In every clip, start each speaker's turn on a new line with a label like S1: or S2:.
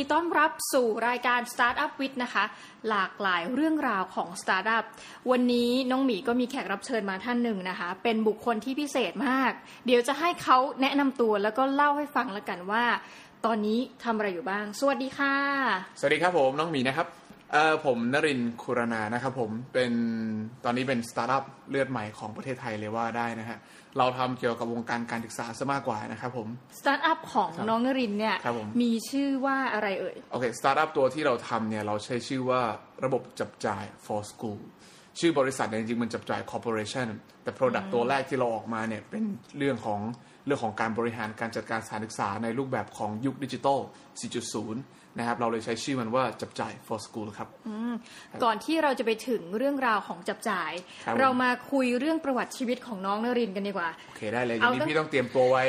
S1: ดีต้อนรับสู่รายการ Startup w i t นะคะ หลากหลายเรื่องราวของ Startup วันนี้น้องหมีก็มีแขกรับเชิญมาท่านหนึ่งนะคะ เป็นบุคคลที่พิเศษมาก เดี๋ยวจะให้เขาแนะนำตัวแล้วก็เล่าให้ฟังแล้วกันว่า ตอนนี้ทำอะไรอยู่บ้าง สวัสดีค่ะ
S2: สวัสดีครับผมน้องหมีนะครับเออผมนรินทร์คุรนานะครับผมเป็นตอนนี้เป็นสตาร์ทอัพเลือดใหม่ของประเทศไทยเลยว่าได้นะฮะ เราทำเกี่ยวกับวงการการศึกษาซะมากกว่านะครับผม
S1: สตาร์ทอัพของ
S2: ครับ
S1: น้องนรินทร์เนี่ย
S2: ครับผม
S1: มีชื่อว่าอะไรเอ่ย
S2: โอเคสตาร์ทอัพตัวที่เราทำเนี่ยเราใช้ชื่อว่าระบบจับจ่าย for school ชื่อบริษัทเนี่ยจริงๆ มันจับจ่าย corporation แต่ product ตัวแรกที่เราออกมาเนี่ยเป็นเรื่องของเรื่องของการบริหารการจัดการสถานศึกษาในรูปแบบของยุคดิจิทัล4.0 นะครับ เราเลยใช้ชื่อมันว่าจับจ่าย for school ครับ
S1: ก่อนที่เราจะไปถึงเรื่องราวของจับจ่าย
S2: ครับผม
S1: เรามาคุยเรื่องประวัติชีวิตของน้องนรินทร์กันดีกว่า
S2: โอเคได้เลยอ
S1: เอา
S2: ย่างนี้
S1: ตั้ง
S2: พี่ต้องเตรียมตัวไว้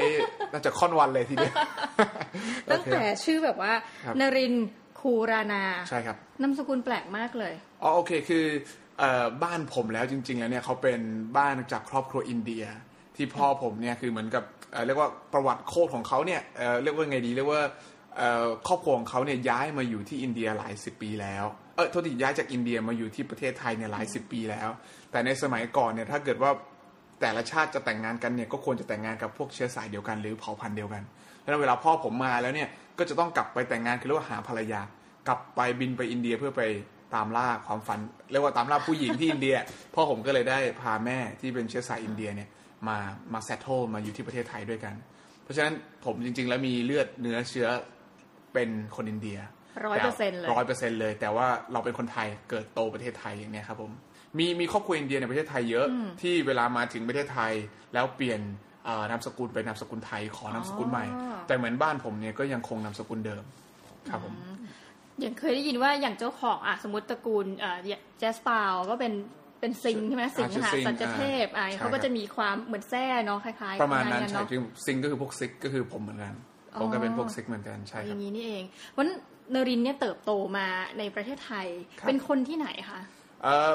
S2: น่าจะค่อนวันเลยทีเดียว
S1: ตั้ง
S2: โอเค
S1: แต่ชื่อแบบว่า
S2: ครับ
S1: นรินทร์คูรานา
S2: ใช่ครับ
S1: นามสกุลแปลกมากเลย
S2: อ๋อโอเคคือเอ่อบ้านผมแล้วจริง ๆ แล้วเนี่ยเขาเป็นบ้านจากครอบครัวอินเดีย ที่พ่อผมเนี่ยคือเหมือนกับเอ่อเรียกว่าประวัติโคตรของเขาเนี่ยเอ่อเรียกว่าไงดีเรียกว่าเอ่อ ครอบครัวของเขาเนี่ยย้ายมาอยู่ที่อินเดียหลายสิบปีแล้ว เออโทษทีย้ายจากอินเดียมาอยู่ที่ประเทศไทยเนี่ยหลายสิบปีแล้ว แต่ในสมัยก่อนเนี่ยถ้าเกิดว่าแต่ละชาติจะแต่งงานกันเนี่ยก็ควรจะแต่งงานกับพวกเชื้อสายเดียวกันหรือเผ่าพันธุ์เดียวกันแล้วเวลาพ่อผมมาแล้วเนี่ยก็จะต้องกลับไปแต่งงานคือเรียกว่าหาภรรยา กลับไปบินไปอินเดียเพื่อไปตามล่าความฝันเรียกว่าตามล่าผู้หญิงที่อินเดีย พ่อผมก็เลยได้พาแม่ที่เป็นเชื้อสายอินเดียเนี่ยมามาแซทโทมาอยู่ที่ประเทศไทยด้วยกัน เพราะฉะนั้นผมจริง ๆ แล้วมีเลือดเนื้อเชื้อ เป็นคนอินเดีย
S1: 100%เลย
S2: ร้อยเปอร์เซ็นต์เลย แต่ว่าเราเป็นคนไทยเกิดโตประเทศไทยอย่างเนี้ยครับผมมีมีครอบครัวอินเดียในประเทศไทยเยอะที่เวลามาถึงประเทศไทย แล้วเปลี่ยนเอ่อนามสกุลเป็นนามสกุลไทยขอนามสกุลใหม่
S1: อ๋อ
S2: แต่เหมือนบ้านผมเนี่ยก็ยังคงนามสกุลเดิมครับผม
S1: อย่างเคยได้ยินว่าอย่างเจ้าของอะสมมติตระกูลอ่าแจสปาวก็เป็นเป็นซิงใช่ไหมสิง
S2: ชื่อ
S1: หา
S2: ซิง
S1: สัจเทพอะ
S2: อ่า
S1: เขาก็
S2: ใช่ครับ
S1: จะมีความเหมือนแท้เนาะคล้ายๆ
S2: ประมาณนั้น
S1: กั
S2: ใช่
S1: เนาะ
S2: คือซิงก็คือพวกซิกก็คือผมเหมือนกัน ผมก็เป็นพวกซิกข์เหมือนกันใช่
S1: อ
S2: ครับ
S1: ย่างนี้นี่เองเพราะฉะนั้นนรินทร์เนี่ยเติบโตมาในประเทศไทย
S2: ครับ
S1: เป็นคนที่ไหนคะ
S2: เอ่อ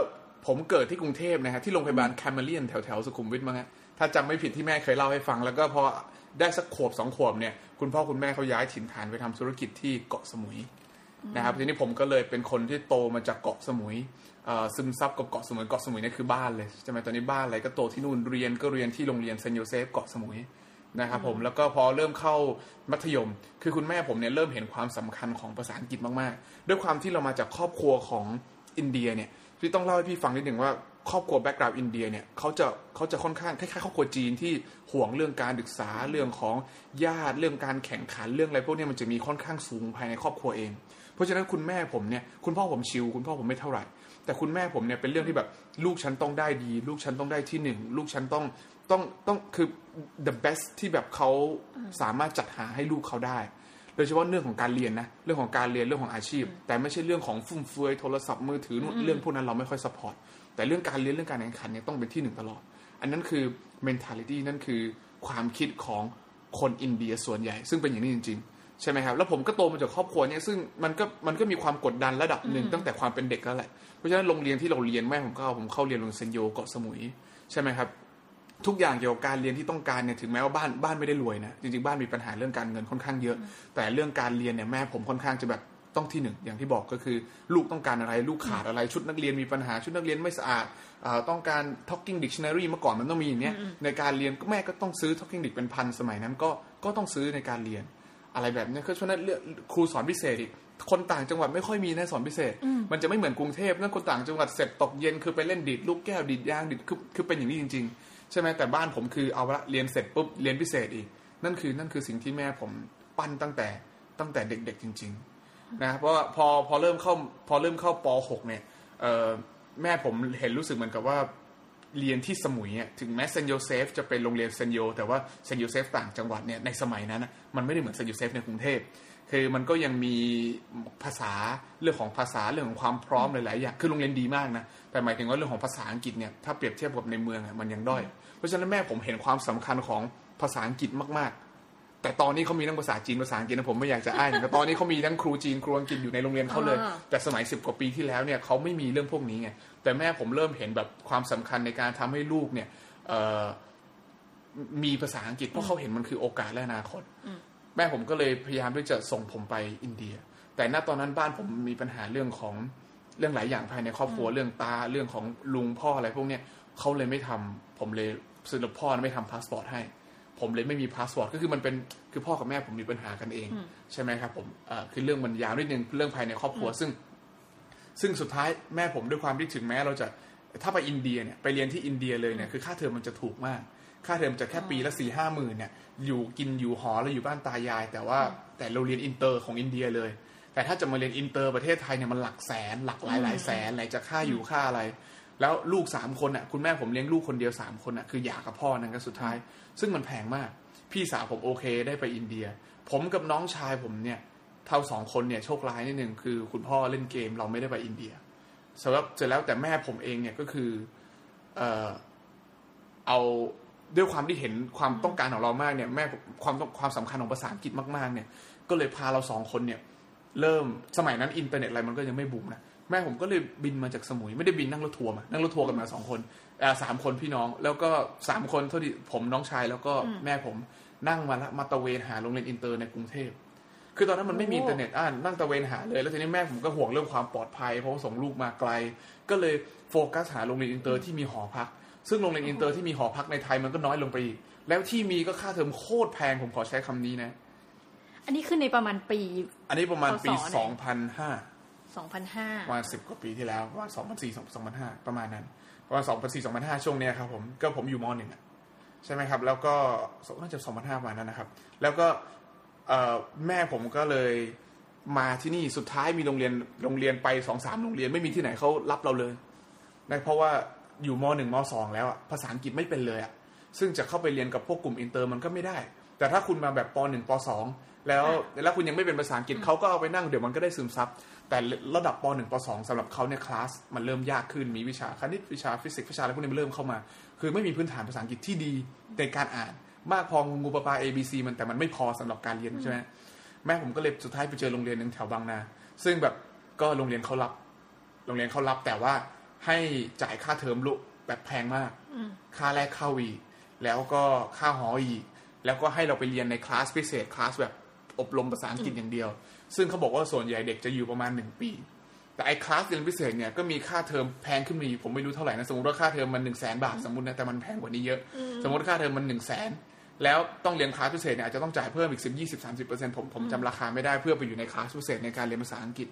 S2: ผมเกิดที่กรุงเทพนะฮะที่โรงพยาบาลคามิลเลียนแถวแถวๆสุขุมวิทมั้งฮะถ้าจำไม่ผิดที่แม่เคยเล่าให้ฟัง แล้วก็พอได้สักขวบสองขวบเนี่ยคุณพ่อคุณแม่เขาย้ายถิ่นฐานไปทำธุรกิจที่เกาะสมุยนะครับทีนี้ผมก็เลยเป็นคนที่โตมาจากเกาะสมุยเอ่อซึมซับกับเกาะสมุยเกาะสมุยเนี่ยคือบ้านเลยใช่ไหมตอนนี้บ้านอะไรก็โตที่นู่นเรียนก็เรียนที่โรงเรียนเซนต์โยเซฟเกาะสมุย นะครับผมแล้วก็พอเริ่มเข้ามัธยม คือคุณแม่ผมเนี่ยเริ่มเห็นความสำคัญของภาษาอังกฤษมากๆ ด้วยความที่เรามาจากครอบครัวของอินเดียเนี่ยพี่ต้องเล่าให้พี่ฟังนิดหนึ่งว่าครอบครัว background อินเดียเนี่ยเขาจะเขาจะค่อนข้างคล้ายๆครอบครัวจีนที่ห่วงเรื่องการศึกษาเรื่องของญาติเรื่องการแข่งขันเรื่องอะไรพวกเนี้ยมันจะมีค่อนข้างสูงภายในครอบครัวเอง เพราะฉะนั้นคุณแม่ผมเนี่ยคุณพ่อผม chill คุณพ่อผมไม่เท่าไหร่ แต่คุณแม่ผมเนี่ยเป็นเรื่องที่แบบลูกฉันต้องได้ดี ลูกฉันต้องได้ที่หนึ่งลูกฉันต้อง ต้องต้องคือ the best ที่แบบเขาสามารถจัดหาให้ลูกเขาได้ โดยเฉพาะเรื่องของการเรียนนะ เรื่องของการเรียนเรื่องของอาชีพ แต่ไม่ใช่เรื่องของฟุ่มเฟือยโทรศัพท์มือถือนู่นเรื่องพวกนั้นเราไม่ค่อย support แต่เรื่องการเรียนเรื่องการแข่งขันเนี่ยต้องเป็นที่หนึ่งตลอด อันนั้นคือ mentality นั่นคือความคิดของคนอินเดียส่วนใหญ่ ซึ่งเป็นอย่างนี้จริง ๆ ใช่ไหมครับ แล้วผมก็โตมาจากครอบครัวเนี่ยซึ่งมันก็มันก็มีความกดดันระดับหนึ่งตั้งแต่ความเป็นเด็กแล้วแหละเพราะฉะนั้นโรงเรียนที่เราเรียนแม่ผมก็เอาผมเข้าเรียนโรงเรียนเซนโยเกาะสมุยใช่ไหมครับ ทุกอย่างเกี่ยวกับการเรียนที่ต้องการเนี่ยถึงแม้ว่าบ้านบ้านไม่ได้รวยนะจริงๆบ้านมีปัญหาเรื่องการเงินค่อนข้างเยอะ แต่เรื่องการเรียนเนี่ยแม่ผมค่อนข้างจะแบบต้องที่หนึ่งอย่างที่บอกก็คือลูกต้องการอะไร ลูกขาดอะไรชุดนักเรียนมีปัญหาชุดนักเรียนไม่สะอาดอ่าต้องการ talking dictionary เมื่อก่อนมันต้องมีอย่างเนี้ยในการเรียนก็แม่ก็ต้องซื้อ talking dic เป็นพันสมัยนั้นก็ก็ต้องซื้อในการเรียน อะไรแบบเนี้ยคือเพราะฉะนั้นเรื่องครูสอนพิเศษอีกคนต่างจังหวัดไม่ค่อยมีนะสอนพิเศษ มันจะไม่เหมือนกรุงเทพนั่นคนต่างจังหวัดเสร็จตกเย็นคือไปเล่นดีดลูกแก้วดีดยางดีดคือคือเป็นอย่างนี้จริง ๆ ใช่ไหมแต่บ้านผมคือเอาละเรียนเสร็จปุ๊บเรียนพิเศษอีก นั่นคือนั่นคือสิ่งที่แม่ผมปั้นตั้งแต่ตั้งแต่เด็ก ๆ จริง ๆ นะเพราะว่าพอพอเริ่มเข้าพอเริ่มเข้าป .6 เนี่ยเอ่อแม่ผมเห็นรู้สึกเหมือนกับว่าเรียนที่สมุยเนี่ยถึงแม้เซนต์โยเซฟจะเป็นโรงเรียนเซนต์โย แต่ว่าเซนต์โยเซฟต่างจังหวัดเนี่ยในสมัยนั้นน่ะมันไม่ได้เหมือนเซนต์โยเซฟในกรุงเทพ คือมันก็ยังมีภาษาเรื่องของภาษาเรื่องของความพร้อมหลายๆอย่างคือโรงเรียนดีมากนะแต่หมายถึงว่าเรื่องของภาษาอังกฤษเนี่ยถ้าเปรียบเทียบกับในเมืองอะมันยังด้อย เพราะฉะนั้นแม่ผมเห็นความสำคัญของภาษาอังกฤษมากๆ แต่ตอนนี้เขามีทั้งภาษาจีนภาษาอังกฤษนะผมไม่อยากจะอ้างแต่ตอนนี้เขามีทั้งครูจีนครูอังกฤษอยู่ในโรงเรียนเขาเลย
S1: อ่า
S2: แต่สมัยสิบกว่าปีที่แล้วเนี่ยเขาไม่มีเรื่องพวกนี้ไงแต่แม่ผมเริ่มเห็นแบบความสำคัญในการทำให้ลูกเนี่ยเอ่อมีภาษาอังกฤษเพราะเขาเห็นมันคือโอกาสและอนาคต แม่ผมก็เลยพยายามที่จะส่งผมไปอินเดีย แต่ณตอนนั้นบ้านผมมีปัญหาเรื่องของเรื่องหลายอย่างภายในครอบครัวเรื่องตาเรื่องของลุงพ่ออะไรพวกเนี้ยเขาเลยไม่ทำผมเลยสรุปพ่อไม่ทำพาสปอร์ตให้ ผมเลยไม่มีพาสปอร์ตก็คือมันเป็นคือพ่อกับแม่ผมมีปัญหากันเอง ใช่ไหมครับผมเอ่อคือเรื่องมันยาวนิดนึงเรื่องภายในครอบครัวซึ่ง ซึ่งสุดท้ายแม่ผมด้วยความที่ถึงแม้เราจะถ้าไปอินเดียเนี่ยไปเรียนที่อินเดียเลยเนี่ยคือค่าเทอมมันจะถูกมาก ค่าเทอมจะแค่ปีละสี่ห้าหมื่นเนี่ย อยู่กินอยู่หอแล้วอยู่บ้านตายาย แต่ว่าแต่เราเรียนอินเตอร์ของอินเดียเลย แต่ถ้าจะมาเรียนอินเตอร์ประเทศไทยเนี่ยมันหลักแสนหลักหลายหลายแสนไหนจะค่าอยู่ค่าอะไร แล้วลูกสามคนอะคุณแม่ผมเลี้ยงลูกคนเดียวสามคนอะคือหย่ากับพ่อนั่นก็สุดท้าย ซึ่งมันแพงมาก พี่สาวผมโอเคได้ไปอินเดีย ผมกับน้องชายผมเนี่ยเท่าสองคนเนี่ยโชคร้ายนิดนึงคือคุณพ่อเล่นเกมเราไม่ได้ไปอินเดียสำหรับเสร็จแล้วแต่แม่ผมเองเนี่ยก็คือ เอ่อเอา ด้วยความที่เห็นความต้องการของเรามากเนี่ยแม่ความต้องความสำคัญของภาษาอังกฤษมากๆ เนี่ย ก็เลยพาเราสองคนเนี่ย เริ่มสมัยนั้นอินเทอร์เน็ตอะไรมันก็ยังไม่บูมนะแม่ผมก็เลยบินมาจากสมุยไม่ได้บินนั่งรถทัวร์มานั่งรถทัวร์กันมาสองคนอ่าสามคนพี่น้อง แล้วก็สามคนเท่าที่ผมน้องชายแล้วก็แม่ผมนั่งมาละมาตระเวนหาโรงเรียนอินเตอร์ในกรุงเทพคือตอนนั้นมันไม่มีอินเทอร์เน็ตอะนั่งตระเวนหาเลยแล้วทีนี้แม่ผมก็ห่วงเรื่องความปลอดภัยเพราะว่าส่งลูกมาไกล ก็เลยโฟกัสหาโรงเรียนอินเตอร์ที่มีหอพัก ซึ่งโรงเรียนอินเตอร์ที่มีหอพักในไทยมันก็น้อยลงไปอีก แล้วที่มีก็ค่าเทอมโคตรแพงผมขอใช้คำนี้นะ
S1: อันนี้คือในประมาณปี
S2: อันนี้ประมาณปี
S1: พศไหน
S2: 2005
S1: 2005
S2: ประมาณสิบกว่าปีที่แล้วประมาณสองพันสี่สองพันห้าประมาณนั้นประมาณสองพันสี่สองพันห้าช่วงเนี้ยครับผมก็ผมอยู่มหนึ่งอะใช่ไหมครับ แล้วก็น่าจะสองพันห้าประมาณนั้นนะครับ แล้วก็เอ่อแม่ผมก็เลยมาที่นี่สุดท้ายมีโรงเรียนโรงเรียนไปสองสามโรงเรียนไม่มีที่ไหนเขารับเราเลยนะเพราะว่า อยู่มหนึ่งมสองแล้วอะภาษาอังกฤษไม่เป็นเลยอะซึ่งจะเข้าไปเรียนกับพวกกลุ่มอินเตอร์มันก็ไม่ได้ แต่ถ้าคุณมาแบบปหนึ่งปสองแล้วแล้วคุณยังไม่เป็นภาษาอังกฤษเขาก็เอาไปนั่งเดี๋ยวมันก็ได้ซึมซับแต่ระดับป .1 ป .2 สำหรับเขาเนี่ยคลาสมันเริ่มยากขึ้นมีวิชาคณิตวิชาฟิสิกส์วิชาอะไรพวกนี้มันเริ่มเข้ามา คือไม่มีพื้นฐานภาษาอังกฤษที่ดีในการอ่าน มากพองูปลาปลา A B C มันแต่มันไม่พอสำหรับการเรียนใช่ไหมแม่ผมก็เลยสุดท้ายไปเจอโรงเรียนหนึ่งแถวบางนา ซึ่งแบบก็โรงเรียนเขารับ โรงเรียนเขารับแต่ว่า ให้จ่ายค่าเทอมลุแบบแพงมาก ค่าแรกเข้าอีก แล้วก็ค่าหออีก แล้วก็ให้เราไปเรียนในคลาสพิเศษคลาสแบบอบรมภาษาอังกฤษอย่างเดียว ซึ่งเขาบอกว่าส่วนใหญ่เด็กจะอยู่ประมาณหนึ่งปี แต่ไอ้คลาสเรียนพิเศษเนี่ยก็มีค่าเทอมแพงขึ้นมาอีกผมไม่รู้เท่าไหร่นะสมมติว่าค่าเทอมมันหนึ่งแสนบาทสมมตินะแต่มันแพงกว่านี้เยอะ สมมติค่าเทอมมันหนึ่งแสนแล้วต้องเรียนคลาสพิเศษเนี่ยอาจจะต้องจ่ายเพิ่มอีกสิบยี่สิบสามสิบเปอร์เซ็นต์ผมผมจำราคาไม่ได้เพื่อไปอยู่ในคลาสพิเศษในการเรียนภาษาอังกฤษ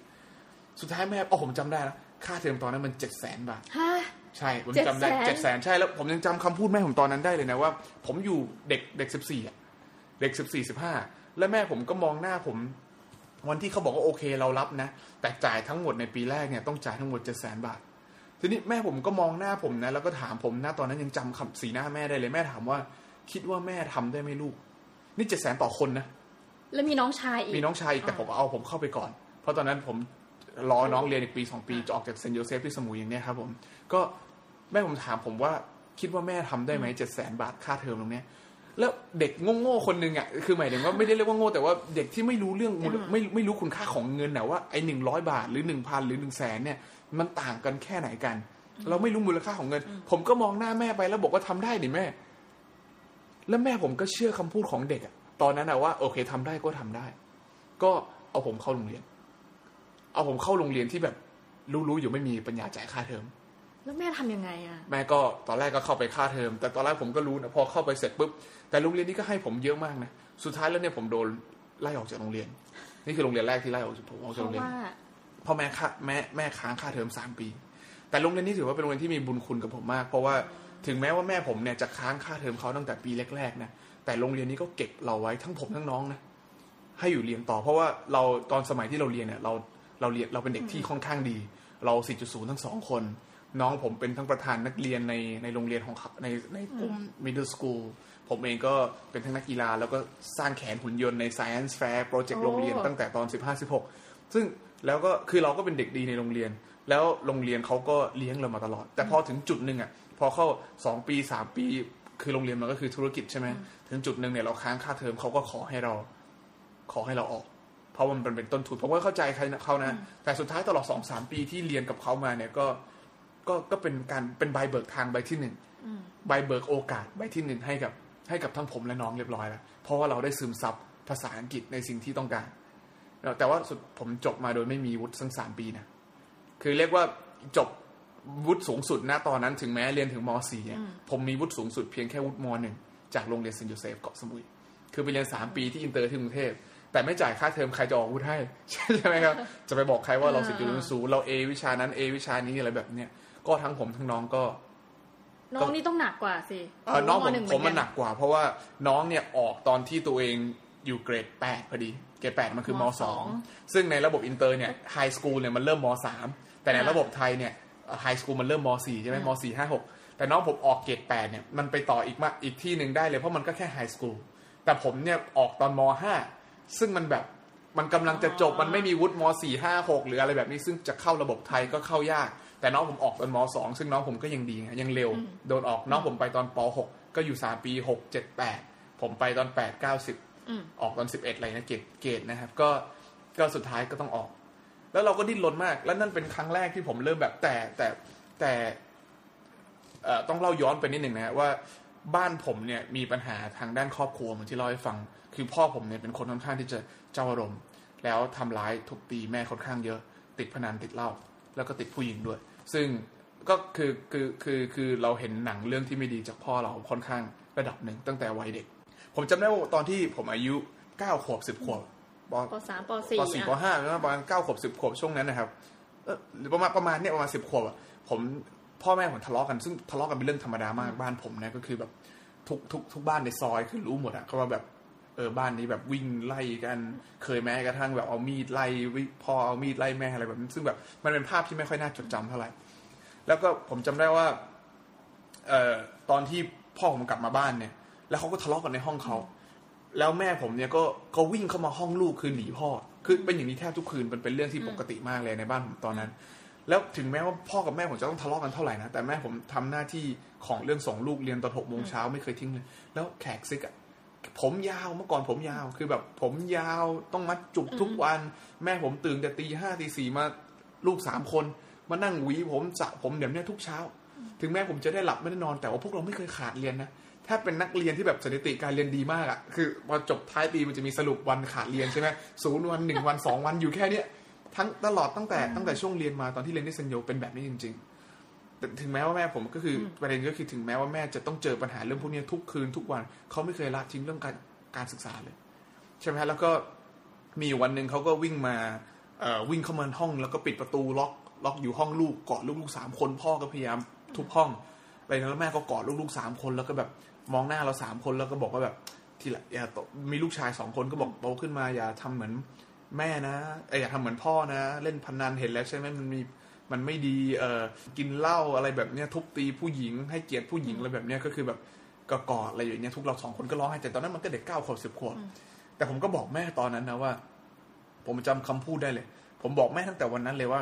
S2: สุดท้ายแม่อ๋อผมจำได้แล้ว ค่าเทอมตอนนั้นมันเจ็ดแสนบาท
S1: ฮะ
S2: ใช่ผมจำได้
S1: 700,000
S2: เจ็ดแสนใช่แล้วผมยังจำคำพูดแม่ผมตอนนั้นได้เลยนะว่า ผมอยู่เด็กเด็กสิบสี่อะเด็กสิบสี่สิบห้าแล้วแม่ผมก็มองหน้าผมวันที่เขาบอกว่าโอเคเรารับนะ แต่จ่ายทั้งหมดในปีแรกเนี่ยต้องจ่ายทั้งหมดเจ็ดแสนบาท ทีนี้แม่ผมก็มองหน้าผมนะ แล้วก็ถามผมนะตอนนั้นยังจำคำสีหน้าแม่ได้เลยแม่ถามว่า คิดว่าแม่ทำได้ไหมลูก นี่เจ็ดแสนต่อคนนะ
S1: แล้วมีน้องชายอีก
S2: มีน้องชายอีกแต่
S1: อ่า
S2: ผมเอาผมเข้าไปก่อน เพราะตอนนั้นผม รอน้องเรียนอีกปีสองปีจะออกจากเซนต์โยเซฟที่สมุยอย่างเนี้ยครับผมก็แม่ผมถามผมว่าคิดว่าแม่ทำได้ไหมเจ็ดแสนบาทค่าเทอมตรงเนี้ยแล้วเด็กโง่ๆคนหนึ่งอะคือหมายถึงว่าไม่ได้เรียกว่าโง่แต่ว่าเด็กที่ไม่รู้เรื่องมูลไม่ไม่รู้คุณค่าของเงินนะว่าไอ้หนึ่งร้อยบาทหรือหนึ่งพันหรือหนึ่งแสนเนี่ย มันต่างกันแค่ไหนกัน เราไม่รู้มูลค่าของเงิน ผมก็มองหน้าแม่ไปแล้วบอกว่าทำได้ดิแม่ แล้วแม่ผมก็เชื่อคำพูดของเด็กอะตอนนั้นอะว่า โอเคทำได้ก็ทำได้ ก็เอาผมเข้าโรงเรียน เอาผมเข้าโรงเรียนที่แบบรู้ๆอยู่ไม่มีปัญญาจ่ายค่าเทอม
S1: แล้วแม่ทำยังไงอะ
S2: แม่ก็ตอนแรกก็เข้าไปค่าเทอม แต่ตอนแรกผมก็รู้นะพอเข้าไปเสร็จปุ๊บ แต่โรงเรียนนี้ก็ให้ผมเยอะมากนะ สุดท้ายแล้วเนี่ยผมโดนไล่ออกจากโรงเรียน นี่คือโรงเรียนแรกที่ไล่ออกจากผมออกจากโรงเรียนเพราะ
S1: ว่า
S2: พ่อแม่ค่าแม่แม่ค้างค่าเทอมสามปี แต่โรงเรียนนี้ถือว่าเป็นโรงเรียนที่มีบุญคุณกับผมมาก เพราะว่าถึงแม้ว่าแม่ผมเนี่ยจะค้างค่าเทอมเขาตั้งแต่ปีแรกๆนะ แต่โรงเรียนนี้ก็เก็บเราไว้ทั้งผมทั้งน้องนะ ให้อยู่เรียนต่อ เพราะว่าเราตอนสมัยที่เราเรียนเนี่ยเรา เราเรียนเราเป็นเด็กที่ค่อนข้างดี เรา 4.0 ทั้งสองคน น้องผมเป็นทั้งประธานนักเรียนในในโรงเรียนของเขาในในกลุ่ม middle school ผมเองก็เป็นทั้งนักกีฬา แล้วก็สร้างแขนหุ่นยนต์ใน science fair โปรเจกต์
S1: โอ้
S2: โรงเรียนตั้งแต่ตอน 15-16 ซึ่งแล้วก็คือเราก็เป็นเด็กดีในโรงเรียน แล้วโรงเรียนเขาก็เลี้ยงเรามาตลอด แต่พอถึงจุดหนึ่งอะพอเข้า 2 ปี 3 ปี คือโรงเรียนมันก็คือธุรกิจใช่ไหมถึงจุดหนึ่งเนี่ยเราค้างค่าเทอมเขาก็ขอให้เรา ขอให้เราออก เพราะว่ามันเป็นต้นทุนผมก็เข้าใจใครเขานะ แต่สุดท้ายตลอดสองสามปีที่เรียนกับเขามาเนี่ยก็ก็ก็เป็นการเป็นใบเบิกทางใบที่หนึ่งใบเบิกโอกาสใบที่หนึ่งให้กับให้กับทั้งผมและน้องเรียบร้อยแล้วเพราะว่าเราได้ซึมซับภาษาอังกฤษในสิ่งที่ต้องการ แต่ว่าสุดผมจบมาโดยไม่มีวุฒิสังสามปีนะคือเรียกว่าจบวุฒิสูงสุดนะตอนนั้นถึงแม้เรียนถึงม .4 เนี่ยผมมีวุฒิสูงสุดเพียงแค่วุฒิม .1 จากโรงเรียนเซนต์โยเซฟเกาะสมุย คือไปเรียนสามปีที่อินเตอร์ที่กรุงเทพ แต่ไม่จ่ายค่าเทอมใครจะออกวุฒิให้ ใช่ไหมครับ จะไปบอกใครว่าเราสี่จุดศูนย์เรา A วิชานั้น A วิชานี้อะไรแบบเนี้ยก็ทั้งผมทั้งน้องก็
S1: น้องนี่ต้องหนักกว่าสิ
S2: เออน้องผม
S1: หนึ่ง
S2: ผมมัน
S1: เอ
S2: หนักกว่า เพราะว่าน้องเนี่ยออกตอนที่ตัวเองอยู่เกรดแปดพอดี เกรดแปดมันคือมสองซึ่งในระบบอินเตอร์เนี่ย high school เนี่ยมันเริ่มมสามแต่ในระบบไทยเนี่ย high school มันเริ่มมสี่ใช่ไหมมสี่ห้าหกแต่น้องผมออกเกรดแปดเนี่ยมันไปต่ออีกมาอีกที่หนึ่งได้เลยเพราะมันก็แค่ high school แต่ผมเนี่ยออกตอนมห้า ซึ่งมันแบบมันกำลังจะจบมันไม่มีวุฒิมสี่ห้าหกหรืออะไรแบบนี้ ซึ่งจะเข้าระบบไทยก็เข้ายาก แต่น้องผมออกตอนมสองซึ่งน้องผมก็ยังดีไงยังเร็ว โดนออกน้องผมไปตอนปหกก็อยู่สามปีหกเจ็ดแปดผมไปตอนแปดเก้าสิบ
S1: อืม
S2: ออกตอนสิบเอ็ดอะไรนะเกรดเกรดนะครับ ก็ก็สุดท้ายก็ต้องออก แล้วเราก็ดิ้นรนมาก แล้วนั่นเป็นครั้งแรกที่ผมเริ่มแบบแต่แต่แต่เอ่อต้องเล่าย้อนไปนิดหนึ่งนะฮะว่าบ้านผมเนี่ยมีปัญหาทางด้านครอบครัวเหมือนที่เล่าให้ฟัง คือพ่อผมเนี่ยเป็นคนค่อนข้างที่จะเจ้าอารมณ์ แล้วทำร้ายทุบตีแม่ค่อนข้างเยอะ ติดพนันติดเหล้าแล้วก็ติดผู้หญิงด้วย ซึ่งก็คือคือคือคือเราเห็นหนังเรื่องที่ไม่ดีจากพ่อเราค่อนข้างระดับหนึ่งตั้งแต่วัยเด็ก ผมจำได้ว่าตอนที่ผมอายุเก้าขวบสิบขวบป
S1: ปสามปสี่
S2: ปสี่ป
S1: อะ
S2: ห้าประมาณเก้าขวบสิบขวบช่วงนั้นนะครับเออหรือประมาณประมาณเนี่ยประมาณสิบขวบอะผมพ่อแม่ผมทะเลาะกันซึ่งทะเลาะกันเป็นเรื่องธรรมดามากบ้านผมนะก็คือแบบทุกทุกทุกบ้านในซอยคือรู้หมดอะก็ว่าแบบ เออบ้านนี้แบบวิ่งไล่กัน เคยแม้กระทั่งแบบเอามีดไล่วิพ่อเอามีดไล่แม่อะไรแบบนั้นซึ่งแบบมันเป็นภาพที่ไม่ค่อยน่าจดจำเท่าไหร่ แล้วก็ผมจำได้ว่า เอ่อตอนที่พ่อผมกลับมาบ้านเนี่ย แล้วเขาก็ทะเลาะกันในห้องเขาแล้วแม่ผมเนี่ยก็ก็วิ่งเข้ามาห้องลูกคือหนีพ่อ คือเป็นอย่างนี้แทบทุกคืนมันเป็นเรื่องที่ปกติมากเลยในบ้านผมตอนนั้น แล้วถึงแม้ว่าพ่อกับแม่ผมจะต้องทะเลาะกันเท่าไหร่นะแต่แม่ผมทำหน้าที่ของเรื่องส่งลูกเรียนตอนหกโมงเช้าไม่เคยทิ้งเลย แล้วแขกซิกอะ ผมยาวเมื่อก่อนผมยาวคือแบบ ผมยาวต้องมัดจุกทุกวัน แม่ผมตื่นแต่ตีห้าตีสี่มาลูกสามคน มานั่งหวีผมสระผมเดี๋ยวนี้ทุกเช้า ถึงแม้ผมจะได้หลับไม่ได้นอนแต่ว่าพวกเราไม่เคยขาดเรียนนะถ้าเป็นนักเรียนที่แบบสถิติการเรียนดีมากอะคือพอจบท้ายปีมันจะมีสรุปวันขาดเรียนใช่ไหมศูนย์วันหนึ่งวันสองวันอยู่แค่เนี้ยทั้งตลอดตั้งแต่ตั้งแต่ช่วงเรียนมาตอนที่เรียนที่เซนโยเป็นแบบนี้จริง ๆ แต่ถึงแม้ว่าแม่ผมก็คืออประเด็นก็คือถึงแม้ว่าแม่จะต้องเจอปัญหาเรื่องพวกนี้ทุกคืนทุกวันเขาไม่เคยละทิ้งเรื่องการการศึกษาเลยใช่ไหมฮะแล้วก็มีอยู่วันหนึ่งเขาก็วิ่งมาเอ่อวิ่งเข้ามาห้อง แล้วก็ปิดประตูล็อกล็อกอยู่ห้องลูกกอดลูกๆสามคนพ่อก็พยายามทุบห้องไปแล้วแม่ก็กอดลูกๆสามคนแล้วก็แบบมองหน้าเราสามคนแล้วก็บอกว่าแบบทีละอย่าโตมีลูกชายสองคนก็บอกโตขึ้นมาอย่าทำเหมือนแม่นะเอยอย่าทำเหมือนพ่อนะ เล่นพนันเห็นแล้วใช่ไหมมันมี มันไม่ดีเออกินเหล้าอะไรแบบเนี้ยทุบตีผู้หญิงให้เกียรติผู้หญิงอะไรแบบเนี้ยก็คือแบบก็กอดอะไรอย่างเงี้ยทุกเราสองคนก็ร้องไห้แต่ตอนนั้นมันก็เด็กเก้าขวบสิบขวบแต่ผมก็บอกแม่ตอนนั้นนะว่า ผมจำคำพูดได้เลย ผมบอกแม่ตั้งแต่วันนั้นเลยว่า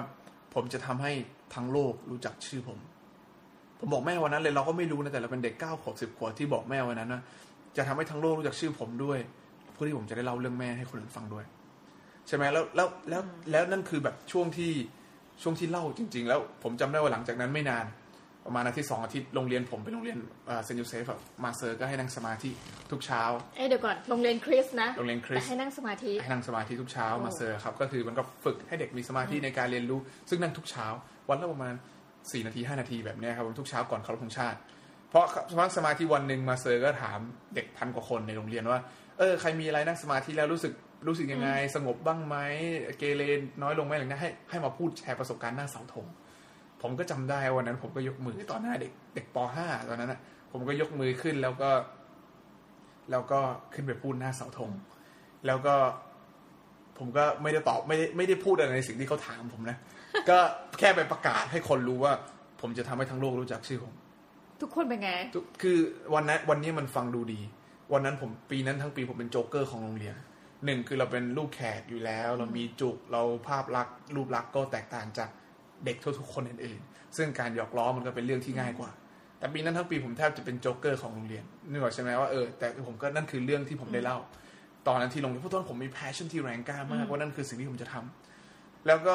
S2: ผมจะทำให้ทั้งโลกรู้จักชื่อผม ผมบอกแม่วันนั้นเลยเราก็ไม่รู้นะแต่เราเป็นเด็กเก้าขวบสิบขวบที่บอกแม่วันนั้นนะจะทำให้ทั้งโลกรู้จักชื่อผมด้วย เพื่อที่ผมจะได้เล่าเรื่องแม่ให้คนอื่นฟังด้วย ใช่ไหมแล้วแล้วแล้วแล้วนั่นคือแบบช่วงที่ ช่วงที่เล่าจริง ๆ แล้วผมจำได้ว่าหลังจากนั้นไม่นาน ประมาณอาทิตย์สองอาทิตย์โรงเรียนผมเป็นโรงเรียนเซนต์โยเซฟมาเซอร์ก็ให้นั่งสมาธิทุกเช้า
S1: เอ้ยเดี๋ยวก่อนโรงเรียนคริสต์นะ
S2: โรงเรียนคริส
S1: แต่ให้นั่งสมาธิ
S2: ให้นั่งสมาธิทุกเช้า
S1: โอ้
S2: มาเซอร์ครับก็คือมันก็ฝึกให้เด็กมีสมาธิในการเรียนรู้ ซึ่งนั่งทุกเช้า วันละประมาณ4นาที5นาทีแบบเนี้ยครับผมทุกเช้าก่อนเคารพธงชาติ เพราะเพราะสมาธิวันหนึ่งมาเซอร์ก็ถามเด็กพันกว่าคนในโรงเรียนว่าเออใครมีอะไรนั่งสมาธิแล้วรู้สึก รู้สึกยังไงสงบบ้างไหมเกเรน้อยลงไหมอะไรเงี้ยให้ให้มาพูดแชร์ประสบการณ์หน้าเสาธงผมก็จำได้วันนั้น ผมก็ยกมือตอนหน้าเด็กเด็กป .5 ตอนนั้นนะผมก็ยกมือขึ้นแล้วก็ แล้วก็ขึ้นไปพูดหน้าเสาธงแล้วก็ผมก็ไม่ได้ตอบไม่ได้ไม่ได้พูดอะไรในสิ่งที่เขาถามผมนะ ก็แค่ไปประกาศให้คนรู้ว่า ผมจะทำให้ทั้งโลกรู้จักชื่อผม
S1: ทุกคนเป็นไง
S2: ทุกคือวันนั้นวันนี้มันฟังดูดี วันนั้นผมปีนั้นทั้งปีผมเป็นโจ๊กเกอร์ของโรงเรียน หนึ่งคือเราเป็นลูกแขกอยู่แล้ว เรามีจุกเราภาพลักษณ์รูปลักษณ์ก็แตกต่างจากเด็กทุกๆคนอื่นๆ ซึ่งการหยอกล้อมันก็เป็นเรื่องที่ง่ายกว่า แต่ปีนั้นทั้งปีผมแทบจะเป็นโจ๊กเกอร์ของโรงเรียนนึกออกใช่ไหมว่าเออแต่ผมก็นั่นคือเรื่องที่ผมได้เล่า ตอนนั้นที่โรงเรียนเพราะตอนผมมี passion ที่แรงกล้ามากว่านั่นคือสิ่งที่ผมจะทำแล้วก็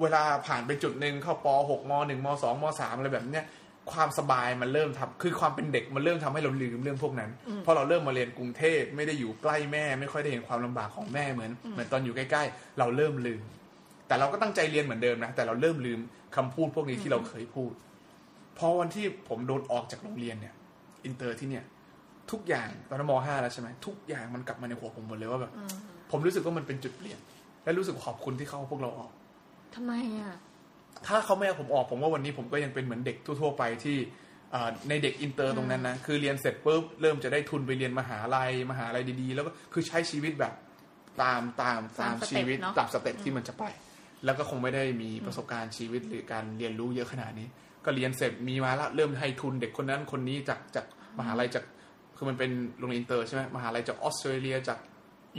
S2: เวลาผ่านไปจุดหนึ่งเข้าป .6 ม .1 ม .2 ม .3 อะไรแบบเนี้ย ความสบายมันเริ่มทำคือความเป็นเด็กมันเริ่มทำให้เราลืมเรื่องพวกนั้นเพราะเราเริ่มมาเรียนกรุงเทพไม่ได้อยู่ใกล้แม่ ไม่ค่อยได้เห็นความลำบากของแม่เหมือนเหมือนตอนอยู่ใกล้ๆ เราเริ่มลืม แต่เราก็ตั้งใจเรียนเหมือนเดิมนะแต่เราเริ่มลืมคำพูดพวกนี้ที่เราเคยพูดพอวันที่ผมโดนออกจากโรงเรียนเนี่ย อินเตอร์ที่เนี่ย ทุกอย่างตอนนั้นมห้าแล้วใช่ไหมทุกอย่างมันกลับมาในหัวผมหมดเลยว่าแบบผมรู้สึกว่ามันเป็นจุดเปลี่ยน และรู้สึกขอบคุณที่เขาเอาพวกเราออก
S1: ทำไมอะ
S2: ถ้าเขาไม่เอาผมออกผมว่าวันนี้ผมก็ยังเป็นเหมือนเด็กทั่วๆไปที่อ่าในเด็กอินเตอร์ตรงนั้นนะคือเรียนเสร็จปุ๊บเริ่มจะได้ทุนไปเรียนมหาลัยมหาลัยดีๆ แล้วก็คือใช้ชีวิตแบบตามตามตาม
S1: ตามสเต็ป
S2: ชีวิต
S1: เนอะ
S2: ตาม step ที่มันจะไป แล้วก็คงไม่ได้มีประสบการณ์ชีวิตหรือการเรียนรู้เยอะขนาดนี้ ก็เรียนเสร็จมีมาแล้วเริ่มให้ทุนเด็กคนนั้นคนนี้จากจากมหาลัยจากคือมันเป็นโรงเรียนอินเตอร์ใช่ไหมมหาลัยจากออสเตรเลียจาก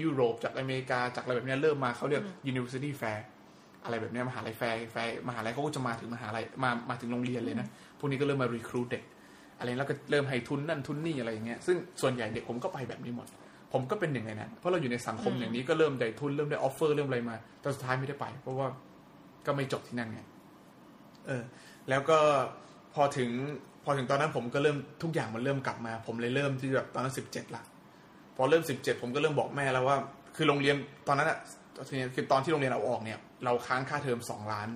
S2: ยุโรปจากอเมริกาจากอะไรแบบเนี้ยเริ่มมาเขาเรียก university fair อะไรแบบเนี้ยมหาลัย fair fair มหาลัยเขาก็จะมาถึงมหาลัยมามาถึงโรงเรียนเลยนะพวกนี้ก็เริ่มมา recruit เด็กอะไรแล้วก็เริ่มให้ทุนนั่นทุนนี่อะไรอย่างเงี้ยซึ่งส่วนใหญ่เด็กผมก็ไปแบบนี้หมด ผมก็เป็นหนึ่งในนั้นเพราะเราอยู่ในสังคมอย่างนี้ก็เริ่มได้ทุนเริ่มได้ offer เริ่มอะไรมาแต่สุดท้ายไม่ได้ไป เพราะว่าก็ไม่จบที่นั่นไงเออ แล้วก็พอถึงพอถึงตอนนั้นผมก็เริ่มทุกอย่างมันเริ่มกลับมา ผมเลยเริ่มที่แบบตอนนั้นสิบเจ็ดละพอเริ่มสิบเจ็ดผมก็เริ่มบอกแม่แล้วว่า คือโรงเรียนตอนนั้นอะ คือตอนที่โรงเรียนเอาออกเนี่ย เราค้างค่าเทอมสองล้าน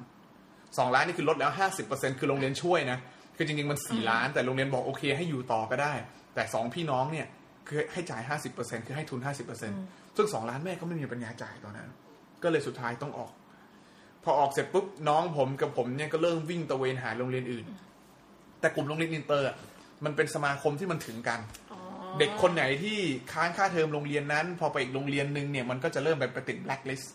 S2: สองล้านนี่คือลดแล้วห้าสิบเปอร์เซ็นต์คือโรงเรียนช่วยนะคือจริงๆมันสี่ล้าน แต่โรงเรียนบอกโอเคให้อยู่ต่อก็ได้ แต่สองพี่น้องเนี่ยคือให้จ่ายห้าสิบเปอร์เซ็นต์คือให้ทุนห้าสิบเปอร์เซ็นต์ซึ่งสองล้านแม่ก็ไม่มีปัญญาจ่ายตอนนั้น ก็เลยสุดท้ายต้องออก พอออกเสร็จปุ๊บน้องผมกับผมเนี่ยก็เริ่มวิ่งตระเวนหาโรงเรียนอื่น แต่กลุ่มโรงเรียนอินเตอร์อะมันเป็นสมาคมที่มันถึงกัน
S1: อ๋อ
S2: เด็กคนไหนที่ค้างค่าเทอมโรงเรียนนั้น พอไปอีกโรงเรียนหนึ่งเนี่ยมันก็จะเริ่มไปติดแบล็คลิสต์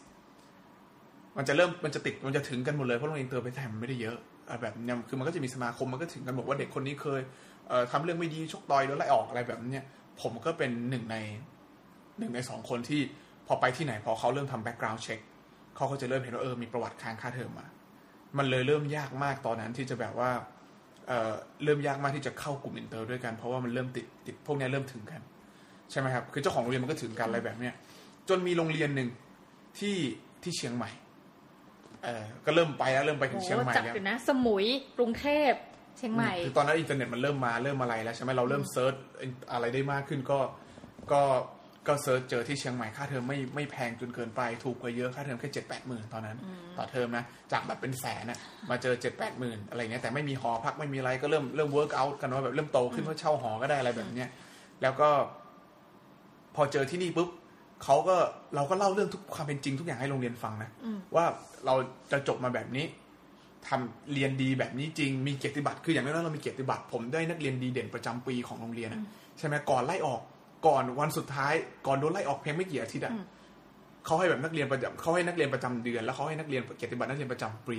S2: มันจะเริ่มมันจะติดมันจะถึงกันหมดเลยเพราะโรงเรียนอินเตอร์ในไทยมันไม่ได้เยอะแบบเนี่ยคือมันก็จะมีสมาคมมันก็ถึงกันบอกว่าเด็กคนนี้เคยเอ่อทำเรื่องไม่ดีชกต่อยโดนไล่ออกอะไรแบบเนี้ยผมก็เป็นหนึ่งในหนึ่งในสองคนที่พอไปที่ไหนพอเขาเริ่มทำ background check เขาก็จะเริ่มเห็นว่าเออมีประวัติค้างค่าเทอมมา มันเลยเริ่มยากมากตอนนั้นที่จะแบบว่า เอ่อเริ่มยากมากที่จะเข้ากลุ่มอินเตอร์ด้วยกันเพราะว่ามันเริ่มติดติดพวกเนี้ยเริ่มถึงกันใช่ไหมครับคือเจ้าของโรงเรียนมันก็ถึงกันอะไรแบบเนี้ยจนมีโรงเรียนหนึ่งที่ที่เชียงใหม่เออก็เริ่มไปแล้วเริ่มไปถึงเชียงใหม่
S1: จับ
S2: แล้ว
S1: อยู่นะ สมุยกรุงเทพเชียงใหม่
S2: คือตอนนั้นอินเทอร์เน็ตมันเริ่มมาเริ่มอะไรแล้วใช่ไหมเราเริ่ม search อะไรได้มากขึ้นก็ก็ ก็ search เจอที่เชียงใหม่ค่าเทอมไม่ไม่แพงจนเกินไปถูกกว่าเยอะค่าเทอมแค่เจ็ดแปดหมื่นตอนนั้น ต่อเทอมนะ จากแบบเป็นแสนอะมาเจอเจ็ดแปดหมื่นอะไรเงี้ยแต่ไม่มีหอพักไม่มีอะไรก็เริ่มเริ่ม work out กันว่าแบบเริ่มโตขึ้นว่าเช่าหอก็ได้อะไรแบบเนี้ยแล้วก็ พอเจอที่นี่ปุ๊บเขาก็เราก็เล่าเรื่องทุกความเป็นจริงทุกอย่างให้โรงเรียนฟังนะ
S1: อืม
S2: ว่าเราจะจบมาแบบนี้ทำเรียนดีแบบนี้จริง มีเกียรติบัตรคืออย่างน้อยๆเรามีเกียรติบัตรผมได้นักเรียนดีเด่นประจำปีของโรงเรียนอะใช่ไหมก่อนไล่ออก ก่อนวันสุดท้ายก่อนโดนไล่ออกเพียงไม่กี่อาทิตย์อะ
S1: อืม
S2: เขาให้แบบนักเรียนประจำเขาให้นักเรียนประจำเดือนแล้วเขาให้นักเรียนเกียรติบัตรนักเรียนประจำปี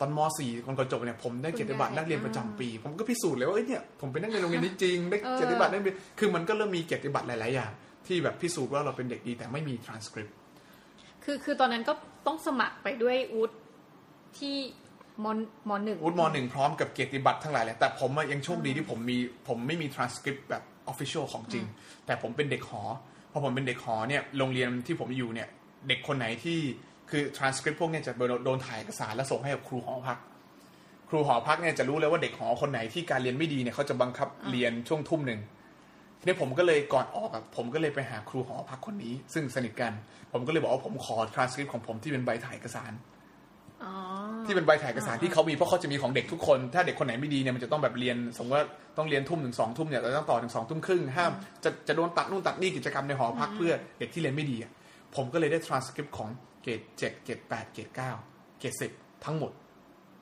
S2: ตอนม .4 ก่อนก่อนจบเนี่ยผมได้เกียรติบัตรนักเรียนประจำปี ผมก็พิสูจน์เลยว่าเอ้ยเนี่ยผมเป็นนักเรียนโรงเรียนนี้จริงได้เกียรติบัตรนักเรียนคือมันก็เริ่มมีเกียรติบัตรหลาย ๆ อย่าง ที่แบบพิสูจน์ว่าเราเป็นเด็กดีแต่ไม่มี transcript
S1: คือคือตอนนั้นก็ต้องสมัครไปด้วยวุฒิที่มมหนึ่ง
S2: วุฒิมหนึ่งพร้อมกับเกียรติบัตรทั้งหลายเลยแต่ผมอะยังโชคดีที่ผมมีผมไม่มี transcript แบบ official ของจริง แต่ผมเป็นเด็กหอพอผมเป็นเด็กหอเนี่ยโรงเรียนที่ผมอยู่เนี่ยเด็กคนไหนที่คือ transcript พวกเนี้จะโดนถ่ายเอกสารแล้วส่งให้กับครูหอพัก ครูหอพักเนี่ยจะรู้เลยว่าเด็กหอคนไหนที่การเรียนไม่ดีเนี่ยเขาจะบังคับเรียนช่วงทุ่มหนึ่งเนี่ยผมก็เลยก่อนออกอะผมก็เลยไปหาครูหอพักคนนี้ ซึ่งสนิทกัน ผมก็เลยบอกว่าผมขอ transcript ของผมที่เป็นใบถ่ายเอกสาร
S1: อ๋อ
S2: ที่เป็นใบถ่ายเอกสารที่เขามีเพราะเขาจะมีของเด็กทุกคน ถ้าเด็กคนไหนไม่ดีเนี่ยมันจะต้องแบบเรียน สมมติว่าต้องเรียนทุ่มถึงสองทุ่มเนี่ยเราต้องต่อถึงสองทุ่มครึ่งห้ามจะจะโดนตัดนู่นตัดนี่กิจกรรมในหอพักเพื่อเด็กที่เรียนไม่ดีอะผมก็เลยได้ transcript ของเกรดเจ็ดเกรดแปดเกรดเก้าเกรดสิบทั้งหมด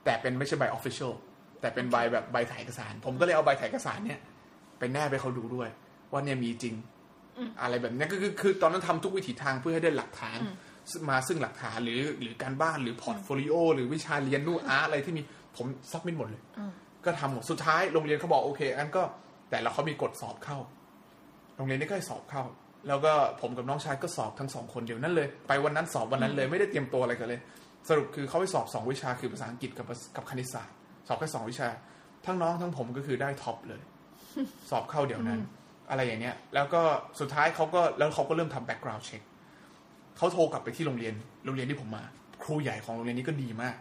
S2: แต่เป็นไม่ใช่ใบ official แต่เป็นใบแบบใบถ่ายเอกสาร ผมก็เลยเอาใบถ่ายเอกสารเนี่ยไปแนบไปเขาดูด้วย ว่าเนี่ยมีจริง อะไรแบบเนี้ยก็คือคือตอนนั้นทำทุกวิถีทางเพื่อให้ได้หลักฐาน มาซึ่งหลักฐานหรือหรือการบ้านหรือ portfolio หรือวิชาเรียนนู่น art อะไรที่มีผม submit หมดเลย
S1: อืม
S2: ก็ทำหมดสุดท้ายโรงเรียนเขาบอกโอเคอันก็ แต่เราเขามีกฎสอบเข้า โรงเรียนนี้ก็ให้สอบเข้า แล้วก็ผมกับน้องชายก็สอบทั้งสองคนเดียวนั่นเลย ไปวันนั้นสอบวันนั้นเลยไม่ได้เตรียมตัวอะไรกันเลย สรุปคือเขาไปสอบสองวิชาคือภาษาอังกฤษกับกับคณิตศาสตร์สอบแค่สองวิชา ทั้งน้องทั้งผมก็คือได้ top เลย สอบเข้าเดี๋ยวนั้น อะไรอย่างเนี้ย แล้วก็สุดท้ายเขาก็แล้วเขาก็เริ่มทำ background check เขาโทรกลับไปที่โรงเรียน โรงเรียนที่ผมมา ครูใหญ่ของโรงเรียนนี้ก็ดีมาก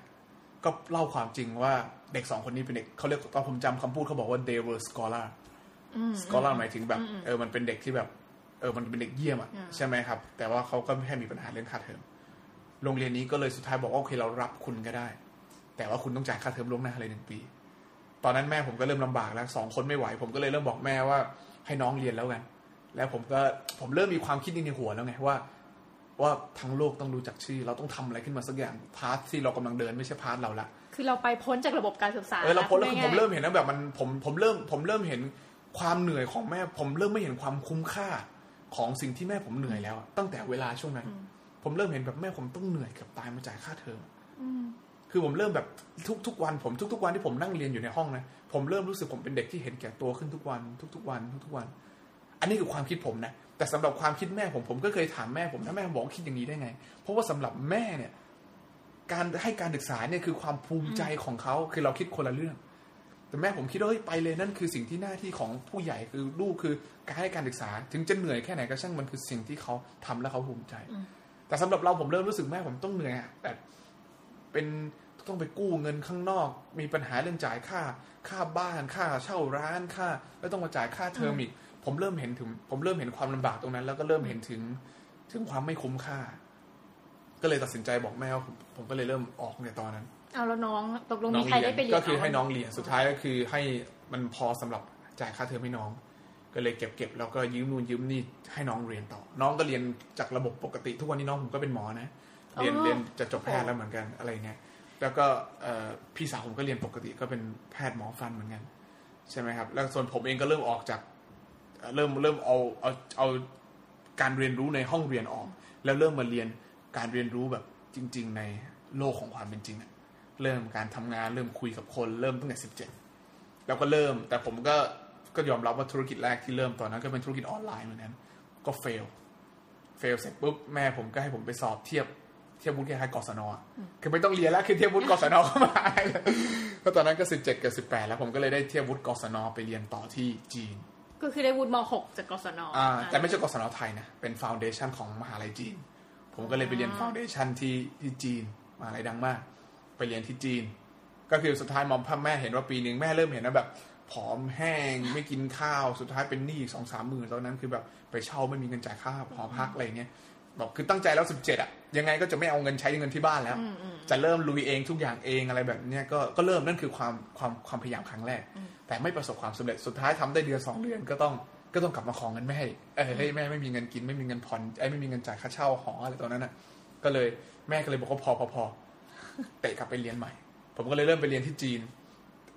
S2: ก็เล่าความจริงว่าเด็กสองคนนี้เป็นเด็กเขาเรียกตอนผมจำคำพูดเขาบอกว่า they were scholar
S1: อืม
S2: scholar หมายถึงแบบเออมันเป็นเด็กที่แบบเออมันเป็นเด็กเยี่ยมอะ
S1: อ่า
S2: ใช่ไหมครับ แต่ว่าเขาก็แค่มีปัญหาเรื่องค่าเทอมโรงเรียนนี้ก็เลยสุดท้ายบอกว่าโอเคเรารับคุณก็ได้ แต่ว่าคุณต้องจ่ายค่าเทอมล่วงหน้าเลยหนึ่งปี ตอนนั้นแม่ผมก็เริ่มลำบากแล้วสองคนไม่ไหว ผมก็เลยเริ่มบอกแม่ว่าให้น้องเรียนแล้วกัน แล้วผมก็ผมเริ่มมีความคิดในหัวแล้วไงว่า ว่าทั้งโลกต้องรู้จักชื่อ เราต้องทำอะไรขึ้นมาสักอย่าง path ที่เรากำลังเดินไม่ใช่ path เราละ
S1: คือเราไปพ้นจากระบบการศึกษา
S2: เออเราพ้นแล้วคือ
S1: พูด
S2: ผม
S1: ง่ายๆ
S2: เริ่มเห็นแล้วแบบมันผมผมเริ่มผมเริ่มเห็นความเหนื่อยของแม่ ผมเริ่มไม่เห็นความคุ้มค่าของสิ่งที่แม่ผมเหนื่อยแล้วอะตั้งแต่เวลาช่วงนั้น ผมเริ่มเห็นแบบแม่ผมต้องเหนื่อยเกับตายมาจ่ายค่าเทอม
S1: อืม
S2: คือผมเริ่มแบบทุกทุกวัน ผมทุกๆวันที่ผมนั่งเรียนอยู่ในห้องนะผมเริ่มรู้สึกผมเป็นเด็กที่เห็นแก่ตัวขึ้นทุกวัน ทุกๆวันทุกๆวัน อันนี้คือความคิดผมนะแต่สำหรับความคิดแม่ผมผมก็เคยถามแม่ผมนะแม่ผมบอกว่าคิดอย่างนี้ได้ไง เพราะว่าสำหรับแม่เนี่ย การให้การศึกษาเนี่ยคือความภูมิใจของเขาคือเราคิดคนละเรื่อง แต่แม่ผมคิดว่าเฮ้ยไปเลยนั่นคือสิ่งที่หน้าที่ของผู้ใหญ่คือลูกคือการให้การศึกษา ถึงจะเหนื่อยแค่ไหนก็ช่างมันคือสิ่งที่เขาทำแล้วเขาภูมิใจ แต่สำหรับเราผมเริ่มรู้สึกแม่ผมต้องเหนื่อยอะแบบเป็นต้องไปกู้เงินข้างนอก มีปัญหาเรื่องจ่ายค่า ค่าบ้านค่าเช่าร้านค่า แล้วต้องมาจ่ายค่าเทอมอีก ผมเริ่มเห็นถึง ผมเริ่มเห็นความลำบากตรงนั้น แล้วก็เริ่มเห็นถึงถึงความไม่คุ้มค่า ก็เลยตัดสินใจบอกแม่ว่าผมผมก็เลยเริ่มออกในตอนนั้น
S1: เอาแล้วน้องตกลง
S2: น้
S1: มี
S2: อง
S1: ใคร
S2: เรีย
S1: ได้
S2: น
S1: ไปเรียน
S2: ก็คือให้
S1: เา
S2: น้องเรียนสุดท้ายก็คือให้มันพอสำหรับจ่ายค่าเทอมให้น้อง ก็เลยเก็บเก็บแล้วก็ยืมนู่นยืมนี่ให้น้องเรียนต่อ น้องก็เรียนจากระบบปกติ ทุกวันนี้น้องผมก็เป็นหมอนะเรียนเรียนจะจบแพทย์แล้วเหมือนกันอะไรเงี้ยแล้วก็เอ่อพี่สาวผมก็เรียนปกติก็เป็นแพทย์หมอฟันเหมือนกันใช่ไหมครับ แล้วส่วนผมเองก็เริ่มออกจาก เริ่มเริ่มเอาเอาเอาการเรียนรู้ในห้องเรียนออก แล้วเริ่มมาเรียนการเรียนรู้แบบจริง ๆ ในโลกของความเป็นจริงเริ่มการทำงานเริ่มคุยกับคนเริ่มตั้งแต่สิบเจ็ดแล้วก็เริ่ม แต่ผมก็ก็ยอมรับว่าธุรกิจแรกที่เริ่มตอนนั้นก็เป็นธุรกิจออนไลน์เหมือนกันก็เฟลเฟลเสร็จปุ๊บแม่ผมก็ให้ผมไปสอบเทียบเทียบวุฒิคล้ายกศนอคือไม่ต้องเรียนแล้วคือเทียบวุฒิกศนเข้ามาให้เลยก็ตอนนั้นก็สิบเจ็ดกับสิบแปดแล้วผมก็เลยได้เทียบวุฒิกศนไปเรียนต่อที่จีน
S1: ก็คือได้วุฒิม .6 จากกศน
S2: อ่าแต่ไม่ใช่กศนไทยนะ เป็นฟ u n เดชันของมหาลัยจีน ผมก็เลยไปเรียนฟ u n เดชันที่ที่จีนมหาลัยดังมาก ไปเรียนที่จีน ก็คือสุดท้ายมอมพ่อแม่เห็นว่าปีหนึ่งแม่เริ่มเห็นว่าแบบผอมแห้งไม่กินข้าวสุดท้ายเป็นหนี้สองสามหมื่นตอนนั้นคือแบบไปเช่าไม่มีเงินจ่ายค่าหอพักอะไรเงี้ยแบบคือตั้งใจแล้วสิบเจ็ดอะยังไงก็จะไม่เอาเงินใช้เงินที่บ้านแล้ว จะเริ่มลุยเองทุกอย่างเองอะไรแบบเนี้ยก็ก็เริ่มนั่นคือความความความพยายามครั้งแรก แต่ไม่ประสบความสำเร็จสุดท้ายทำได้เดือนสองเดือนก็ต้องก็ต้องกลับมาของเงินแม่อีกเออเฮ้ยแม่ไม่มีเงินกินไม่มีเงินผ่อนไอ้ยไม่มีเงินจ่ายค่าเช่าหออะไรตอนนั้นอะ ก็เลยแม่ก็เลยบอกว่าพอพอพอเตะกลับไปเรียนใหม่ ผมก็เลยเริ่มไปเรียนที่จีน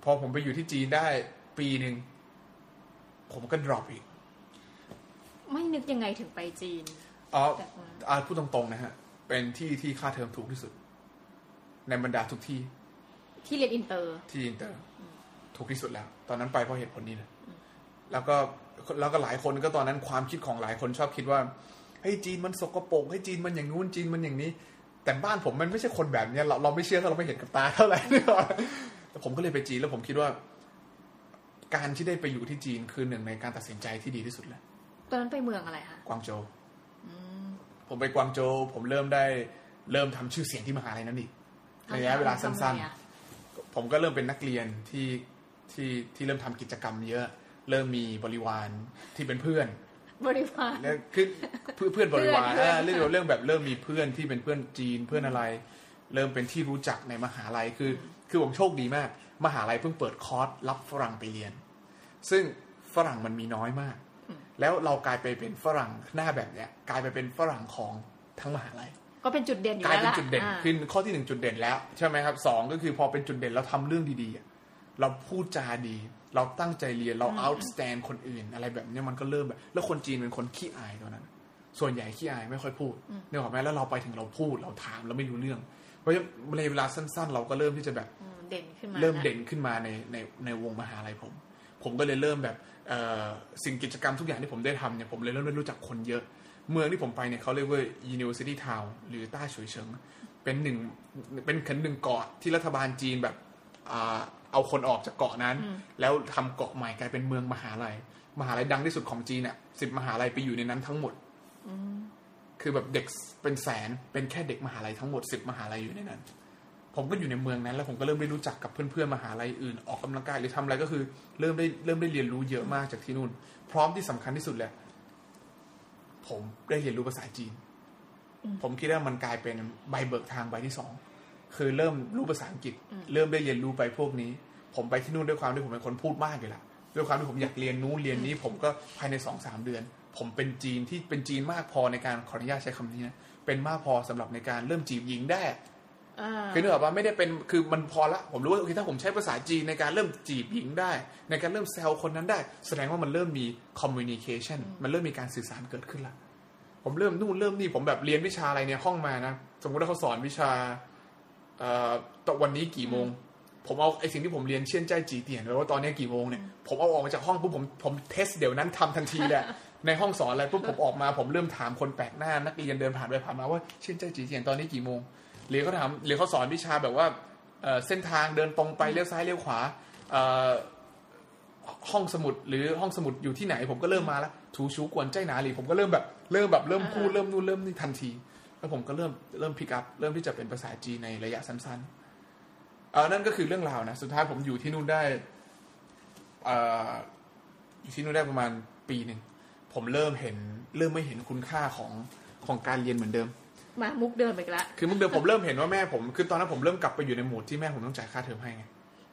S2: พอผมไปอยู่ที่จีนได้ปีหนึ่งผมก็ drop อีก
S1: ไม่นึกยังไงถึงไปจีน
S2: อ๋อ
S1: แบบว่า
S2: อ่าพูดตรงๆนะฮะ เป็นที่ที่ค่าเทอมถูกที่สุด ในบรรดาทุกที่
S1: ที่เรียนอินเตอร์
S2: ที่อินเตอร์ ถูกที่สุดแล้ว ตอนนั้นไปเพราะเหตุผลนี้เลยแล้วก็แล้วก็หลายคนก็ตอนนั้นความคิดของหลายคนชอบคิดว่าเฮ้ยจีนมันสกปรกเฮ้ยจีนมันอย่างงู้นจีนมันอย่างนี้ แต่บ้านผมมันไม่ใช่คนแบบเนี้ย เราเราไม่เชื่อถ้าเราไม่เห็นกับตาเท่าไหร่แต่ผมก็เลยไปจีนแล้วผมคิดว่า การที่ได้ไปอยู่ที่จีนคือหนึ่งในการตัดสินใจที่ดีที่สุดแล้ว
S1: ตอนนั้นไปเมืองอะไรคะ
S2: กวางโจวผมไปกวางโจวผมเริ่มได้เริ่มทำชื่อเสียงที่มหาลัยนั้นอีกในระยะเวลาสั้น
S1: ทำไมอะ
S2: ๆผมก็เริ่มเป็นนักเรียนที่ ที่ที่เริ่มทำกิจกรรมเยอะ เริ่มมีบริวารที่เป็นเพื่อน
S1: บริวาร
S2: แล้วคือเพื่อนเพื่อนบริวาร
S1: เพื่อน
S2: อ่าเรื่องเรื่องแบบเริ่มมีเพื่อนที่เป็นเพื่อนจีนเพื่อนอะไร เริ่มเป็นที่รู้จักในมหาลัยคือ คือผมโชคดีมาก มหาลัยเพิ่งเปิดคอร์สรับฝรั่งไปเรียน ซึ่งฝรั่งมันมีน้อยมาก แล้วเรากลายไปเป็นฝรั่งหน้าแบบเนี้ยกลายไปเป็นฝรั่งของทั้งมหาลัย
S1: ก็เป็นจุดเด่นอยู่
S2: กลาย
S1: แล้ว
S2: เป็น
S1: ล่ะ
S2: จุดเด่น
S1: อ่า
S2: ขึ้นข้อที่หนึ่งจุดเด่นแล้ว ใช่ไหมครับสองก็คือพอเป็นจุดเด่นเราทำเรื่องดีๆอะ เราพูดจาดี เราตั้งใจเรียนเรา outstand คนอื่น อะไรแบบเนี้ยมันก็เริ่มแบบ แล้วคนจีนเป็นคนขี้อายตอนนั้น ส่วนใหญ่ขี้อายไม่ค่อยพูดเนี่ยหรอกไหมแล้วเราไปถึงเราพูดเราถามเราไม่รู้เรื่อง เพราะฉะนั้นในเวลาสั้น ๆ เราก็เริ่มที่จะแบบ
S1: อืมเด่นขึ้นมา
S2: เริ่ม
S1: ละ
S2: เด่นขึ้นมาในในในวงมหาลัยผม ผมก็เลยเริ่มแบบเอ่อสิ่งกิจกรรมทุกอย่างที่ผมได้ทำเนี่ยผมเลยเริ่มได้รู้จักคนเยอะ เมืองที่ผมไปเนี่ยเขาเรียกว่า University Town หรือต้าฉุยเฉิงเป็นหนึ่งเป็นขันหนึ่งเกาะที่รัฐบาลจีนแบบอ่าเอาคนออกจากเกาะนั้น แล้วทำเกาะใหม่กลายเป็นเมืองมหาลัย มหาลัยดังที่สุดของจีนอะสิบมหาลัยไปอยู่ในนั้นทั้งหมดคือแบบเด็กเป็นแสนเป็นแค่เด็กมหาลัยทั้งหมดสิบมหาลัยอยู่ในนั้น ผมก็อยู่ในเมืองนั้น แล้วผมก็เริ่มได้รู้จักกับเพื่อนๆมหาลัยอื่นออกกำลังกายหรือทำอะไรก็คือ เริ่มได้เริ่มได้เรียนรู้เยอะมากจากที่นู่น พร้อมที่สำคัญที่สุดแหละผมได้เรียนรู้ภาษาจีน ผมคิดว่ามันกลายเป็นใบเบิกทางใบที่สอง คือเริ่มรู้ภาษาอังกฤษ เริ่มได้เรียนรู้ไปพวกนี้ ผมไปที่นู่นด้วยความที่ผมเป็นคนพูดมากเลยล่ะด้วยความที่ผมอยากเรียนนู้นเรียนนี้ ผมก็ภายในสองสามเดือน ผมเป็นจีนที่เป็นจีนมากพอในการขออนุญาตใช้คำนี้นะเป็นมากพอสำหรับในการเริ่มจีบหญิงได้
S1: อ่า
S2: คือนึกออกว่าไม่ได้เป็นคือมันพอละ ผมรู้ว่าโอเคถ้าผมใช้ภาษาจีนในการเริ่มจีบหญิงได้ ในการเริ่มแซวคนนั้นได้ แสดงว่ามันเริ่มมี communication มันเริ่มมีการสื่อสารเกิดขึ้นละผมเริ่มนู่นเริ่มนี่ผมแบบเรียนวิชาอะไรเนี่ยห้องมานะสมมติว่าเขาสอนวิชาเอ่อ ตอนวันนี้กี่โมง ผมเอาไอสิ่งที่ผมเรียนเช่นใจจีเตียนไว้ว่าตอนนี้กี่โมงเนี่ยผมเอาออกมาจากห้องปุ๊บผมผมเทสเดี๋ยวนั้นทำทันทีเลยในห้องสอนอะไรปุ๊บผมออกมาผมเริ่มถามคนแปลกหน้านักเรียนเดินผ่านไปผ่านมาว่าเช่นใจจีเตียนตอนนี้กี่โมงหรือเขาถามหรือเขาสอนวิชาแบบว่าเอ่อเส้นทางเดินตรงไปเลี้ยวซ้ายเลี้ยวขวาเอ่อห้องสมุดหรือห้องสมุดอยู่ที่ไหน ผมก็เริ่มมาแล้วถูชูกวนใจหนาหลีผมก็เริ่มแบบเริ่มแบบเริ่มพูด
S1: อ่า
S2: เริ่มนู่นเริ่มนี่ทันที แล้วผมก็เริ่มเริ่มพิกอัพเริ่มที่จะเป็นภาษาจีนในระยะสั้นๆเออนั่นก็คือเรื่องราวนะ สุดท้ายผมอยู่ที่นู่นได้เอ่ออยู่ที่นู่นได้ประมาณปีหนึ่ง ผมเริ่มเห็นเริ่มไม่เห็นคุณค่าของของการเรียนเหมือนเดิม
S1: มามุกเดิมอีกแล้ว
S2: คือเมื่อเดิมผมเริ่มเห็นว่าแม่ผมคือตอนนั้นผมเริ่มกลับไปอยู่ในโหมดที่แม่ผมต้องจ่ายค่าเทอมให้ไง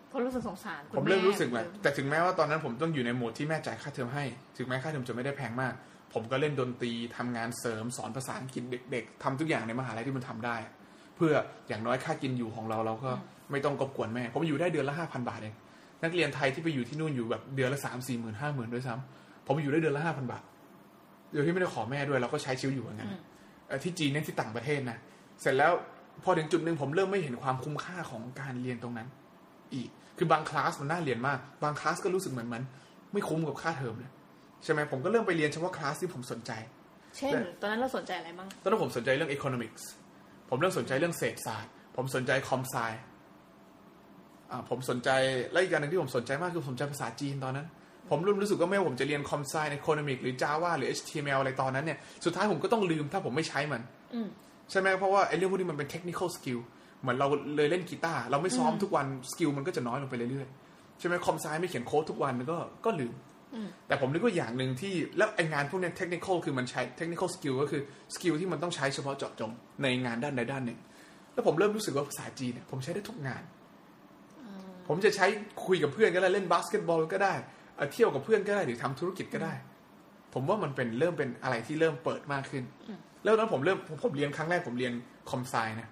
S1: เพราะรู้สึกสงสารคุณ
S2: ผมเริ่ม
S1: แรู้
S2: สึกแบบแต่ถึงแม้ว่าตอนนั้นผมต้องอยู่ในโหมดที่แม่จ่ายค่าเทอมให้ ถึงแม้ค่าเทอมจะไม่ได้แพงมาก ผมก็เล่นดนตรีทำงานเสริมสอนภาษาอังกฤษเด็ก ๆทำทุกอย่างในมหาลัยที่มันทำได้ เพื่ออย่างน้อยค่ากินอยู่ของเราเราก็ไม่ต้องกบกวนแม่ ผมอยู่ได้เดือนละห้าพันบาทเองนักเรียนไทยที่ไปอยู่ที่นู่นอยู่แบบเดือนละสามสี่หมื่นห้าหมื่นด้วยซ้ำผมอยู่ได้เดือนละห้าพันบาทโดยที่ไม่ได้ขอแม่ด้วยเราก็ใช้ชีวิตอยู่อย่างนั้นเอ่อที่จีนเนี่ยที่ต่างประเทศนะเสร็จแล้วพอถึงจุดหนึ่งผมเริ่มไม่เห็นความคุ้มค่าของการเรียนตรงนั้น อีกคือบางคลาสมันน่าเรียนมาก บางคลาสก็รู้สึกเหมือนมัน ไม่คุ้มกับค่าเทอมเลย ใช่ไหมผมก็เริ่มไปเรียนเฉพาะคลาสที่ผมสนใจ
S1: เช่น ตอนนั้นเราสนใจอะไรบ้าง
S2: ตอนนั้นผมสนใจเรื่อง economics ผมเริ่มสนใจเรื่องเศรษฐศาสตร์ ผมสนใจคอมไซอ่าผมสนใจและอีกอย่างหนึ่งที่ผมสนใจมากคือผมสนใจภาษาจีนตอนนั้น ผมเริ่มรู้สึกว่าไม่ว่าผมจะเรียนคอมไซ economic หรือ Java หรือ HTML อะไรตอนนั้นเนี่ยสุดท้ายผมก็ต้องลืมถ้าผมไม่ใช้มัน
S1: อืม
S2: ใช่ไหมเพราะว่าไอ้เรื่องพวกนี้มันเป็น technical skill เหมือนเราเลยเล่นกีตาร์เราไม่ซ้อมทุกวันสกิลมันก็จะน้อยลงไปเรื่อยๆใช่ไหมคอมไซไม่เขียนโค้ดทุกวันมันก็ก็ลืม
S1: อืม
S2: แต่ผมนึกว่าอย่างหนึ่งที่ แล้วไองานพวกเนี้ย technical คือมันใช้ technical skill ก็คือ skill ที่มันต้องใช้เฉพาะเจาะจงในงานด้านใดด้านหนึ่ง แล้วผมเริ่มรู้สึกว่าภาษาจีนเนี่ยผมใช้ได้ทุกงาน ผมจะใช้คุยกับเพื่อนก็ได้เล่นบาสเกตบอลก็ได้เอ่อเที่ยวกับเพื่อนก็ได้หรือทำธุรกิจก็ได้ ผมว่ามันเป็นเริ่มเป็นอะไรที่เริ่มเปิดมากขึ้น แล้วตอนนั้นผมเริ่มผมผมเรียนครั้งแรกผมเรียน com sci นะ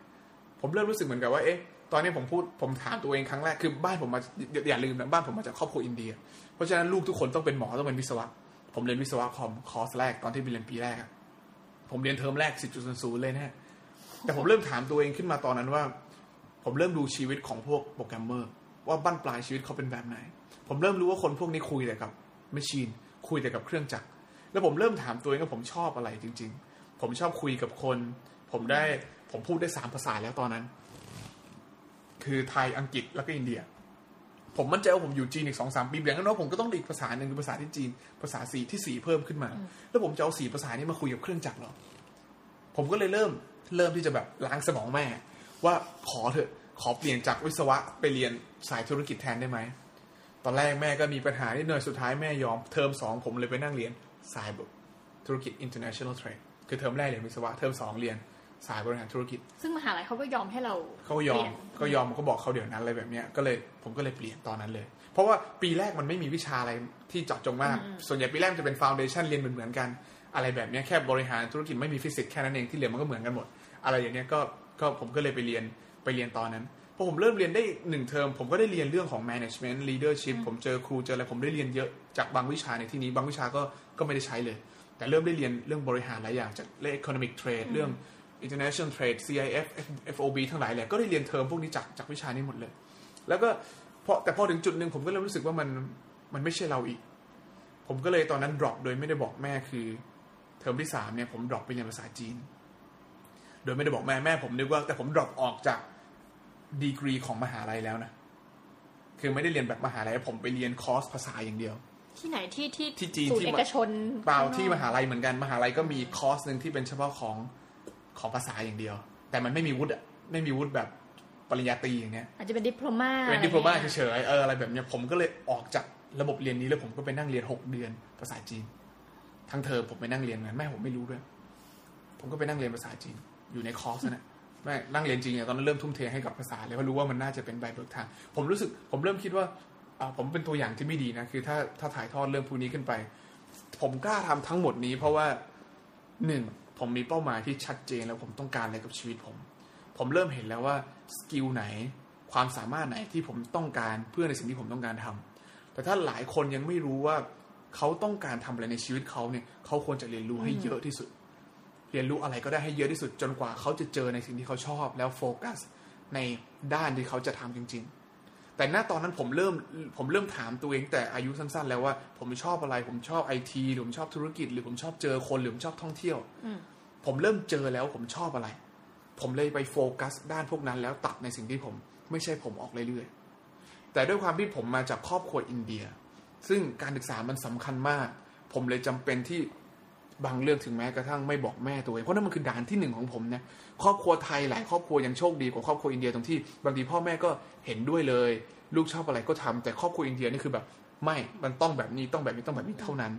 S2: ผมเริ่มรู้สึกเหมือนกับว่าเอ๊ะ ตอนนี้ผมพูดผมถามตัวเองครั้งแรกคือบ้านผมมาอย่าอย่าลืมนะบ้านผมมาจากครอบครัวอินเดีย เพราะฉะนั้นลูกทุกคนต้องเป็นหมอต้องเป็นวิศวะ ผมเรียนวิศวะคอมคอร์สแรกตอนที่ไปเรียนปีแรกผมเรียนเทอมแรก10.00เลยนะแต่ผมเริ่มถามตัวเองขึ้นมาตอนนั้นว่า ผมเริ่มดูชีวิตของพวกโปรแกรมเมอร์ ว่าบั้นปลายชีวิตเขาเป็นแบบไหน ผมเริ่มรู้ว่าคนพวกนี้คุยแต่กับ machine คุยแต่กับเครื่องจักรแล้วผมเริ่มถามตัวเองว่าผมชอบอะไรจริง ๆ ผมชอบคุยกับคน ผมได้ผมพูดได้สามภาษาแล้วตอนนั้น คือไทยอังกฤษแล้วก็อินเดีย ผมมั่นใจว่าผมอยู่จีนอีกสองสามปีอย่างนั้นผมก็ต้องได้อีกภาษาหนึ่งคือภาษาที่จีน ภาษาสี่ที่สี่เพิ่มขึ้นมา แล้วผมจะเอาสี่ภาษานี้มาคุยกับเครื่องจักรเหรอผมก็เลยเริ่มเริ่มที่จะแบบล้างสมองแม่ ว่าขอเถอะขอเปลี่ยนจากวิศวะไปเรียนสายธุรกิจแทนได้ไหมตอนแรกแม่ก็มีปัญหานิดหน่อยสุดท้ายแม่ยอมเทอมสองผมเลยไปนั่งเรียนสายแบบธุรกิจ international trade คือเทอมแรกเรียนวิศวะเทอมสองเรียน สายบริหารธุรกิจ
S1: ซึ่งมหาลัยเขาก็ยอมให้เรา
S2: เขาก็ยอ
S1: ป
S2: ม
S1: ลี่น
S2: ก็ยอมก็บอกเขาเดี๋ยวนั้นอะไรแบบเนี้ยก็เลยผมก็เลยเปลี่ยนตอนนั้นเลย เพราะว่าปีแรกมันไม่มีวิชาอะไรที่เจาะจงมาก ส่วนใหญ่ปีแรกมันจะเป็นฟ u n เดชั n เรียนเหมือนๆกัน อะไรแบบเนี้ยแค่บริหารธุรกิจไม่มีฟิสิกส์แค่นั้นเองที่เหลือมันก็เหมือนกันหมด อะไรอย่างเนี้ยก็ก็ผมก็เลยไปเรียนไปเรียนตอนนั้นพอผมเริ่มเรียนได้หนึ่งเทอมผมก็ได้เรียนเรื่องของ management leadership ผมเจอครูเจออะไรผมได้เรียนเยอะจากบางวิชาในที่นี้บางวิชาก็ก็ไม่ได้ใช้เลย แต่เริ่มได้เรียนเรื่องบริหารหลายอย่างจากเรื่อง economic trade เรื่อง international trade CIF FOB ทั้งหลายแหละก็ได้เรียนเทอมพวกนี้จากจากวิชานี้หมดเลย แล้วก็พอแต่พอถึงจุดหนึ่งผมก็เริ่มรู้สึกว่ามันมันไม่ใช่เราอีก ผมก็เลยตอนนั้น drop โดยไม่ได้บอกแม่คือเทอมที่สามเนี่ยผม drop ไปเรียนภาษาจีน โดยไม่ได้บอกแม่แม่ผมนึกว่า แต่ผม drop ออกจากดีกรีของมหาลัยแล้วนะ คือไม่ได้เรียนแบบมหาลัยผมไปเรียนคอร์สภาษาอย่างเดียว
S1: ที่ไหนที่ที่
S2: ที่จีน
S1: ศูน
S2: ที่
S1: ย์เอกชน
S2: เปล่า
S1: ข้งนอก
S2: ที่มหาลัยเหมือนกันมหาลัยก็มีคอร์สหนึ่งที่เป็นเฉพาะของ ของภาษาอย่างเดียว แต่มันไม่มีวุฒิอะไม่มีวุฒิแบบปริญญาตรีอย่างเนี้ย
S1: อาจจะเป็นดิปโลมา
S2: เป็นดิโพลมาเฉยๆเอออะไรแบบเนี้ยผมก็เลยออกจากระบบเรียนนี้แล้วผมก็ไปนั่งเรียนหกเดือนภาษาจีน ทั้งเทอมผมไปนั่งเรียนกันแม่ผมไม่รู้ด้วย ผมก็ไปนั่งเรียนภาษาจีน อยู่ในคอร์สนั่นแหละแม่นั่งเรียนจริงเนี่ยตอนนั้นเริ่มทุ่มเทให้กับภาษาเลยเพราะรู้ว่ามันน่าจะเป็นใบเบิกทาง ผมรู้สึก ผมเริ่มคิดว่าอ่าผมเป็นตัวอย่างที่ไม่ดีนะคือ ถ้าถ้าถ่ายทอดเรื่องพวกนี้ขึ้นไป ผมกล้าทำทั้งหมดนี้ เพราะว่าหนึ่ง ผมมีเป้าหมายที่ชัดเจนแล้วผมต้องการอะไรกับชีวิตผม ผมเริ่มเห็นแล้วว่าสกิลไหนความสามารถไหนที่ผมต้องการเพื่อในสิ่งที่ผมต้องการทำแต่ถ้าหลายคนยังไม่รู้ว่าเขาต้องการทำอะไรในชีวิตเขาเนี่ยเขาควรจะเรียนรู้ให้เยอะที่สุด เรียนรู้อะไรก็ได้ให้เยอะที่สุด จนกว่าเขาจะเจอในสิ่งที่เขาชอบ แล้วโฟกัสในด้านที่เขาจะทำจริง ๆ แต่ณตอนนั้นผมเริ่มผมเริ่มถามตัวเองแต่อายุสั้น ๆ แล้วว่า ผมชอบอะไร ผมชอบไอทีหรือผมชอบธุรกิจ หรือผมชอบเจอคนหรือผมชอบท่องเที่ยว ผมเริ่มเจอแล้วผมชอบอะไร ผมเลยไปโฟกัสด้านพวกนั้นแล้วตัดในสิ่งที่ผมไม่ใช่ผมออกเรื่อยๆ แต่ด้วยความที่ผมมาจากครอบครัวอินเดีย ซึ่งการศึกษามันสำคัญมาก ผมเลยจำเป็นที่บางเรื่องถึงแม้กระทั่งไม่บอกแม่ตัวเอง เพราะนั่นมันคือด่านที่หนึ่งของผมนะครอบครัวไทยหลายครอบครัวยังโชคดีกว่าครอบครัวอินเดียตรงที่บางทีพ่อแม่ก็เห็นด้วยเลย ลูกชอบอะไรก็ทำแต่ครอบครัวอินเดียนี่คือแบบไม่มันต้องแบบนี้ต้องแบบนี้ต้องแบบนี้เท่านั้น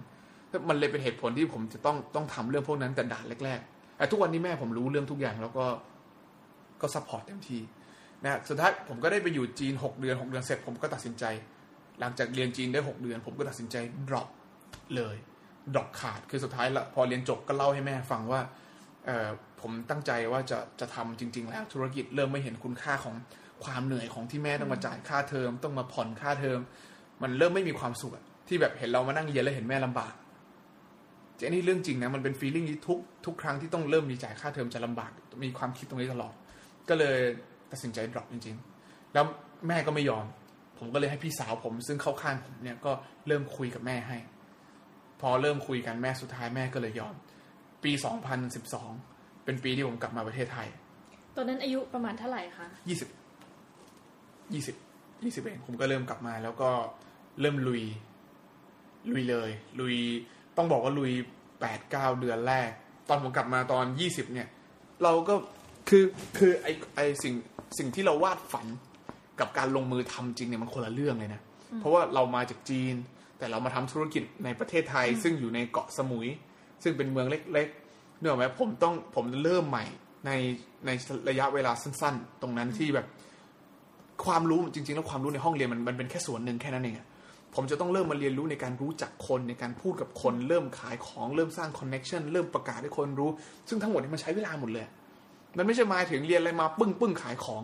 S2: มันเลยเป็นเหตุผลที่ผมจะต้องต้องทำเรื่องพวกนั้นแต่ด่านแรกๆ ทุกวันนี้แม่ผมรู้เรื่องทุกอย่างแล้วก็ก็ support เต็มที่นะสุดท้ายผมก็ได้ไปอยู่จีน 6 เดือน 6 เดือนเสร็จผมก็ตัดสินใจ หลังจากเรียนจีนได้ 6 เดือน ผมก็ตัดสินใจ drop เลย drop ขาดคือสุดท้ายละพอเรียนจบก็เล่าให้แม่ฟังว่าผมตั้งใจว่าจะจะทำจริง ๆ แล้วธุรกิจเริ่มไม่เห็นคุณค่าของความเหนื่อยของที่แม่ต้องมาจ่ายค่าเทอม ต้องมาผ่อนค่าเทอม มันเริ่มไม่มีความสุขที่แบบเห็นเรามานั่งเรียนแล้วเห็นแม่ลำบาก อันนี้เรื่องจริงนะมันเป็นฟีลลิ่งที่ทุกทุกครั้งที่ต้องเริ่มมีจ่ายค่าเทอมจะลำบากมีความคิดตรงนี้ตลอด ก็เลยตัดสินใจ drop จริง ๆ แล้วแม่ก็ไม่ยอม ผมก็เลยให้พี่สาวผม ซึ่งเข้าข้างผมเนี่ยก็เริ่มคุยกับแม่ให้ พอเริ่มคุยกันแม่สุดท้ายแม่ก็เลยยอม ปี 2012 เป็นปีที่ผมกลับมาประเทศไทย
S1: ตอนนั้นอายุประมาณเท่าไหร่คะ
S2: ยี่สิบยี่สิบยี่สิบเองผมก็เริ่มกลับมาแล้วก็เริ่มลุย ลุยเลย ลุย ต้องบอกว่าลุยแปดเก้าเดือนแรก ตอนผมกลับมาตอนยี่สิบเนี่ย เราก็คือคือไอไอสิ่งสิ่งที่เราวาดฝันกับการลงมือทำจริงเนี่ยมันคนละเรื่องเลยนะ เพราะว่าเรามาจากจีน แต่เรามาทำธุรกิจในประเทศไทย ซึ่งอยู่ในเกาะสมุย ซึ่งเป็นเมืองเล็กๆเนื่องไหมผมต้องผมเริ่มใหม่ในในระยะเวลาสั้น ๆ ตรงนั้นที่แบบความรู้จริง ๆ แล้วความรู้ในห้องเรียนมันมันเป็นแค่ส่วนหนึ่งแค่นั้นเองอะ ผมจะต้องเริ่มมาเรียนรู้ในการรู้จักคนในการพูดกับคน เริ่มขายของเริ่มสร้างคอนเน็ชันเริ่มประกาศให้คนรู้ ซึ่งทั้งหมดนี้มันใช้เวลาหมดเลย มันไม่ใช่มาถึงเรียนอะไรมาปึ้งปึ้งขายของ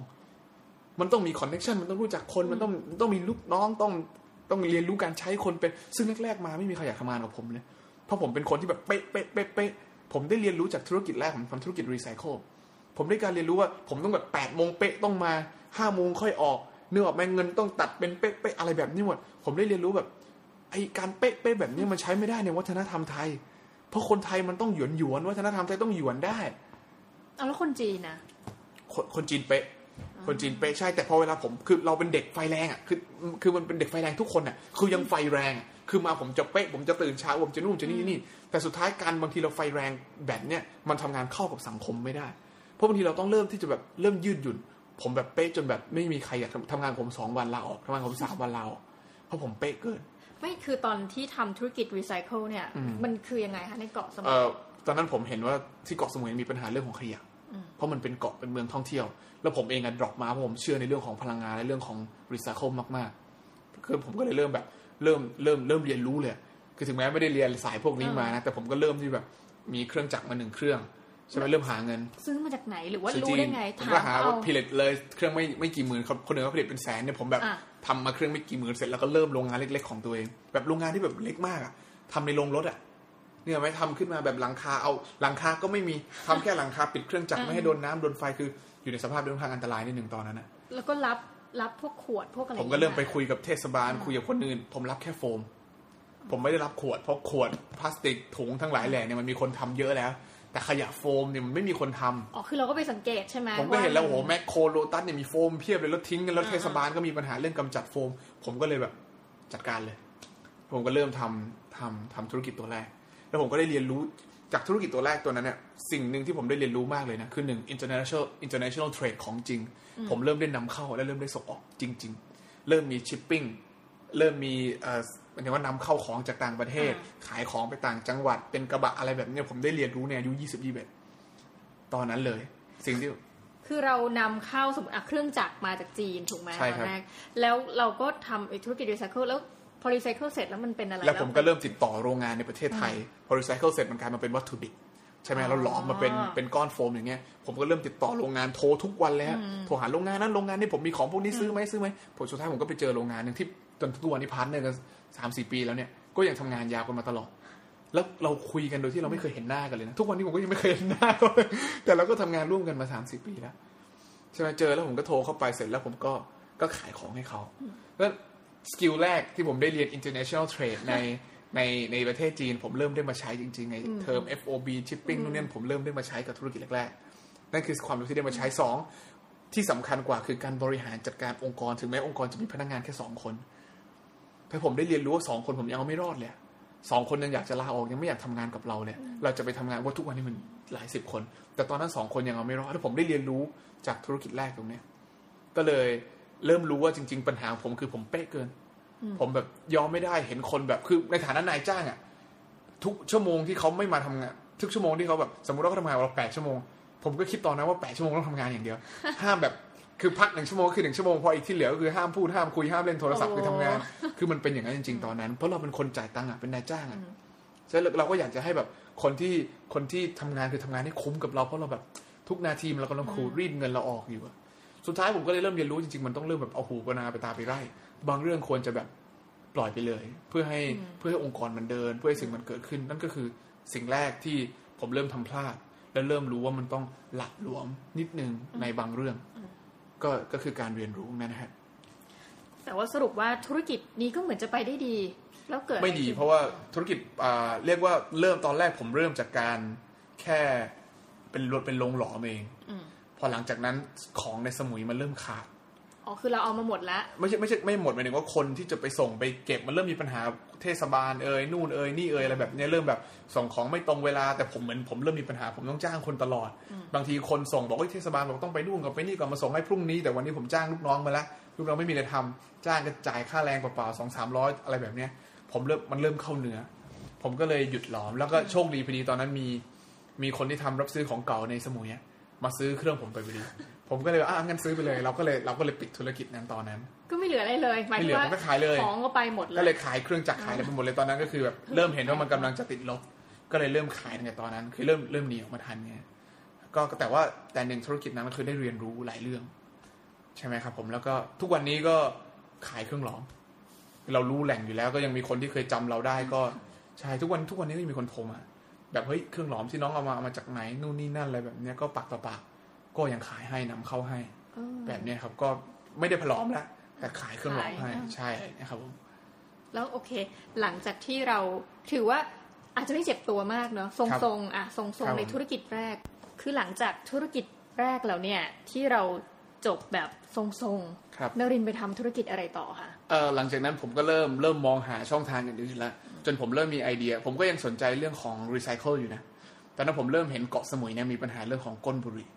S2: มันต้องมี connection มันต้องรู้จักคนมันต้องมันต้องมีลูกน้องต้องต้องเรียนรู้การใช้คนเป็นซึ่งแรกๆมาไม่มีใครอยากทำงานกับผมเลยเพราะผมเป็นคนที่แบบเป๊ะเป๊ะเป๊ะเป๊ะผมได้เรียนรู้จากธุรกิจแรกผมทำธุรกิจรีไซเคิลผมได้การเรียนรู้ว่าผมต้องแบบแปดโมงเป๊ะต้องมาห้าโมงค่อยออก เนื้อออกแม่เงินต้องตัดเป็นเป๊ะเป๊ะอะไรแบบนี้หมด ผมได้เรียนรู้แบบ ไอการเป๊ะเป๊ะแบบนี้มันใช้ไม่ได้ในวัฒนธรรมไทย เพราะคนไทยมันต้องหยวนหยวนวัฒนธรรมไทยต้องหยวนได้
S1: เอาแล้วคนจีนนะ
S2: คนคนจีนเป๊ะ คนจีนเป๊ะใช่แต่พอเวลาผมคือเราเป็นเด็กไฟแรงอะคือคือมันเป็นเด็กไฟแรงทุกคนอะคือยังไฟแรงอะคือมาผมจะเป๊ะผมจะตื่นเช้าผมจะนู่นจะนี่นี่ แต่สุดท้ายการบางทีเราไฟแรงแบบเนี้ยมันทำงานเข้ากับสังคมไม่ได้ เพราะบางทีเราต้องเริ่มที่จะแบบเริ่มยืดหยุ่น ผมแบบเป๊ะจนแบบไม่มีใครอยากทำทำงานผมสองวันลาออกทำงานผมสามวันลาออกเพราะผมเป๊ะเกิน
S1: ไม่คือตอนที่ทำธุรกิจรีไซเคิลเนี่ย
S2: อืม
S1: มันคือยังไงคะในเกาะสมุ
S2: เอ่
S1: ย
S2: อตอนนั้นผมเห็นว่าที่เกาะสมุยมีปัญหาเรื่องของขยะ
S1: อืม
S2: เพราะมันเป็นเกาะเป็นเมืองท่องเที่ยว แล้วผมเองอะ drop มาเพราะผมเชื่อในเรื่องของพลังงานและเรื่องของรีไซเคิลมากๆคือผมก็เลยเริ่มแบบเริ่มเริ่มเริ่มเรียนรู้เลย คือถึงแม้ไม่ได้เรียนสายพวกนี้มานะแต่ผมก็เริ่มที่แบบมีเครื่องจักรมาหนึ่งเครื่อง ใช่ไหมเริ่มหาเงิน
S1: ซื้อมาจากไหนหรือว่า
S2: ซื้อ
S1: รู้
S2: จีน
S1: ได้ไง
S2: ผม
S1: ถาม
S2: ก็หา
S1: เอา
S2: ว่าผลิตเลยเครื่องไม่ไม่กี่หมื่นคนคนอื่นก็ผลิตเป็นแสนเนี่ยผมแบบ
S1: อะ
S2: ทำมาเครื่องไม่กี่หมื่นเสร็จแล้วก็เริ่มโรงงานเล็ก ๆ ของตัวเอง แบบโรงงานที่แบบเล็กมากอะทำในโรงรถอะเนี่ยไหม่ทำขึ้นมาแบบหลังคาเอาหลังคาก็ไม่มีทำแค่หลังคาปิดเครื่องจักรไม่ให้โดนน้ำโดนไฟคืออยู่ในสภาพเรื่องทางอันตรายนิดหนึ่งตอนนั้นอะ
S1: แล้วก็รับรับพวกขวดพวกอะไร
S2: ผมก็เริ่มไป
S1: อย่างงี้ย
S2: คุยกับเทศบาลคุยกับคนอื่น ผมรับแค่โฟม ผมไม่ได้รับขวดเพราะขวดพลาสติกถุงทั้งหลายแหล่เนี่ยมันมีคนทำเยอะแล้ว แต่ขยะโฟมเนี่ยมันไม่มีคนทำ
S1: อ๋อคือเราก็ไปสังเกตใช่ไหม
S2: ผมก็เห็นแล้วาโอ้โหแมคโครโลตัสเนี่ยมีโฟมเพียบเลยแล้วทิ้งกันแล้ว
S1: อ่า
S2: เทศบาลก็มีปัญหาเรื่องกำจัดโฟม ผมก็เลยแบบจัดการเลย ผมก็เริ่มทำทำทำธุรกิจตัวแรก แล้วผมก็ได้เรียนรู้จากธุรกิจตัวแรกตัวนั้นเนี่ยสิ่งหนึ่งที่ผมได้เรียนรู้มากเลยนะคือหนึ่ง international international trade ของจริง ผมเริ่มได้นำเข้าและเริ่มได้ส่งออกจริง ๆ เริ่มมี shipping เริ่มมี เอ่อหมายถึงว่านำเข้าของจากต่างประเทศ ขายของไปต่างจังหวัด เป็นกระบะอะไรแบบเนี้ยผมได้เรียนรู้ในอายุ20 21ตอนนั้นเลย สิ่งที่
S1: คือเรานำเข้าสมมติอะเครื่องจักรมาจากจีนถูกไหม
S2: ใช่ครับ ตอ
S1: นแรกแล้วเราก็ทำไอ้ธุรกิจรีไซเคิลแล้วพอรีไซเคิลเสร็จแล้วมันเป็นอะไร
S2: แล้วผมก็เริ่มติดต่อโรงงานในประเทศไทย พอรีไซเคิลเสร็จมันกลายมาเป็นวัตถุดิบใช่ไหมเราหลอมมาเป็นเป็นก้อนโฟมอย่างเงี้ย ผมก็เริ่มติดต่อโรงงานโทรทุกวันเลยฮะโทรหาโรงงานนั้นโรงงานนี้ผมมีของพวกนี้ซื้อไหมซื้อไหมผลสุดท้ายผมก็ไปเจอโรงงานหนึ่งที่จนทุกวันนี้พันเนี่ยกัน สามสี่ปีแล้วเนี่ยก็ยังทำงานยาวกันมาตลอด แล้วเราคุยกันโดยที่เราไม่เคยเห็นหน้ากันเลยนะทุกวันนี้ผมก็ยังไม่เคยเห็นหน้าเขาเลยแต่เราก็ทำงานร่วมกันมาสามสี่ปีแล้วใช่ไหมเจอแล้วผมก็โทรเข้าไปเสร็จแล้วผมก็ก็ขายของให้เขาแล้วสกิลแรกที่ผมได้เรียน international trade ในในในประเทศจีน ผมเริ่มได้มาใช้จริงๆในเทอม FOB shipping นู่นนี่ผมเริ่มได้มาใช้กับธุรกิจแรกๆนั่นคือความรู้ที่ได้มาใช้สองที่สำคัญกว่าคือการบริหารจัดการองค์กรถึงแม้องค์กรจะมีพนักงานแค่สองคน แต่ผมได้เรียนรู้ว่าสองคนผมยังเอาไม่รอดเลยสองคนยังอยากจะลาออกยังไม่อยากทำงานกับเราเนี่ยเราจะไปทำงานว่าทุกวันนี้มันหลายสิบคน แต่ตอนนั้นสองคนยังเอาไม่รอดแล้วผมได้เรียนรู้จากธุรกิจแรกตรงเนี้ย ก็เลยเริ่มรู้ว่าจริง ๆ ปัญหาของผมคือผมเป๊ะเกิน ผมแบบยอมไม่ได้เห็นคนแบบคือในฐานะนายจ้างอะทุกชั่วโมงที่เขาไม่มาทำงาน ทุกชั่วโมงที่เขาแบบสมมติว่าเขาทำงานเราแปดชั่วโมงผมก็คิดตอนนั้นว่าแปดชั่วโมงต้องทำงานอย่างเดียวห้ามแบบ คือพักหนึ่งชั่วโมงคือหนึ่งชั่วโมงพออีกที่เหลือก็คือห้ามพูดห้ามคุยห้ามเล่นโทรศัพท์คือทำงาน คือมันเป็นอย่างนั้นจริง ๆ ตอนนั้น เพราะเราเป็นคนจ่ายตังค์อะเป็นนายจ้างอะใช่เราเราก็อยากจะให้แบบคนที่คนที่ทำงานคือทำงานให้คุ้มกับเราเพราะเราแบบทุกนาทีเรากำลังขูดรีดเงินเราออกอยู่อะสุดท้ายผมก็เลยเริ่มเรียนรู้จริงๆมันต้องเริ่มแบบเอาหูกระนาไปตาไปไร่บางเรื่องควรจะแบบปล่อยไปเลย เพื่อให้เพื่อให้องค์กรมันเดิน เพื่อให้สิ่งมันเกิดขึ้น นั่นก็คือสิ่งแรกที่ผมเริ่มทำพลาด และเริ่มรู้ว่ามันต้องหลักหลวมนิดนึงในบางเรื่อง ก็ก็คือการเรียนรู้นั่นนะฮะ
S1: แต่ว่าสรุปว่าธุรกิจนี้ก็เหมือนจะไปได้ดี แล้วเกิดอะร
S2: ไม่ดี
S1: ขึ้น
S2: เพราะว่าธุรกิจอ่าเรียกว่าเริ่มตอนแรกผมเริ่มจากการแค่เป็นรถเป็นโรงหลอมเอง
S1: อืม
S2: พอหลังจากนั้นของในสมุยมันเริ่มขาด
S1: อ๋อคือเราเอามาหมดแล้ว
S2: ไม่ใช่ไม่ใช่ไม่หมดหมายถึงว่าคนที่จะไปส่งไปเก็บมันเริ่มมีปัญหาเทศบาลเอ่ยนู่นเอ่ยนี่เอ่ยอะไรแบบเนี้ยเริ่มแบบส่งของไม่ตรงเวลาแต่ผมเหมือนผมเริ่มมีปัญหาผมต้องจ้างคนตลอด บางทีคนส่งบอกว่าเทศบาลบอกต้องไปนู่นกับไปนี่ก่อนมาส่งให้พรุ่งนี้แต่วันนี้ผมจ้างลูกน้องมาแล้วลูกน้องไม่มีอะไรทำจ้างก็จ่ายค่าแรงเปล่าๆสองสามร้อยอะไรแบบเนี้ย ผมเริ่มมันเริ่มเข้าเนื้อ ผมก็เลยหยุดหลอมแล้วก็โชคดีพอดีตอนนั้นมีมีคนที่ทำรับซื้อของเก่าในสมุยอะมาซื้อเครื่องผมไปพอดี ผมก็เลยว่าอะงั้นซื้อไปเลย เราก็เลยเราก็เลยปิดธุรกิจนั้นตอนนั้น
S1: ก็ไม่เหลืออะไรเลยหมาย
S2: ไม่
S1: ถึ
S2: เหลื
S1: ง
S2: อ
S1: ว่า
S2: ผมก็ขายเลย
S1: ของก็ไปหมดเล
S2: ก็เลยยขายเครื่องจักรขายอะไรไปหมดเลยตอนนั้นก็คือแบบเริ่มเห็นว่ามันกำลังจะติดลบ ก็เลยเริ่มขายในตอนนั้น คือเริ่มเริ่มหนีออกมาทันไงก็แต่ว่าแต่หนึ่งธุรกิจนั้นมันคือได้เรียนรู้หลายเรื่อง ใช่ไหมครับ ผมแล้วก็ทุกวันนี้ก็ขายเครื่องหลอมเรารู้แหล่งอยู่แล้วก็ยังมีคนที่เคยจำเราได้ก็ใช่ทุกวันทุกวันนี้ก็ยังมีคนโทรมาแบบเฮ้ยเครื่องหลอมที่น้องเอามาเอามาจากไหนนู่นนี่นั่นอะไรแบบเนี้ยก็ปักต่อปาก ก็ยังขายให้นำเข้าให้
S1: เออ
S2: แบบเนี้ยครับก็ไม่ได้ผลอมแล้วแต่ขายเครื่องหลอมให้
S1: ขายอ่า
S2: ใช่นะครับผม
S1: แล้วโอเค หลังจากที่เราถือว่าอาจจะไม่เจ็บตัวมากเนาะทรงๆอะทรงๆในธุรกิจแรก คือหลังจากธุรกิจแรกแล้วเนี่ย ที่เราจบแบบทรง
S2: ครับ
S1: ๆนรินทร์ไปทำธุรกิจอะไรต่อคะ
S2: เออหลังจากนั้นผมก็เริ่มเริ่มมองหาช่องทางอื่นๆแล้วจนผมเริ่มมีไอเดีย ผมก็ยังสนใจเรื่องของรีไซเคิลอยู่นะตอนนั้นผมเริ่มเห็นเกาะสมุยเนี่ยมีปัญหาเรื่องของก้นบุหรี่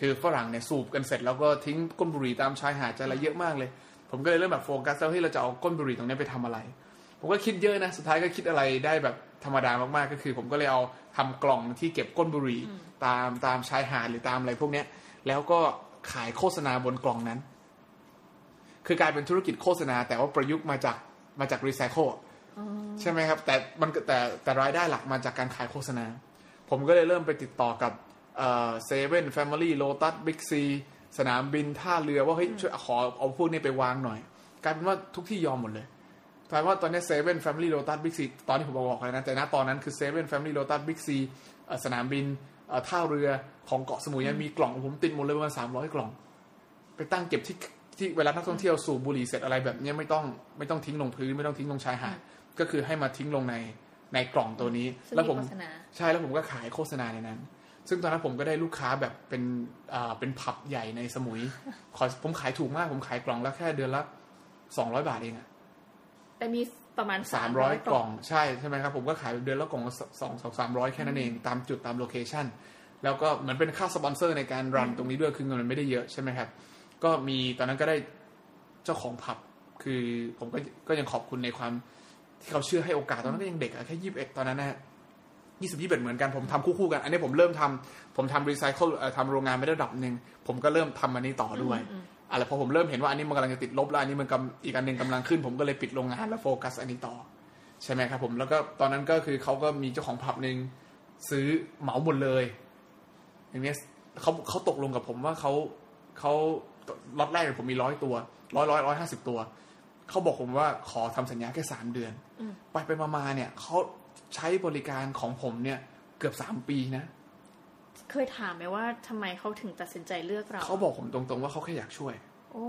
S2: คือฝรั่งเนี่ยสูบกันเสร็จแล้วก็ทิ้งก้นบุหรี่ตามชายหาดจะอะไรเยอะมากเลย ผมก็เลยเริ่มแบบโฟกัสแล้วเฮ้ยเราจะเอาก้นบุหรี่ตรงเนี้ยไปทำอะไร ผมก็คิดเยอะนะ สุดท้ายก็คิดอะไรได้แบบธรรมดามากๆ ก็คือ ผมก็เลยเอาทำกล่องที่เก็บก้นบุหรี่ตามตามชายหาดหรือตามอะไรพวกเนี้ย แล้วก็ขายโฆษณาบนกล่องนั้น คือกลายเป็นธุรกิจโฆษณา แต่ว่าประยุกต์มาจากมาจากรีไซเคิลใช่ไหมครับ แต่มันก็แต่แต่รายได้หลักมาจากการขายโฆษณา ผมก็เลยเริ่มไปติดต่อกับ เซเว่นแฟมิลี่โลตัสบิ๊กซีสนามบินท่าเรือว่าเฮ้ยช่วยขอเอาพวกนี้ไปวางหน่อย กลายเป็นว่าทุกที่ยอมหมดเลยกลายเป็นว่าตอนนี้เซเว่นแฟมิลี่โลตัสบิ๊กซีตอนที่ผมบอกเลยนะ แต่ณตอนนั้นคือเซเว่นแฟมิลี่โลตัสบิ๊กซีสนามบินเอ่อท่าเรือของเกาะสมุยเนี่ยมีกล่องผมติดหมดเลยประมาณสามร้อยกล่อง ไปตั้งเก็บที่ที่เวลานักท่องเที่ยวสูบบุหรี่เสร็จอะไรแบบเนี้ยไม่ต้องไม่ต้องทิ้งลงพื้นไม่ต้องทิ้งลงชายหาดก็คือให้มาทิ้งลงในในกล่องตัวนี้
S1: ซึ่ง
S2: แล้ว
S1: มี
S2: ผม
S1: โฆษณา
S2: ใช่แล้วผมก็ขายโฆษณาในนั้น ซึ่งตอนนั้นผมก็ได้ลูกค้าแบบเป็นอ่าเป็นผับใหญ่ในสมุยขอผมขายถูกมาก ผมขายกล่องละแค่เดือนละสองร้อยบาทเองอะ
S1: แต่มีประมาณ
S2: สามร้อยกล่องใช่ใช่ไหมครับ ผมก็ขายเดือนละกล่องละสองสองสามร้อยแค่นั้นเองตามจุดตามโลเคชันแล้วก็เหมือนเป็นค่าสปอนเซอร์ในการรันตรงนี้ด้วยคือเงินมันไม่ได้เยอะใช่ไหมครับ ก็มีตอนนั้นก็ได้เจ้าของผับ คือผมก็ก็ยังขอบคุณในความที่เขาเชื่อให้โอกาสตอนนั้นก็ยังเด็กอะแค่ยี่สิบเอ็ดตอนนั้นนะฮะ ยี่สิบยี่สิบเอ็ดเหมือนกันผมทำคู่ๆกัน อันนี้ผมเริ่มทำผมทำรีไซเคิลทำโรงงานไม่ได้ระดับหนึ่งผมก็เริ่มทำอันนี้ต่อด้วยอะไรพอผมเริ่มเห็นว่าอันนี้มันกำลังจะติดลบแล้วอันนี้มันกำอีกอันหนึ่งกำลังขึ้น ผมก็เลยปิดโรงงานแล้วโฟกัส อันนี้ต่อ ใช่ไหมครับผมแล้วก็ตอนนั้นก็คือเขาก็มีเจ้าของผับหนึ่งซื้อเหมาหมดเลย อย่างเนี้ยเขาเขาตกลงกับผมว่าเขาเขาล็อตแรกเนี่ยผมมีร้อยตัวร้อยร้อยร้อยห้าสิบตัวเขาบอกผมว่าขอทำสัญญาแค่สามเดือน ไปไปมาๆเนี่ยเขา ใช้บริการของผมเนี่ยเกือบสามปีนะ
S1: เคยถามไหมว่าทำไมเขาถึงตัดสินใจเลือกเรา
S2: เขาบอกผมตรงๆว่าเขาแค่อยากช่วย
S1: โอ้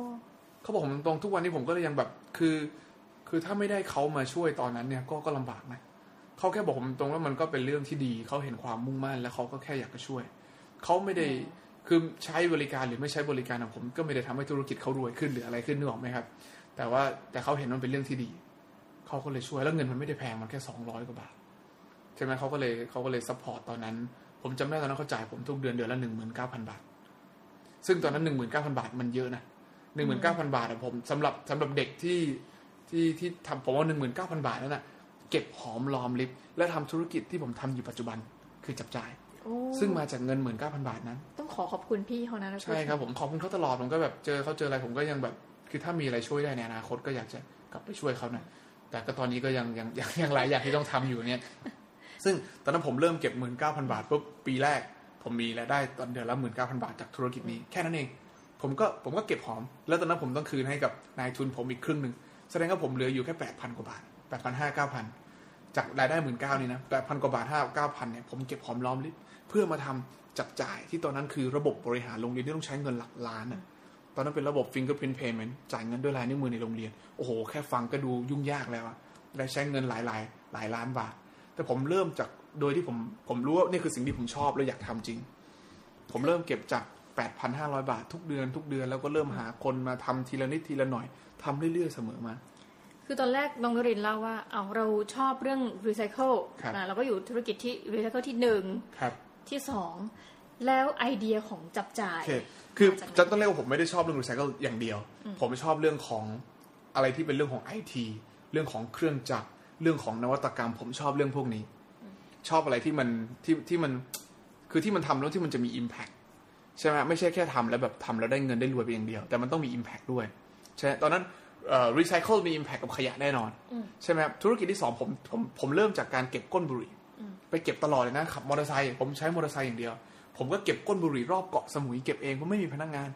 S2: เขาบอกผมตรงๆทุกวันนี้ผมก็เลยยังแบบ คือ คือถ้าไม่ได้เขามาช่วยตอนนั้นเนี่ย ก็ก็ลำบากนะเขาแค่บอกผมตรงว่ามันก็เป็นเรื่องที่ดี เขาเห็นความมุ่งมั่น แล้วเขาก็แค่อยากจะช่วย เขาไม่ได้คือใช้บริการหรือไม่ใช้บริการของผม ก็ไม่ได้ทำให้ธุรกิจเขารวยขึ้นหรืออะไรขึ้นนึกออกไหมครับ แต่ว่าแต่เขาเห็นมันเป็นเรื่องที่ดี เขาก็เลยช่วยแล้วเงินมันไม่ได้แพงมันแค่สองร้อยกว่าบาท ใช่ไหมเขาก็เลยเขาก็เลย support ตอนนั้น ผมจำได้ตอนนั้นเขาจ่ายผมทุกเดือนเดือนละหนึ่งหมื่นเก้าพันบาท ซึ่งตอนนั้นหนึ่งหมื่นเก้าพันบาทมันเยอะนะหนึ่งหมื่นเก้าพันบาทอะผมสำหรับสำหรับเด็กที่ที่ที่ทำผมว่าหนึ่งหมื่นเก้าพันบาทนั่นน่ะเก็บหอมรอมริบและทำธุรกิจที่ผมทำอยู่ปัจจุบันคือจับจ่าย
S1: โอ้
S2: ซึ่งมาจากเงินหมื่นเก้าพันบาทนั้น
S1: ต้องขอขอบคุณพี่เขานะนะ
S2: ใช่ครับผมขอบคุณเขาตลอดผมก็แบบเจอเขาเจออะไรผมก็ยังแบบ คือถ้ามีอะไรช่วยได้ในอนาคตก็อยากจะกลับไปช่วยเขานะแต่ก็ตอนนี้ก็ยังยังยังยังหลายอย่างที่ต้องทำอยู่เนี่ย ซึ่งตอนนั้นผมเริ่มเก็บหมื่นเก้าพันบาทปุ๊บปีแรก ผมมีรายได้ตอนเดือนละหมื่นเก้าพันบาทจากธุรกิจนี้แค่นั้นเอง ผมก็ผมก็เก็บหอม แล้วตอนนั้นผมต้องคืนให้กับนายทุนผมอีกครึ่งหนึ่งแสดงว่าผมเหลืออยู่แค่แปดพันกว่าบาทแปดพันห้าเก้าพันจากรายได้หมื่นเก้านี่นะแปดพันกว่าบาทห้าเก้าพันเนี่ยผมเก็บหอมรอมริบเพื่อมาทำจับจ่ายที่ตอนนั้นคือระบบบริหารโรงเรียนที่ต้องใช้เงินหลักล้านอะตอนนั้นเป็นระบบ fingerprint payment จ่ายเงินด้วยลายนิ้วมือในโรงเรียน โอ้โห แค่ฟังก็ดูยุ่งยากแล้วอะและใช้เงินหลายหลายหลายล้านบาท แต่ผมเริ่มจากโดยที่ผมผมรู้ว่านี่คือสิ่งที่ผมชอบและอยากทำจริง ผมเริ่มเก็บจาก 8,500 บาททุกเดือนทุกเดือนแล้วก็เริ่มหาคนมาทำทีละนิดทีละหน่อยทำเรื่อยๆเสมอมา
S1: คือตอนแรกน้องนรินทร์เล่าว่าเอาเราชอบเรื่องรีไซเคิล
S2: ครับ
S1: นะเราก็อยู่ธุรกิจที่รีไซเคิลที่หนึ่ง
S2: ครับ
S1: ที่สองแล้วไอเดียของจับจ่าย
S2: โอเคคือ
S1: มาจากไหน
S2: จะต้องเรียกว่าผมไม่ได้ชอบเรื่องรีไซเคิลอย่างเดียว ผมชอบเรื่องของอะไรที่เป็นเรื่องของไอทีเรื่องของเครื่องจักร เรื่องของนวัตกรรม ผมชอบเรื่องพวกนี้ ชอบอะไรที่มันที่ที่มันคือที่มันทำแล้วที่มันจะมี Impact ใช่ไหมไม่ใช่แค่ทำแล้วแบบทำแล้วได้เงินได้รวยไปอย่างเดียว แต่มันต้องมี Impact ด้วยใช่ไหมตอนนั้นรีไซเคิลมี Impact กับขยะแน่นอน ใช่ไหมครับธุรกิจที่สองผมผมผมเริ่มจากการเก็บก้นบุหรี่ ไปเก็บตลอดเลยนะขับมอเตอร์ไซค์ผมใช้มอเตอร์ไซค์อย่างเดียว ผมก็เก็บก้นบุหรี่รอบเกาะสมุยเก็บเองเพราะไม่มีพนักงาน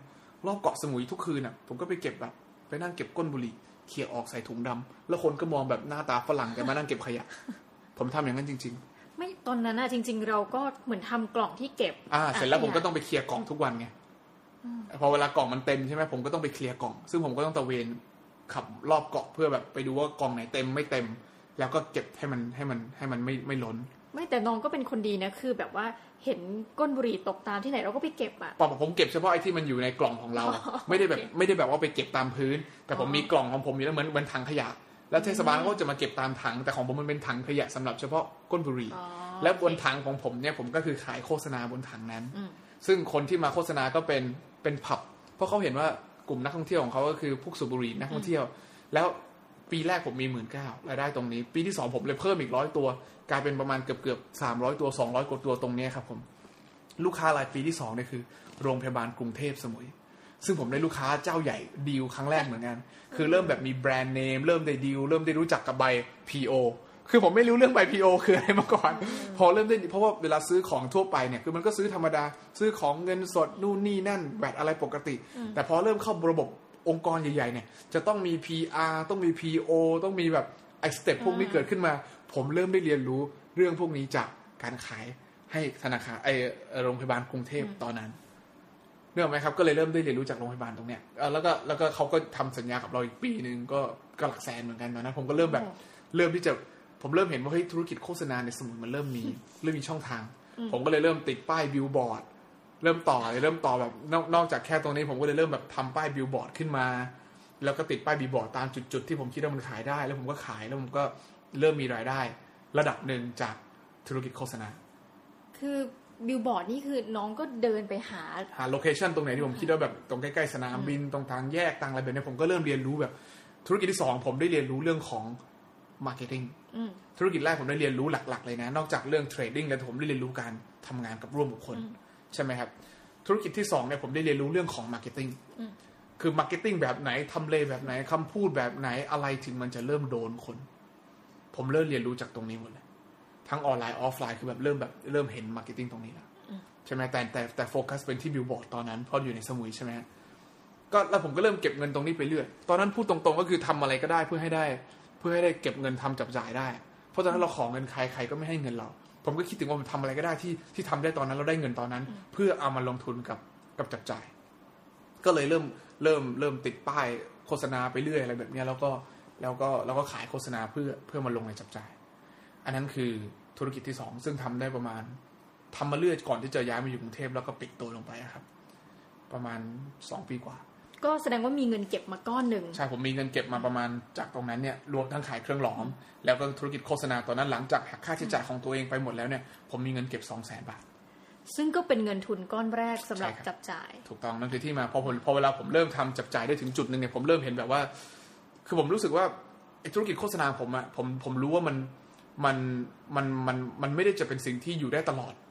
S2: รอบเกาะสมุยทุกคืนอะผมก็ไปเก็บแบบไปนั่งเก็บก้นบุหรี่ เขี่ยออกใส่ถุงดำแล้วคนก็มองแบบหน้าตาฝรั่งกันมานั่งเก็บขยะ ผมทำอย่างนั้นจริง
S1: ไม่ตอนนั้นอะจริง ๆ เราก็เหมือนทำกล่องที่เก็บ
S2: ๆอ่า เสร็จแล้วผมก็ต้องไปเคลียร์กล่องทุกวันไงพอเวลากล่องมันเต็มใช่ไหมผมก็ต้องไปเคลียร์กล่อง ซึ่งผมก็ต้องตระเวนขับรอบเกาะเพื่อแบบไปดูว่ากล่องไหนเต็มไม่เต็ม แล้วก็เก็บให้มันให้มันให้มันไม่ไม่ล้น
S1: ไม่แต่น้องก็เป็นคนดีนะคือแบบว่าเห็นก้นบุหรี่ตกตามที่ไหนเราก็ไปเก็บอะ
S2: ปอผมเก็บเฉพาะไอ้ที่มันอยู่ในกล่องของเรา ไม่ได้แบบ
S1: โอเค
S2: ไม่ได้แบบว่าไปเก็บตามพื้น แต่ผม
S1: อ๋อ
S2: มีกล่องของผมอยู่แล้วเหมือนเหมือนถังขยะ แล้วเทศบาลก็จะมาเก็บตามถัง แต่ของผมมันเป็นถังขยะสำหรับเฉพาะก้นบุหรี่
S1: อ๋อ
S2: และบนถังของผมเนี่ยผมก็คือขายโฆษณาบนถังนั้น
S1: อืม
S2: ซึ่งคนที่มาโฆษณาก็เป็นเป็นผับ เพราะเขาเห็นว่ากลุ่มนักท่องเที่ยวของเขาก็คือพวกสูบบุหรี่นักท่องเที่ยว แล้ว ปีแรกผมมีหมื่นเก้ารายได้ตรงนี้ ปีที่สองผมเลยเพิ่มอีกร้อยตัว กลายเป็นประมาณเกือบเกือบสามร้อยตัวสองร้อยกว่าตัวตรงนี้ครับผมลูกค้ารายปีที่สองเนี่ยคือ โรงพยาบาลกรุงเทพสมุย ซึ่งผมได้ลูกค้าเจ้าใหญ่ดีลครั้งแรกเหมือนกัน คือเริ่มแบบมีแบรนด์เนมเริ่มได้ดีลเริ่มได้รู้จักกับใบ PO คือผมไม่รู้เรื่องใบ PO คืออะไรมาก่อน พอเริ่มได้เพราะว่าเวลาซื้อของทั่วไปเนี่ยคือมันก็ซื้อธรรมดา ซื้อของเงินสดนู่นนี่นั่นแบตอะไรปกติ แต่พอเริ่มเข้าระบบ องค์กรใหญ่ๆเนี่ย จะต้องมี PR ต้องมี PO ต้องมีแบบไอ้สเต็ปพวกนี้เกิดขึ้นมา ผมเริ่มได้เรียนรู้เรื่องพวกนี้จากการขายให้ธนาคารไอเอ่อโรงพยาบาลกรุงเทพตอนนั้นเนื่องไหมครับ ก็เลยเริ่มได้เรียนรู้จากโรงพยาบาลตรงเนี้ยเอ่อแล้วก็แล้วก็เขาก็ทำสัญญากับเราอีกปีหนึ่งก็ก็หลักแสนเหมือนกันตอนนั้นผมก็เริ่มแบบเริ่มที่จะผมเริ่มเห็นว่าเฮ้ยธุรกิจโฆษณาในสมุนมันเริ่มมีเริ่มมีช่องทาง ผมก็เลยเริ่มติดป้ายบิลบอร์ด เริ่มต่อเลยเริ่มต่อแบบนอกนอกจากแค่ตรงนี้ผมก็เลยเริ่มแบบทำป้ายบิลบอร์ดขึ้นมา แล้วก็ติดป้ายบีบอร์ดตามจุดๆที่ผมคิดว่ามันขายได้ แล้วผมก็ขายแล้วผมก็เริ่มมีรายได้ ระดับหนึ่งจากธุรกิจโฆษณา
S1: คือบิลบอร์ดนี่คือน้องก็เดินไปหา
S2: หา location ตรงไหนที่ผมคิดว่าแบบตรงใกล้ๆสนามบินตรงทางแยกต่างอะไรแบบนี้ผมก็เริ่มเรียนรู้แบบ ธุรกิจที่สองผมได้เรียนรู้เรื่องของ marketing
S1: อืม
S2: ธุรกิจแรกผมได้เรียนรู้หลัก ๆ เลยนะ นอกจากเรื่อง trading แล้วผมได้เรียนรู้การทำงานกับร่วมบุคคล ใช่ไหมครับ ธุรกิจที่สองเนี่ยผมได้เรียนรู้เรื่องของ marketing
S1: อืม
S2: คือ marketing แบบไหนทำเลแบบไหนคำพูดแบบไหนอะไรถึงมันจะเริ่มโดนคน ผมเริ่มเรียนรู้จากตรงนี้หมดเลย ทั้งออนไลน์ออฟไลน์คือแบบเริ่มแบบเริ่มเห็น marketing ตรงนี้แล้วใช่ไหมแต่แต่แต่โฟกัสเป็นที่บิลบอร์ดตอนนั้น เพราะอยู่ในสมุยใช่ไหมฮะก็แล้วผมก็เริ่มเก็บเงินตรงนี้ไปเรื่อยตอนนั้นพูดตรงๆก็คือทำอะไรก็ได้เพื่อให้ได้ เพื่อให้ได้เก็บเงินทำจับจ่ายได้ เพราะตอนนั้นเราขอเงินใครใครก็ไม่ให้เงินเรา ผมก็คิดถึงว่าผมทำอะไรก็ได้ที่ที่ทำได้ตอนนั้นเราได้เงินตอนนั้น เพื่อเอามาลงทุนกับกับจับจ่าย ก็เลยเริ่มเริ่มเริ่มติดป้ายโฆษณาไปเรื่อยอะไรแบบเนี้ยแล้วก็แล้วก็แล้วก็ขายโฆษณาเพื่อเพื่อมาลงในจับจ่าย อันนั้นคือธุรกิจที่สองซึ่งทำได้ประมาณทำมาเรื่อยก่อนที่จะย้ายมาอยู่กรุงเทพแล้วก็ปิดตัวลงไปอะครับ ประมาณสองปีกว่า
S1: ก็แสดงว่ามีเงินเก็บมาก้อนหนึ่ง
S2: ใช่ผมมีเงินเก็บมาประมาณจากตรงนั้นเนี่ยรวมทั้งขายเครื่องหลอม แล้วก็ธุรกิจโฆษณาตอนนั้นหลังจากหักค่าใช้จ่ายของตัวเองไปหมดแล้วเนี่ยผมมีเงินเก็บสองแสนบาท
S1: ซึ่งก็เป็นเงินทุนก้อนแรกสำหรับ
S2: ใช่ครับ
S1: จับจ่าย
S2: ถูกต้องนั่นคือที่มาพอผมพอเวลาผมเริ่มทำจับจ่ายได้ถึงจุดหนึ่งเนี่ยผมเริ่มเห็นแบบว่า คือผมรู้สึกว่าไอ้ธุรกิจโฆษณาผมอะผมผมรู้ว่ามันมันมันมันมันไม่ได้จะเป็นสิ่งที่อยู่ได้ตลอด
S1: อื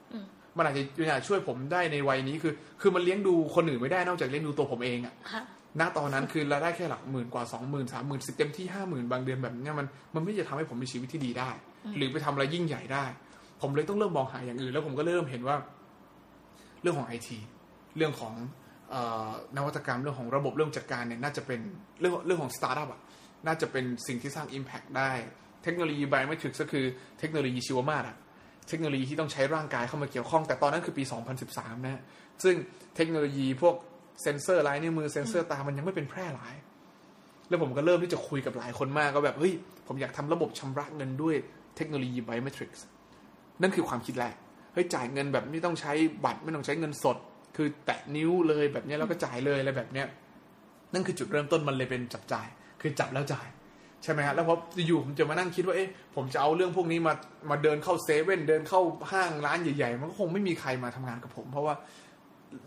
S1: ม
S2: มันอาจจะอาจจะช่วยผมได้ในวัยนี้คือ คือมันเลี้ยงดูคนอื่นไม่ได้นอกจากเลี้ยงดูตัวผมเองอะ
S1: ฮะ
S2: ณตอนนั้นคือรายได้แค่หลักหมื่นกว่าสองหมื่นสามหมื่นสิบเต็มที่ห้าหมื่นบางเดือนแบบเนี้ยมันมันไม่จะทำให้ผมมีชีวิตที่ดีได้ หรือไปทำอะไรยิ่งใหญ่ได้ ผมเลยต้องเริ่มมองหาอย่างอื่น แล้วผมก็เริ่มเห็นว่า เรื่องของไอทีเรื่องของเออนวัตกรรมเรื่องของระบบเรื่องจัดการเนี่ยน่าจะเป็นเรื่องเรื่องของสตาร์ทอัพอะน่าจะเป็นสิ่งที่สร้าง impact ได้ เทคโนโลยี biometric ก็คือเทคโนโลยีชีวมาตรอะ เทคโนโลยีที่ต้องใช้ร่างกายเข้ามาเกี่ยวข้อง แต่ตอนนั้นคือปี 2013 นะซึ่งเทคโนโลยีพวกเซนเซอร์ลายนิ้วมือเซนเซอร์ตามันยังไม่เป็นแพร่หลาย แล้วผมก็เริ่มที่จะคุยกับหลายคนมากก็แบบเฮ้ยผมอยากทำระบบชำระเงินด้วยเทคโนโลยีไบโอเมตริกนั่นคือความคิดแรกเฮ้ยจ่ายเงินแบบไม่ต้องใช้บัตรไม่ต้องใช้เงินสด คือแตะนิ้วเลยแบบนี้แล้วก็จ่ายเลยอะไรแบบเนี้ยนั่นคือจุดเริ่มต้นมันเลยเป็นจับจ่าย คือจับแล้วจ่าย ใช่ไหมฮะแล้วพออยู่ผมจะมานั่งคิดว่าเอ๊ะผมจะเอาเรื่องพวกนี้มามาเดินเข้าเซเว่นเดินเข้าห้างร้านใหญ่ๆ มันก็คงไม่มีใครมาทำงานกับผม เพราะว่า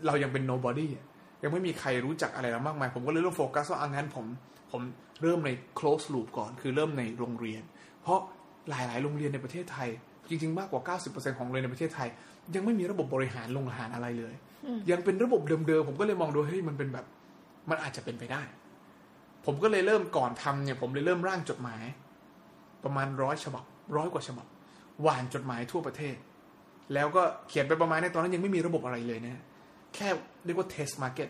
S2: เรายังเป็น nobody อะยังไม่มีใครรู้จักอะไรเรามากมาย ผมก็เลยเริ่มโฟกัสว่าอังั้นผมผมเริ่มใน close loop ก่อน คือเริ่มในโรงเรียน เพราะหลายๆ โรงเรียนในประเทศไทย จริงๆ มากกว่า 90%ของโรงเรียนในประเทศไทย ยังไม่มีระบบบริหารโรงอาหารอะไรเลย
S1: อืม
S2: ยังเป็นระบบเดิมๆผมก็เลยมองดูเฮ้ยมันเป็นแบบ มันอาจจะเป็นไปได้ ผมก็เลยเริ่มก่อนทำเนี่ย ผมเลยเริ่มร่างจดหมาย ประมาณร้อยฉบับร้อยกว่าฉบับหวานจดหมายทั่วประเทศ แล้วก็เขียนไปประมาณในตอนนั้นยังไม่มีระบบอะไรเลยนะแค่เรียกว่า test market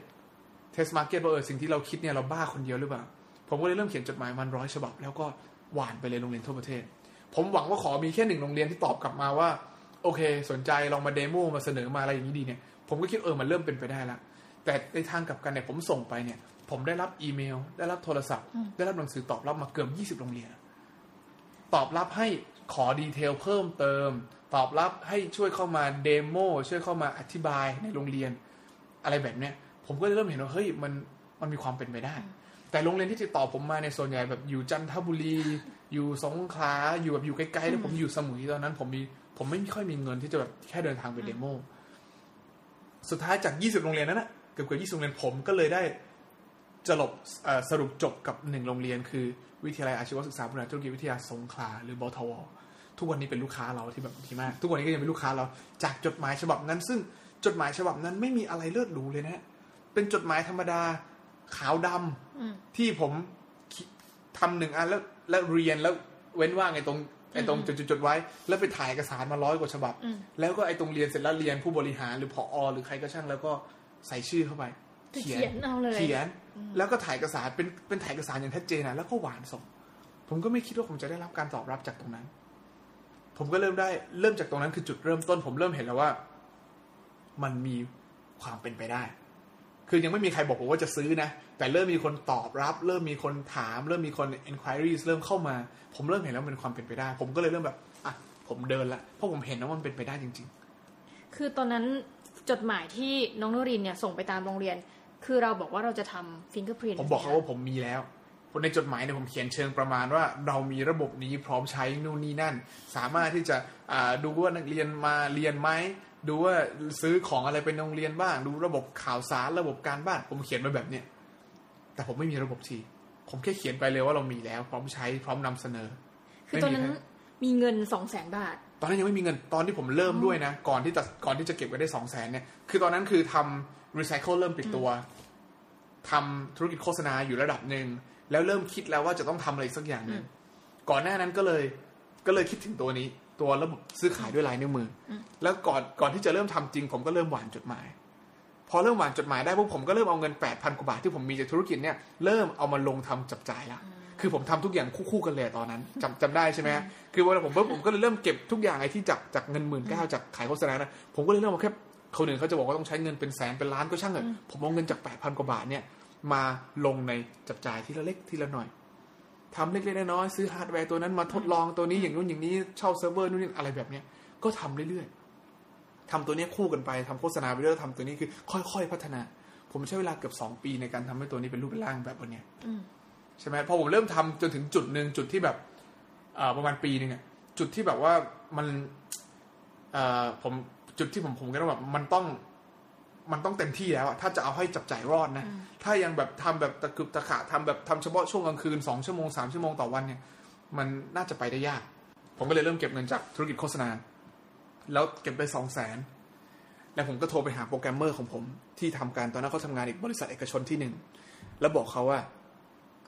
S2: test market ว่าเออสิ่งที่เราคิดเนี่ยเราบ้าคนเดียวหรือเปล่า ผมก็เลยเริ่มเขียนจดหมายมันร้อยฉบับ แล้วก็หว่านไปเลยโรงเรียนทั่วประเทศ ผมหวังว่าขอมีแค่หนึ่งโรงเรียนที่ตอบกลับมาว่า โอเค สนใจลองมา demo มาเสนอมาอะไรอย่างนี้ดีเนี่ย ผมก็คิดเออมันเริ่มเป็นไปได้แล้วแต่ในทางกลับกันเนี่ยผมส่งไปเนี่ย ผมได้รับอีเมล ได้รับโทรศัพท์ ได้รับหนังสือตอบรับมาเกือบ20โรงเรียน ตอบรับให้ขอ detail เพิ่มเติม ตอบรับให้ช่วยเข้ามาเดโมช่วยเข้ามาอธิบายในโรงเรียน อะไรแบบเนี้ย ผมก็เลยเริ่มเห็นว่าเฮ้ยมันมันมีความเป็นไปได้ แต่โรงเรียนที่ติดต่อผมมาในยส่วนใหญ่แบบอยู่จันทบุรี อยู่สงขลาอยู่แบบอยู่ใกล้ๆแล้วผมอยู่สมุยตอนนั้น ผมมีผมไม่ค่อยมีเงินที่จะแบบแค่เดินทางไปเดโมสุดท้ายจาก20โรงเรียนนั้นนะเกือบเกือบ20โรงเรียนผมก็เลยได้ จะลบเอ่อสรุปจบกับหนึ่งโรงเรียน คือวิทยาลัยอาชีวศึกษาบริหารธุรกิจวิทยาสงขลาหรือบทวทุกวันนี้เป็นลูกค้าเราที่แบบดีมาก ทุกวันนี้ก็ยังเป็นลูกค้าเราจากจดหมายฉบับนั้น ซึ่งจดหมายฉบับนั้นไม่มีอะไรเลิศหรูเลยนะฮะเป็นจดหมายธรรมดาขาวดำ
S1: อืม
S2: ที่ผมคิดทำหนึ่งอันแล้วแล้วเรียนแล้วเว้นว่างไอ้ตรงไอ้ตรงจดจดๆๆไว้ แล้วไปถ่ายเอกสารมาร้อยกว่าฉบับ
S1: อืม
S2: แล้วก็ไอ้ตรงเรียนเสร็จแล้วเรียนผู้บริหารหรือผอหรือใครก็ช่างแล้วก็ใส่ชื่อเข้าไป
S1: คือเขียนเอาเลย
S2: เขียน แล้วก็ถ่ายเอกสารเป็นเป็นถ่ายเอกสารอย่างชัดเจนนะแล้วก็หวานส่ง ผมก็ไม่คิดว่าผมจะได้รับการตอบรับจากตรงนั้น ผมก็เริ่มได้เริ่มจากตรงนั้นคือจุดเริ่มต้น ผมเริ่มเห็นแล้วว่า มันมีความเป็นไปได้ คือยังไม่มีใครบอกผมว่าจะซื้อนะ แต่เริ่มมีคนตอบรับ เริ่มมีคนถาม เริ่มมีคน enquiries เริ่มเข้ามา ผมเริ่มเห็นแล้วมันเป็นความเป็นไปได้ ผมก็เลยเริ่มแบบอะผมเดินละเพราะผมเห็นว่ามันเป็นไปได้จริง
S1: คือตอนนั้นจดหมายที่น้องนรินทร์เนี่ยส่งไปตามโรงเรียน คือเราบอกว่าเราจะทำฟิงเกอร์พริน
S2: ผมบอกเขาว่าผมมีแล้วในจดหมายเนี่ยผมเขียนเชิงประมาณว่า เรามีระบบนี้พร้อมใช้นู่นนี่นั่น สามารถที่จะอ่าดูว่านักเรียนมาเรียนไหมดูว่าซื้อของอะไรเป็นโรงเรียนบ้าง ดูระบบข่าวสารระบบการบ้าน ผมเขียนมาแบบเนี้ยแต่ผมไม่มีระบบทีผมแค่เขียนไปเลยว่าเรามีแล้ว พร้อมใช้พร้อมนำเสนอ
S1: คือตอนนั้น
S2: ไม่มีใคร
S1: มีเงินสองแสนบาท
S2: ตอนนั้นยังไม่มีเงินตอนที่ผมเริ่มด้วยนะ ก่อนที่จะก่อนที่จะเก็บไว้ได้สองแสนเนี่ยคือตอนนั้นคือทำ รีไซเคิลเริ่มปิดตัวทำธุรกิจโฆษณาอยู่ระดับหนึ่ง แล้วเริ่มคิดแล้วว่าจะต้องทำอะไรอีกสักอย่างหนึ่ง ก่อนหน้านั้นก็เลยก็เลยคิดถึงตัวนี้ ตัวระบบซื้อขายด้วยลายนิ้วมืออแล้วก่อนก่อนที่จะเริ่มทำจริง ผมก็เริ่มหวานจดหมาย พอเริ่มหวานจดหมายได้ปุ๊บผมก็เริ่มเอาเงินแปดพันกว่าบาทที่ผมมีจากธุรกิจเนี่ยเริ่มเอามาลงทำจับจ่ายละคือผมทำทุกอย่างคู่ๆกันเลยตอนนั้นจำจำได้ใช่ไหมฮะคือเวลาผมปุ๊บผมก็เลยเริ่มเก็บทุกอย่างไอ้ที่จากจากเงินหมื่นเก้าจากขายโฆษณานะผมก็เลยเริ่มเอาแค่ คนอื่นเขาจะบอกว่าต้องใช้เงินเป็นแสนเป็นล้านก็ช่างเถอะผมเอาเงินจากแปดพันกว่าบาทเนี่ย มาลงในจับจ่ายทีละเล็กทีละหน่อยทำเล็กๆน้อยๆซื้อฮาร์ดแวร์ตัวนั้นมาทดลองตัวนี้อย่างนู้นอย่างนี้เช่าเซิร์ฟเวอร์นู่นนี่อะไรแบบเนี้ยก็ทำเรื่อยๆทำตัวเนี้ยคู่กันไปทำโฆษณาไปเรื่อยๆทำตัวนี้คือ ค่อยๆพัฒนา ผมใช้เวลาเกือบสองปีในการทำให้ตัวนี้เป็นรูปเป็นร่างแบบวันเนี้ย
S1: อืม
S2: ใช่ไหมพอผมเริ่มทำจนถึงจุดหนึ่งจุดที่แบบเอ่อประมาณปีหนึ่งอะจุดที่แบบว่ามันเอ่อผม จุดที่ผมผมก็ต้องแบบมันต้องมันต้องเต็มที่แล้วอะถ้าจะเอาให้จับจ่ายรอดนะ ถ้ายังแบบทำแบบตะกึบตะขะทำแบบทำเฉพาะช่วงกลางคืนสองชั่วโมงสามชั่วโมงต่อวันเนี่ย มันน่าจะไปได้ยาก ผมก็เลยเริ่มเก็บเงินจากธุรกิจโฆษณา แล้วเก็บไปสองแสนแล้วผมก็โทรไปหาโปรแกรมเมอร์ของผม ที่ทำการตอนนั้นเขาทำงานอีกบริษัทเอกชนที่หนึ่งแล้วบอกเขาว่า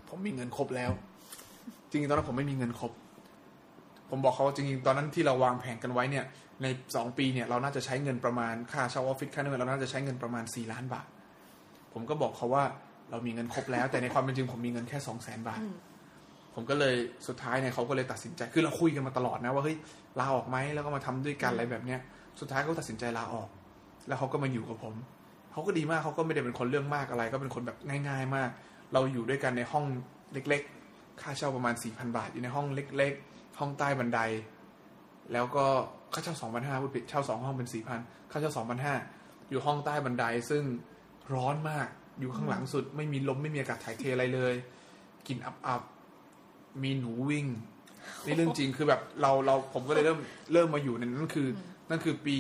S2: ผมมีเงินครบแล้ว จริงๆตอนนั้นผมไม่มีเงินครบ ผมบอกเขาว่าจริงๆตอนนั้นที่เราวางแผนกันไว้เนี่ย ในสองปีเนี่ยเราน่าจะใช้เงินประมาณค่าเช่าออฟฟิศค่าเน็ตเราน่าจะใช้เงินประมาณสี่ล้านบาท ผมก็บอกเขาว่าเรามีเงินครบแล้ว แต่ในความเป็นจริงผมมีเงินแค่สองแสนบาท ผมก็เลยสุดท้ายเนี่ยเขาก็เลยตัดสินใจคือเราคุยกันมาตลอดนะว่าเฮ้ยลาออกไหมแล้วก็มาทำด้วยกันอะไรแบบเนี้ยสุดท้ายเขาตัดสินใจลาออก แล้วเขาก็มาอยู่กับผมเขาก็ดีมากเขาก็ไม่ได้เป็นคนเรื่องมากอะไร ก็เป็นคนแบบง่าย ๆ มาก เราอยู่ด้วยกันในห้องเล็ก ๆ ค่าเช่าประมาณสี่พันบาทอยู่ในห้องเล็ก ๆ ห้องใต้บันได แล้วก็ค่าเช่าสองพันห้าพูดผิดเช่าสองห้องเป็นสี่พันค่าเช่าสองพันห้าอยู่ห้องใต้บันไดซึ่งร้อนมากอยู่ข้างหลังสุด ไม่มีลมไม่มีอากาศถ่ายเทอะไรเลยกลิ่นอับๆมีหนูวิ่งนี่เรื่องจริงคือแบบเราเราผมก็เลยเริ่มเริ่มมาอยู่ในนั้นคือ นั่นคือปี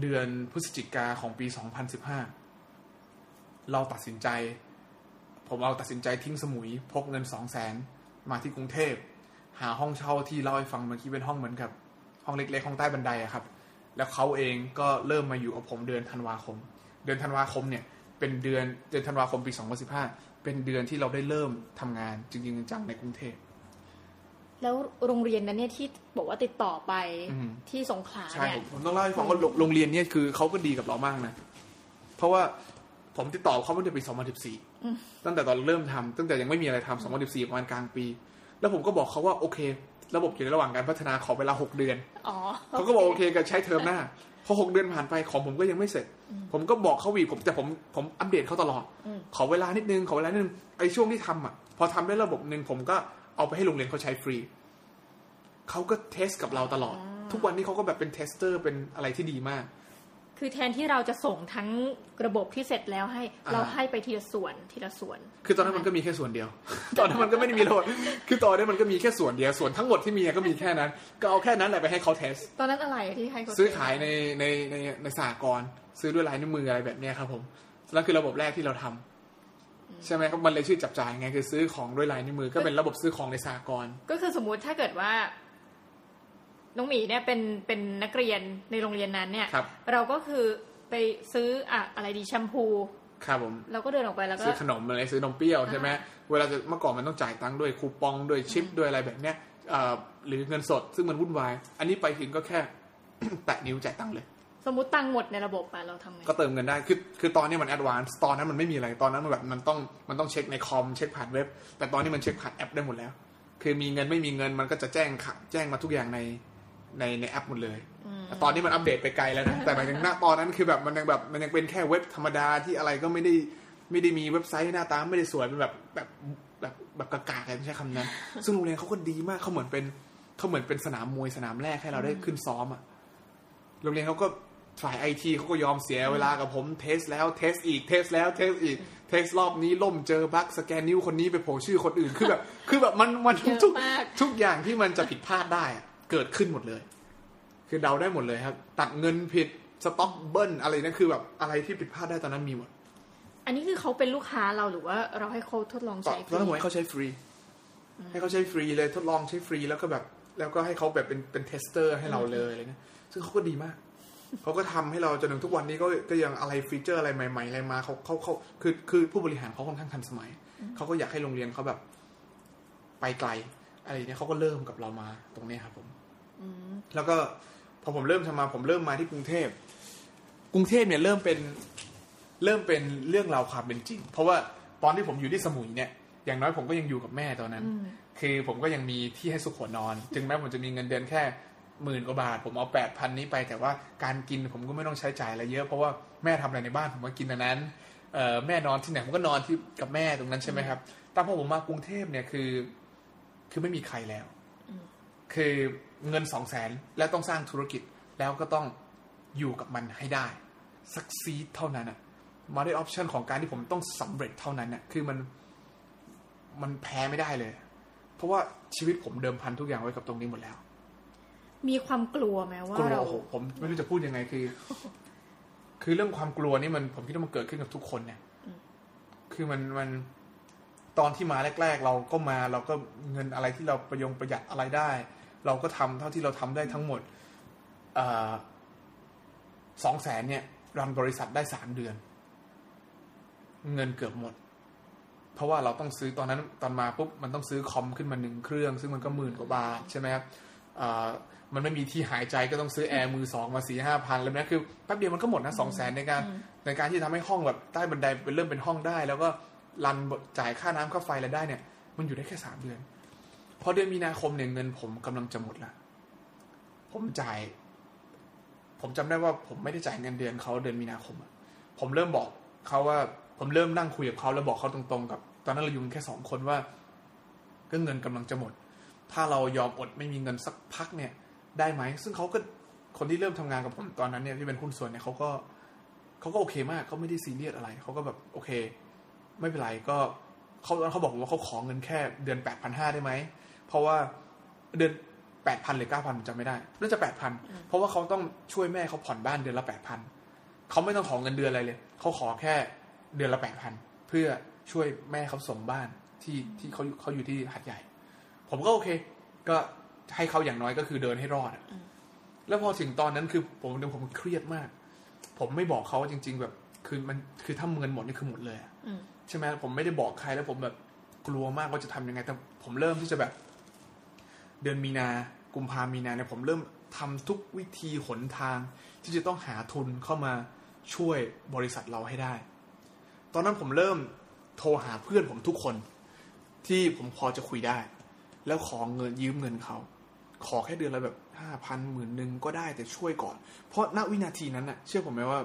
S2: เดือนพฤศจิกาของปี2015เราตัดสินใจ ผมเอาตัดสินใจทิ้งสมุย พกเงินสองแสนมาที่กรุงเทพ หาห้องเช่าที่เล่าให้ฟังเมื่อกี้เป็นห้องเหมือนกับ ห้องเล็กๆห้องใต้บันไดอะครับ แล้วเขาเองก็เริ่มมาอยู่กับผมเดือนธันวาคม เดือนธันวาคมเนี่ยเป็นเดือนเดือนธันวาคมปี 2015 เป็นเดือนที่เราได้เริ่มทำงานจริงๆจังๆในกรุงเทพ
S1: แล้วโรงเรียนนั้นเนี่ยที่บอกว่าติดต่อไป
S2: อืม
S1: ที่สงขลา
S2: ใช่
S1: เนี่ย
S2: ผมผมต้องเล่าให้ฟังว่าโรงโรงเรียนเนี่ยคือเขาก็ดีกับเรามากนะ เพราะว่าผมติดต่อเขาเมื่อเดือนปี 2014 ตั้งแต่ตอนเริ่มทำตั้งแต่ยังไม่มีอะไรทำ2014 ประมาณกลางปี แล้วผมก็บอกเขาว่าโอเค ระบบอยู่ในระหว่างการพัฒนาขอเวลา6เดือน
S1: อ๋อ
S2: เขาก็บอกโอเคก็ใช้เทอมหน้าพอ6เดือนผ่านไปของผมก็ยังไม่เสร็จ ผมก็บอกเขาอีกผมแต่ผมผมอัปเดตเขาตลอด
S1: อืม
S2: ขอเวลานิดนึงขอเวลานิดนึงไอ้ช่วงที่ทำอะ พอทำได้ระบบหนึ่งผมก็เอาไปให้โรงเรียนเขาใช้ฟรีเขาก็ test กับเราตลอด ทุกวันนี้เขาก็แบบเป็น tester เป็นอะไรที่ดีมาก
S1: คือแทนที่เราจะส่งทั้งระบบที่เสร็จแล้วให้
S2: อ่า
S1: เราให้ไปทีละส่วนทีละส่วน
S2: คือตอนนั้นมันก็มีแค่ส่วนเดียว ตอนนั้นมันก็ไม่ได้มีระบบคือตอนนี้มันก็มีแค่ส่วนเดียวส่วนทั้งหมดที่มีก็มีแค่นั้น ก็เอาแค่นั้นแหละไปให้เขาเทส
S1: ตอนนั้นอะไรที่ให้เขา
S2: ซื้อขายในในในในสากลซื้อด้วยลายนิ้วมืออะไรแบบเนี้ยครับผมนั่นคือระบบแรกที่เราทำใช่ไหมครับมันเลยชื่อจับจ่ายไงคือซื้อของด้วยลายนิ้วมือก็เป็นระบบซื้อของในสากล
S1: ก็คือสมมุติถ้าเกิดว่า น้องหมีเนี่ยเป็นเป็นนักเรียนในโรงเรียนนั้นเนี่ย
S2: ครับ
S1: เราก็คือไปซื้ออะอะไรดีแชมพู
S2: ครับผม
S1: เราก็เดินออกไปแล้วก็
S2: ซื้อขนมอะไรซื้อนมเปรี้ยวใช่ไหมเวลาจะเมื่อก่อนมันต้องจ่ายตังค์ด้วยคูปองด้วยชิปด้วยอะไรแบบเนี้ยเอ่อหรือเงินสดซึ่งมันวุ่นวาย อันนี้ไปถึงก็แค่ แตะนิ้วจ่ายตังค์เลย
S1: สมมติตังค์หมดในระบบไปเราทำไง
S2: ก็เติมเงินได้ คือ คือตอนนี้มัน advance ตอนนั้นมันไม่มีอะไร ตอนนั้นมันแบบมันต้อง มันต้องเช็คในคอม เช็คผ่านเว็บ แต่ตอนนี้มันเช็คผ่านแอปได้หมดแล้ว คือมีเงินไม่มีเงินมันก็จะแจ้งค่ะแจ้งมาทุกอย่างใน ในในแอปหมดเลยแต่ตอนนี้มันอัปเดตไปไกลแล้วนะ แต่หมายถึงณตอนนั้นคือแบบมันยังแบบมันยังเป็นแค่เว็บธรรมดาที่อะไรก็ไม่ได้ไม่ได้มีเว็บไซต์หน้าตาไม่ได้สวยเป็นแบบแบบแบบแบบกากๆกันใช้คำนั้น ซึ่งโรงเรียนเขาก็ดีมากเขาเหมือนเป็นเขาเหมือนเป็นสนามมวยสนามแรกให้เราได้ขึ้นซ้อมอะโรงเรียนเขาก็ฝ่ายไอทีเขาก็ยอมเสียเวลากับผม test แล้ว test อีก test แล้ว test อีก test รอบนี้ล่มเจอ bug สแกนนิ้วคนนี้ไปโผล่ชื่อคนอื่นคือแบบคือแบบมันมัน
S1: เยอะ
S2: ทุก
S1: มาก
S2: ทุกอย่างที่มันจะผิดพลาดได้อะ เกิดขึ้นหมดเลย คือเดาได้หมดเลยครับ ตัดเงินผิดสต็อกเบิ้ลอะไรนั่นคือแบบอะไรที่ผิดพลาดได้ตอนนั้นมีหมด
S1: อันนี้คือเขาเป็นลูกค้าเราหรือว่าเราให้เขาทดลอง
S2: ตอน
S1: ใช้ฟ
S2: ตอนนั้นผม
S1: รี
S2: ให้เขาใช้ฟรี ให้เขาใช้ฟรีเลยทดลองใช้ฟรีแล้วก็แบบ แล้วก็ให้เขาแบบเป็นเป็น tester ให้เราเลยอะไรเงี้ยซึ่งเขาก็ดีมากเขาก็ทำให้เราจนถึงทุกวันนี้ก็ก็ยังอะไร feature อะไรใหม่ๆอะไรมาเขาเขาเขาคือคือผู้บริหารเขาค่อนข้างทันสมัยเขาก็อยากให้โรงเรียนเขาแบบ ไปไกล อะไรเนี้ยเขาก็เริ่มกับเรามาตรงเนี้ยครับผม
S1: อืม
S2: แล้วก็พอผมเริ่มทำมาผมเริ่มมาที่กรุงเทพกรุงเทพเนี่ยเริ่มเป็นเริ่มเป็นเรื่องราวความเป็นจริง เพราะว่าตอนที่ผมอยู่ที่สมุยเนี่ย อย่างน้อยผมก็ยังอยู่กับแม่ตอนนั้น
S1: อืม
S2: คือผมก็ยังมีที่ให้สุขหัวนอน จึงแม้ผมจะมีเงินเดือนแค่หมื่นกว่าบาท ผมเอาแปดพันนี้ไป แต่ว่าการกินผมก็ไม่ต้องใช้จ่ายอะไรเยอะเพราะว่าแม่ทำอะไรในบ้านผมก็กินอันนั้นเอ่อแม่นอนที่ไหนผมก็นอนที่กับแม่ตรงนั้นใช่ไหมครับแต่พอผมมากรุงเทพเนี่ยคือ คือไม่มีใครแล้ว คือ เงินสองแสนแล้วต้องสร้างธุรกิจแล้วก็ต้องอยู่กับมันให้ได้สักซีดเท่านั้นอะมาได้ออปชันของการที่ผมต้องสำเร็จเท่านั้นอะคือมันมันแพ้ไม่ได้เลย เพราะว่าชีวิตผมเดิมพันทุกอย่างไว้กับตรงนี้หมดแล้ว
S1: มีความกลัวไหมว่าก
S2: ลัว
S1: เรา
S2: โอ้โหผมไม่รู้จะพูดยังไงคือ คือเรื่องความกลัวนี่มันผมคิดว่ามันเกิดขึ้นกับทุกคนเนี่ย คือมันมันตอนที่มาแรก ๆ เราก็มาเราก็เงินอะไรที่เราประยงประหยัดอะไรได้ เราก็ทำเท่าที่เราทำได้ทั้งหมดสองแสนเนี่ยรันบริษัทได้สามเดือน เงินเกือบหมด เพราะว่าเราต้องซื้อตอนนั้นตอนมาปุ๊บมันต้องซื้อคอมขึ้นมาหนึ่งเครื่อง ซึ่งมันก็หมื่นกว่าบาทใช่ไหมครับอ่ามันไม่มีที่หายใจก็ต้องซื้อแอร์มือสองมาสี่ห้าพันแล้วนะคือแป๊บเดียวมันก็หมดนะสองแสนในการในการที่ทำให้ห้องแบบใต้บันไดเป็นเริ่มเป็นห้องได้ แล้วก็รันจ่ายค่าน้ำค่าไฟอะไรได้เนี่ย มันอยู่ได้แค่สามเดือน พอเดือนมีนาคมเนี่ยเงินผมกำลังจะหมดละผมจ่าย ผมจำได้ว่าผมไม่ได้จ่ายเงินเดือนเขาเดือนมีนาคมอะผมเริ่มบอกเขาว่า ผมเริ่มนั่งคุยกับเขาแล้วบอกเขาตรงๆ กับ ตอนนั้นเราอยู่แค่สองคนว่าก็เงินกำลังจะหมด ถ้าเรายอมอดไม่มีเงินสักพักเนี่ย ได้ไหม ซึ่งเขาก็คนที่เริ่มทำงานกับผมตอนนั้นเนี่ยที่เป็นหุ้นส่วนเนี่ยเขาก็เขาก็โอเคมากเขาไม่ได้ซีเรียสอะไรเขาก็แบบโอเค ไม่เป็นไรก็เขาเขาบอกผมว่าเขาขอเงินแค่เดือนแปดพันห้าได้ไหม เพราะว่าเดือนแปดพันหรือเก้าพันจำไม่ได้น่าจะแปดพันเพราะว่าเขาต้องช่วยแม่เขาผ่อนบ้านเดือนละแปดพันเขาไม่ต้องขอเงินเดือนอะไรเลย เขาขอแค่เดือนละแปดพันเพื่อช่วยแม่เขาส่งบ้านที่ที่เขาอยู่เขาอยู่ที่หัดใหญ่ ผมก็โอเค ก็ให้เขาอย่างน้อยก็คือเดินให้รอดอะแล้วพอถึงตอนนั้นคือผมผมเครียดมาก ผมไม่บอกเขาว่าจริง ๆ แบบ คือมันคือถ้าเงินหมดนี่คือหมดเลยอะ
S1: อืม
S2: ใช่ไหมผมไม่ได้บอกใครแล้วผมแบบกลัวมากว่าจะทำยังไงแต่ผมเริ่มที่จะแบบ เดือนมีนากุมภามีนาเนี่ยผมเริ่มทำทุกวิธีหนทาง ที่จะต้องหาทุนเข้ามาช่วยบริษัทเราให้ได้ ตอนนั้นผมเริ่มโทรหาเพื่อนผมทุกคน ที่ผมพอจะคุยได้ แล้วขอเงินยืมเงินเขา ขอแค่เดือนละแบบห้าพันหมื่นหนึ่งก็ได้แต่ช่วยก่อน เพราะณวินาทีนั้นน่ะ เชื่อผมไหมว่า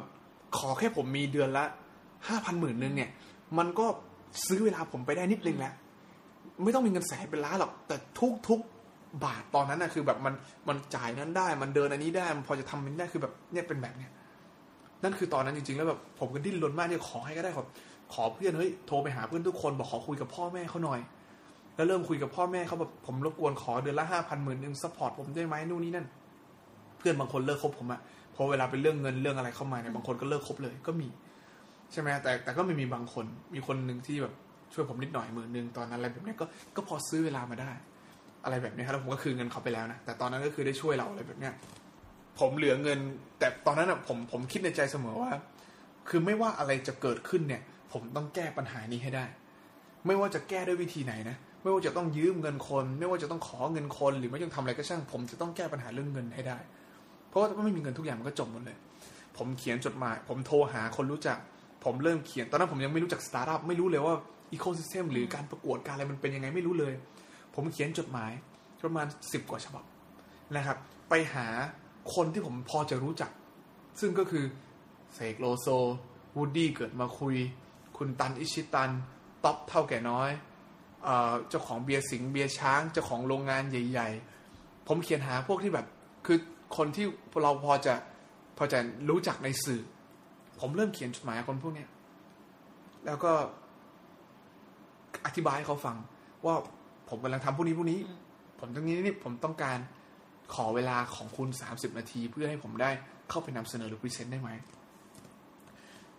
S2: ขอแค่ผมมีเดือนละห้าพันหมื่นหนึ่งเนี่ย มันก็ซื้อเวลาผมไปได้นิดนึงแล้วไม่ต้องมีเงินแสนเป็นล้านหรอก แต่ทุกทุก บาทตอนนั้นนะคือแบบมันมันจ่ายนั้นได้ มันเดินอันนี้ได้มันพอจะทำมันได้คือแบบเนี่ยเป็นแบบเนี้ยนั่นคือตอนนั้นจริงๆแล้วแบบผมก็ดิ้นรนมากเนี่ยขอให้ก็ได้ขอขอเพื่อนเฮ้ยโทรไปหาเพื่อนทุกคนบอกขอคุยกับพ่อแม่เขาหน่อย แล้วเริ่มคุยกับพ่อแม่เขาแบบผมรบกวนขอเดือนละห้าพันหมื่นหนึ่ง support ผมได้ไหมนู่นนี่นั่น เพื่อนบางคนเลิกคบผมอะพอเวลาเป็นเรื่องเงินเรื่องอะไรเข้ามาเนี่ยบางคนก็เลิกคบเลยก็มีใช่ไหมแต่แต่ก็ไม่มีบางคนมีคนหนึ่งที่แบบช่วยผมนิดหน่อยหมื่นหนึ่งตอนนั้นอะไรแบบนี้ก็ก็พอซื้อเวลามาได้ อะไรแบบนี้ครับแล้วผมก็คืนเงินเขาไปแล้วนะแต่ตอนนั้นก็คือได้ช่วยเราอะไรแบบเนี้ยผมเหลือเงิน แต่ตอนนั้นอะผมผมคิดในใจเสมอว่า คือไม่ว่าอะไรจะเกิดขึ้นเนี่ย ผมต้องแก้ปัญหานี้ให้ได้ ไม่ว่าจะแก้ด้วยวิธีไหนนะไม่ว่าจะต้องยืมเงินคน ไม่ว่าจะต้องขอเงินคน หรือไม่ต้องทำอะไรก็ช่าง ผมจะต้องแก้ปัญหาเรื่องเงินให้ได้ เพราะว่าถ้าไม่มีเงินทุกอย่างมันก็จบหมดเลย ผมเขียนจดหมาย ผมโทรหาคนรู้จัก ผมเริ่มเขียน ตอนนั้นผมยังไม่รู้จักสตาร์ทอัพไม่รู้เลยว่า ecosystem หรือการประกวดการอะไรมันเป็นยังไงไม่รู้เลย ผมเขียนจดหมายประมาณสิบกว่าฉบับนะครับ ไปหาคนที่ผมพอจะรู้จัก ซึ่งก็คือเสกโลโซวู้ดดี้เกิดมาคุย คุณตันอิชิตันท็อปเถ้าแก่น้อยเจ้าของเบียร์สิงห์เบียร์ช้างเจ้าของโรงงานใหญ่ ๆ ผมเขียนหาพวกที่แบบ คือคนที่เราพอจะพอจะรู้จักในสื่อ ผมเริ่มเขียนจดหมายคนพวกเนี้ยแล้วก็อธิบายให้เขาฟังว่า ผมกำลังทำพวกนี้พวกนี้ ผมตรงนี้นี่ผมต้องการขอเวลาของคุณสามสิบนาทีเพื่อให้ผมได้เข้าไปนำเสนอหรือ present ได้ไหม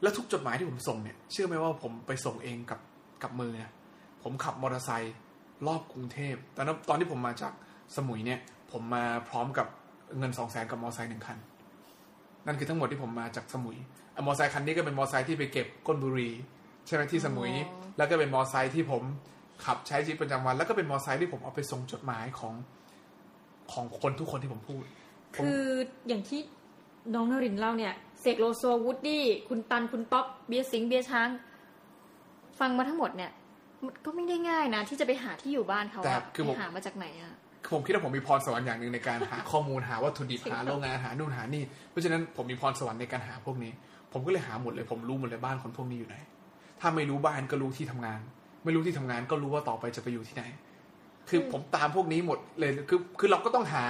S2: แล้วทุกจดหมายที่ผมส่งเนี่ย เชื่อไหมว่าผมไปส่งเองกับกับมือนะผมขับมอเตอร์ไซค์รอบกรุงเทพตอนนั้นตอนที่ผมมาจากสมุยเนี่ย ผมมาพร้อมกับเงินสองแสนกับมอเตอร์ไซค์หนึ่งคัน นั่นคือทั้งหมดที่ผมมาจากสมุยมอเตอร์ไซค์คันนี้ก็เป็นมอเตอร์ไซค์ที่ไปเก็บก้นบุหรีใช่ไหมที่สมุย แล้วก็เป็นมอเตอร์ไซค์ที่ผม ขับใช้ชีวิตประจำวัน แล้วก็เป็นมอเตอร์ไซค์ที่ผมเอาไปส่งจดหมายของของคนทุกคนที่ผมพูด
S1: คืออย่างที่น้องนรินทร์เล่าเนี่ยเสกโลโซวู้ดดี้คุณตันคุณท็อปเบียร์สิงห์เบียร์ช้าง ฟังมาทั้งหมดเนี่ยมันก็ไม่ได้ง่ายนะ ที่จะไปหาที่อยู่บ้านเขา
S2: แต่
S1: อะ
S2: คือผม
S1: ไปหามาจากไหนอะ
S2: ผมคิดว่าผมมีพรสวรรค์อย่างหนึ่งในการหาข้อมูลหาวัตถุดิบหาโรงงานหานู่นหานี่ เพราะฉะนั้นผมมีพรสวรรค์ในการหาพวกนี้ ผมก็เลยหาหมดเลย ผมรู้หมดเลยบ้านคนพวกนี้อยู่ไหนถ้าไม่รู้บ้านก็รู้ที่ทำงาน ไม่รู้ที่ทำงานก็รู้ว่าต่อไปจะไปอยู่ที่ไหน คือผมตามพวกนี้หมดเลยคือคือเราก็ต้องหา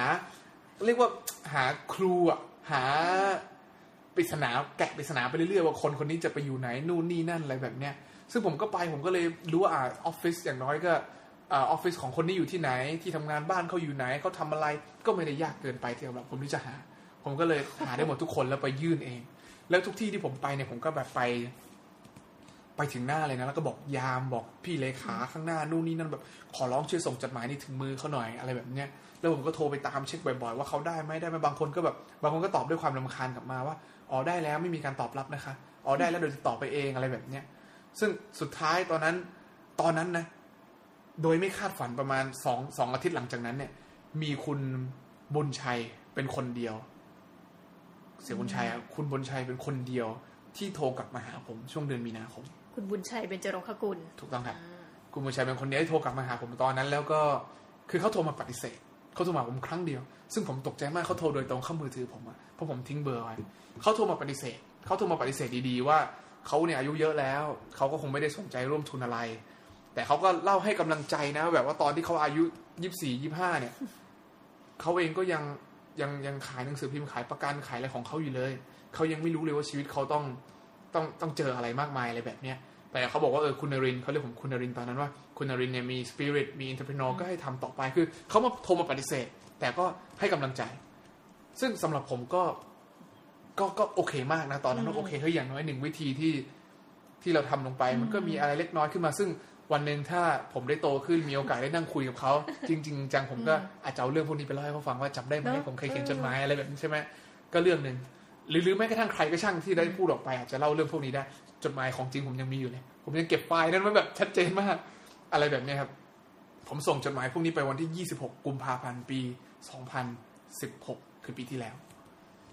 S2: เรียกว่าหาครูอะหาปริศนาแกะปริศนาไปเรื่อยๆว่าคนคนนี้จะไปอยู่ไหนนู่นนี่นั่นอะไรแบบเนี้ยซึ่งผมก็ไปผมก็เลยรู้ว่าอ่าออฟฟิศอย่างน้อยก็ออฟฟิศของคนนี้อยู่ที่ไหน ที่ทำงานบ้านเขาอยู่ไหนเขาทำอะไรก็ไม่ได้ยากเกินไปที่สำหรับผมที่จะหา ผมก็เลยหาได้หมดทุกคนแล้วไปยื่นเอง แล้วทุกที่ที่ผมไปเนี่ยผมก็แบบไป ไปถึงหน้าเลยนะ แล้วก็บอกยามบอกพี่เลขาข้างหน้านู่นนี่นั่นแบบขอร้องช่วยส่งจดหมายนี้ถึงมือเขาหน่อยอะไรแบบเนี้ยแล้วผมก็โทรไปตามเช็คบ่อยๆ ว่าเขาได้ไหมได้ไหมบางคนก็แบบบางคนก็ตอบด้วยความรำคาญกลับมาว่าอ๋อได้แล้วไม่มีการตอบรับนะคะอ๋อได้แล้วเดี๋ยวจะตอบไปเองอะไรแบบเนี้ยซึ่งสุดท้ายตอนนั้นตอนนั้นนะ โดยไม่คาดฝันประมาณสองสองอาทิตย์หลังจากนั้นเนี่ย มีคุณบุญชัยเป็นคนเดียว เสียบุญชัยอะคุณบุญชัยเป็นคนเดียวที่โทรกลับมาหาผมช่วงเดือนมีนาคม
S1: คุณบุญชัยเป็นเจรงคกุล
S2: ถูกต้องครับ คุณบุญชัยเป็นคนเดียวที่โทรกลับมาหาผมตอนนั้น แล้วก็คือเขาโทรมาปฏิเสธเขาโทรมาผมครั้งเดียว ซึ่งผมตกใจมากเขาโทรโดยตรงเข้ามือถือผมอะเพราะผมทิ้งเบอร์ไว้เขาโทรมาปฏิเสธเขาโทรมาปฏิเสธดีๆว่าเขาเนี่ยอายุเยอะแล้วเขาก็คงไม่ได้สนใจร่วมทุนอะไร แต่เขาก็เล่าให้กำลังใจนะ แบบว่าตอนที่เขาอายุยี่สี่ยี่ห้าเนี่ยเขาเองก็ยังยังยังขายหนังสือพิมพ์ขายประกันขายอะไรของเขาอยู่เลย เขายังไม่รู้เลยว่าชีวิตเขาต้องต้องต้องเจออะไรมากมายอะไรแบบเนี้ย แต่เขาบอกว่าเออคุณนรินทร์เขาเรียกผมคุณนรินทร์ตอนนั้นว่า คุณนรินทร์เนี่ยมีสปิริตมี entrepreneur ก็ให้ทำต่อไปคือเขามาโทรมาปฏิเสธ แต่ก็ให้กำลังใจ ซึ่งสำหรับผมก็ก็ก็โอเคมากนะ ตอนนั้นว่าโอเคเฮ้ยอย่างน้อยหนึ่งวิธีที่ที่เราทำลงไป มันก็มีอะไรเล็กน้อยขึ้นมา ซึ่งวันหนึ่งถ้าผมได้โตขึ้นมีโอกาสได้นั่งคุยกับเขาจริง ๆ จังผมก็อาจจะเอาเรื่องพวกนี้ไปเล่าให้เขาฟังว่าจำได้ไหม
S1: เนอะ
S2: ผมเคยเขียนจดหมายอะไรแบบนี้ใช่ไหมก็เรื่องหนึ่งหรือหรือแม้กระทั่งใครก็ช่างที่ได้พูดออกไปอาจจะเล่าเรื่องพวกนี้ได้ จดหมายของจริงผมยังมีอยู่เลย ผมยังเก็บไฟล์นั้นไว้แบบชัดเจนมาก อะไรแบบเนี้ยครับ ผมส่งจดหมายพวกนี้ไปวันที่ 26 กุมภาพันธ์ปี 2016 คือปีที่แล้ว